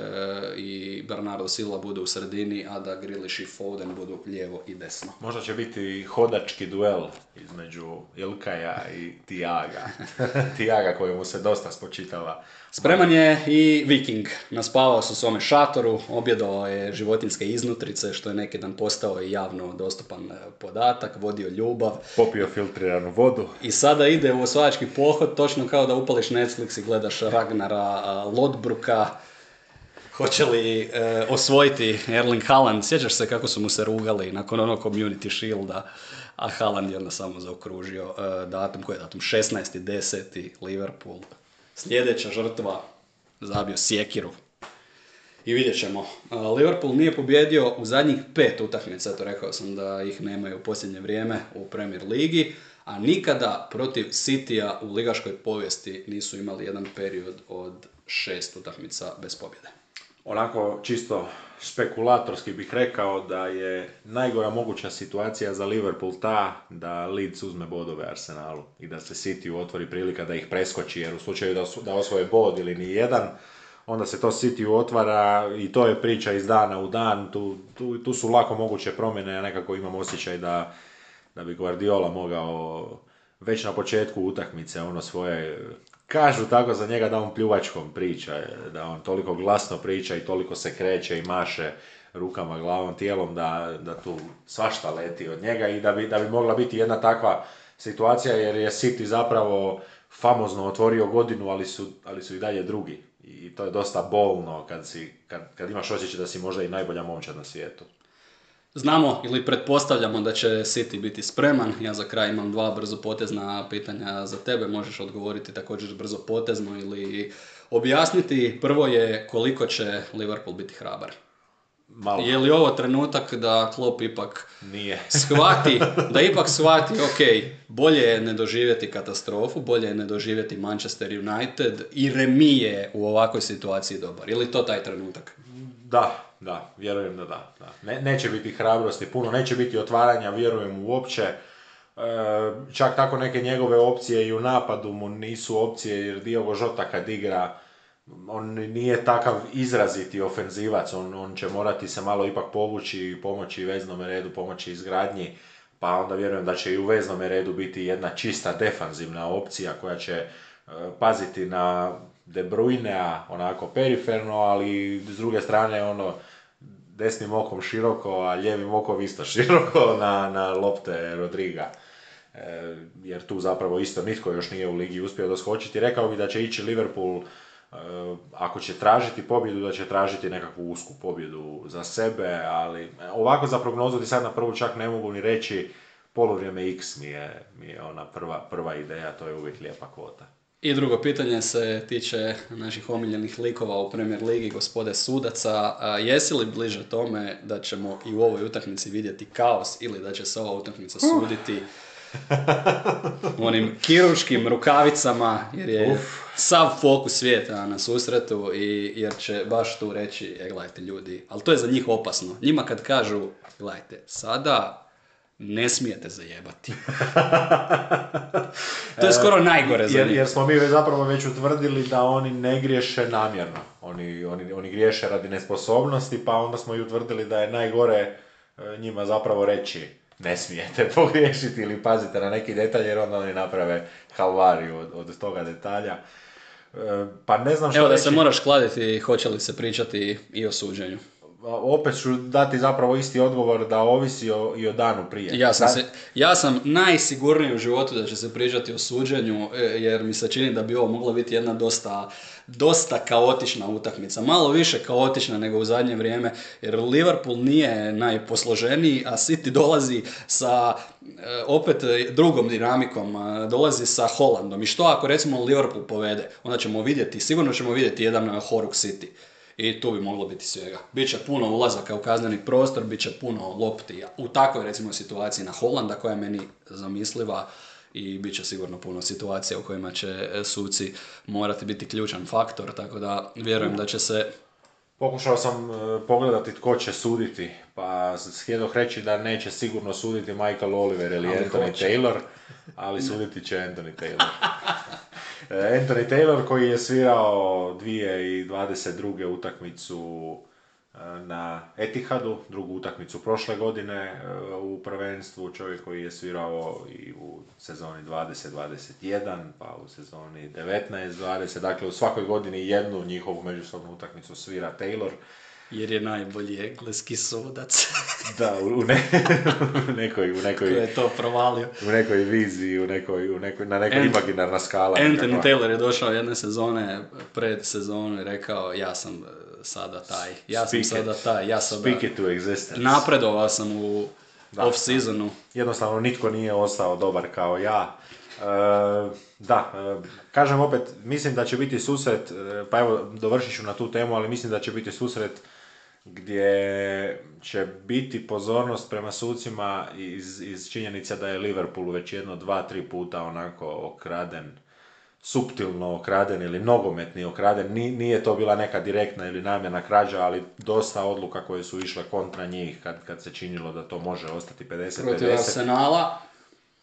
i Bernardo Silva budu u sredini, a da Griliš i Foden budu lijevo i desno. Možda će biti hodački duel između Ilkaja i Tiaga. *laughs* Tiaga kojemu se dosta spočitava. Spreman je i Viking. Naspavao se u svome šatoru, objedovao je životinske iznutrice, što je neki dan postao i javno dostupan e, podatak, vodio ljubav. Popio filtriranu vodu. I sada ide u osvajački pohod, točno kao da upališ Netflix i gledaš Ragnara Lodbruka. Hoće li e, osvojiti Erling Haaland? Sjećaš se kako su mu se rugali nakon onog Community Shielda, a Haaland je onda samo zaokružio e, datum, koji je datum? 16.10. Liverpool. Sljedeća žrtva zabio sjekiru. I vidjet ćemo. Liverpool nije pobjedio u zadnjih pet utakmica, eto rekao sam da ih nemaju u posljednje vrijeme u Premier Ligi, a nikada protiv Citya u ligaškoj povijesti nisu imali jedan period od šest utakmica bez pobjede. Onako čisto spekulatorski bih rekao da je najgora moguća situacija za Liverpool ta da Leeds uzme bodove Arsenalu i da se City otvori prilika da ih preskoči jer u slučaju da, su, da osvoje bod ili ni jedan onda se to City otvara i to je priča iz dana u dan, tu, tu, tu su lako moguće promjene, ja nekako imam osjećaj da, da bi Guardiola mogao već na početku utakmice ono svoje kažu tako za njega da on pljuvačkom priča, da on toliko glasno priča i toliko se kreće i maše rukama, glavom, tijelom da, da tu svašta leti od njega i da bi, da bi mogla biti jedna takva situacija jer je City zapravo famozno otvorio godinu, ali su, ali su i dalje drugi. I to je dosta bolno kad, si, kad, kad imaš osjećaj da si možda i najbolja momčad na svijetu. Znamo ili pretpostavljamo da će City biti spreman. Ja za kraj imam dva brzo potezna pitanja za tebe. Možeš odgovoriti također brzo potezno ili objasniti. Prvo je koliko će Liverpool biti hrabar. Malo. Je li ovo trenutak da Klopp ipak Nije. *laughs* shvati, da ipak shvati, ok, bolje je ne doživjeti katastrofu, bolje je ne doživjeti Manchester United i remi je u ovakvoj situaciji dobar. Je li to taj trenutak? Da, da, vjerujem da da. da. Ne, neće biti hrabrosti puno, neće biti otvaranja, vjerujem uopće. E, čak tako neke njegove opcije i u napadu mu nisu opcije jer Diogo Žota kad igra on nije takav izraziti ofenzivac, on, on će morati se malo ipak povući i pomoći veznome redu, pomoći izgradnji, pa onda vjerujem da će i u veznome redu biti jedna čista defanzivna opcija koja će e, paziti na De Bruyne, onako periferno, ali s druge strane ono desnim okom široko, a lijevim okom isto široko *laughs* na, na lopte Rodriga. E, jer tu zapravo isto nitko još nije u ligi uspio doskočiti. Rekao bi da će ići Liverpool e, ako će tražiti pobjedu, da će tražiti nekakvu usku pobjedu za sebe, ali ovako za prognozu ti sad na prvu čak ne mogu ni reći poluvrijeme X mi je, mi je ona prva, prva ideja, to je uvijek lijepa kvota. I drugo pitanje se tiče naših omiljenih likova u Premier Ligi, gospode sudaca. Jesi li bliže tome da ćemo i u ovoj utakmici vidjeti kaos ili da će se ova utakmica suditi onim kirurškim rukavicama jer je sav fokus svijeta na susretu i jer će baš tu reći, e gledajte ljudi, ali to je za njih opasno. Njima kad kažu, gledajte, sada ne smijete zajebati. *laughs* to je skoro najgore za Jer, njih. jer smo mi zapravo već utvrdili da oni ne griješe namjerno. Oni, oni, oni griješe radi nesposobnosti, pa onda smo i utvrdili da je najgore e, njima zapravo reći ne smijete *laughs* pogriješiti ili pazite na neki detalj jer onda oni naprave halvariju od, od toga detalja. E, Pa ne znam što Evo da reći. se moraš kladiti, hoće li se pričati i o suđenju. Opet ću dati zapravo isti odgovor da ovisi o, i o danu prije. Ja sam, Da- se, ja sam najsigurniji u životu da će se pričati o suđenju, e, jer mi se čini da bi ovo mogla biti jedna dosta, dosta kaotična utakmica. Malo više kaotična nego u zadnje vrijeme, jer Liverpool nije najposloženiji, a City dolazi sa e, opet e, drugom dinamikom, dolazi sa Holandom. I što ako recimo Liverpool povede? Onda ćemo vidjeti, sigurno ćemo vidjeti jedan Horuk City. I tu bi moglo biti svega. Biće puno ulazaka u kazneni prostor, bit će puno lopti. U takvoj recimo situaciji na Holanda koja je meni zamisliva i bit će sigurno puno situacija u kojima će e, suci morati biti ključan faktor, tako da vjerujem da će se Pokušao sam e, pogledati tko će suditi, pa htjedoh reći da neće sigurno suditi Michael Oliver ili Ali Anthony hoće. Taylor, ali suditi će Anthony Taylor. *laughs* E, Anthony Taylor koji je svirao 2022. utakmicu e, na Etihadu, drugu utakmicu prošle godine e, u prvenstvu, čovjek koji je svirao i u sezoni 20-21, pa u sezoni 19-20, dakle u svakoj godini jednu njihovu međusobnu utakmicu svira Taylor. Jer je najbolji engleski sudac *laughs* Da, u, u ne- u nekoj, u nekoj, je to provalio. u nekoj viziji, u nekoj, u nekoj, na nekoj imaginarna skala. Anthony nekakva. Taylor je došao jedne sezone pred sezonu i rekao ja sam e, sada taj, ja sam it. sada taj, ja sada Speak it to existence. napredovao sam u off-seasonu. Jednostavno nitko nije ostao dobar kao ja. E, da, e, kažem opet, mislim da će biti susret, pa evo dovršit ću na tu temu, ali mislim da će biti susret gdje će biti pozornost prema sucima iz, iz činjenice da je Liverpool već jedno, dva, tri puta onako okraden, suptilno okraden ili nogometni okraden. Ni- Nije to bila neka direktna ili namjerna krađa, ali dosta odluka koje su išle kontra njih kad, kad se činilo da to može ostati 50-50. Protiv Arsenala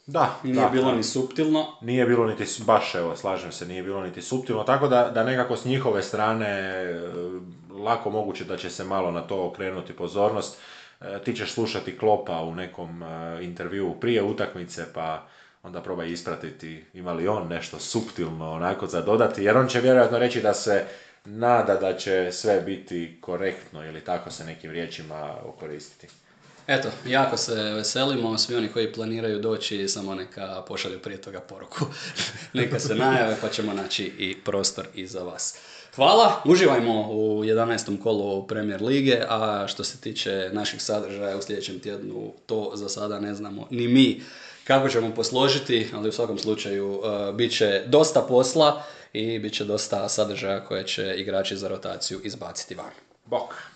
Da, nije da, bilo ni suptilno. Nije bilo niti, baš evo, slažem se, nije bilo niti suptilno, tako da, da nekako s njihove strane lako moguće da će se malo na to okrenuti pozornost. e, ti ćeš slušati Klopa u nekom e, intervjuu prije utakmice, pa onda probaj ispratiti ima li on nešto suptilno onako za dodati, jer on će vjerojatno reći da se nada da će sve biti korektno ili tako se nekim riječima okoristiti. Eto, jako se veselimo, svi oni koji planiraju doći, samo neka pošalju prije toga poruku. *laughs* neka se najave pa ćemo naći i prostor i za vas. Hvala, uživajmo u 11. kolu Premier Lige, a što se tiče naših sadržaja u sljedećem tjednu, to za sada ne znamo ni mi kako ćemo posložiti, ali u svakom slučaju uh, bit će dosta posla i bit će dosta sadržaja koje će igrači za rotaciju izbaciti van. Bok!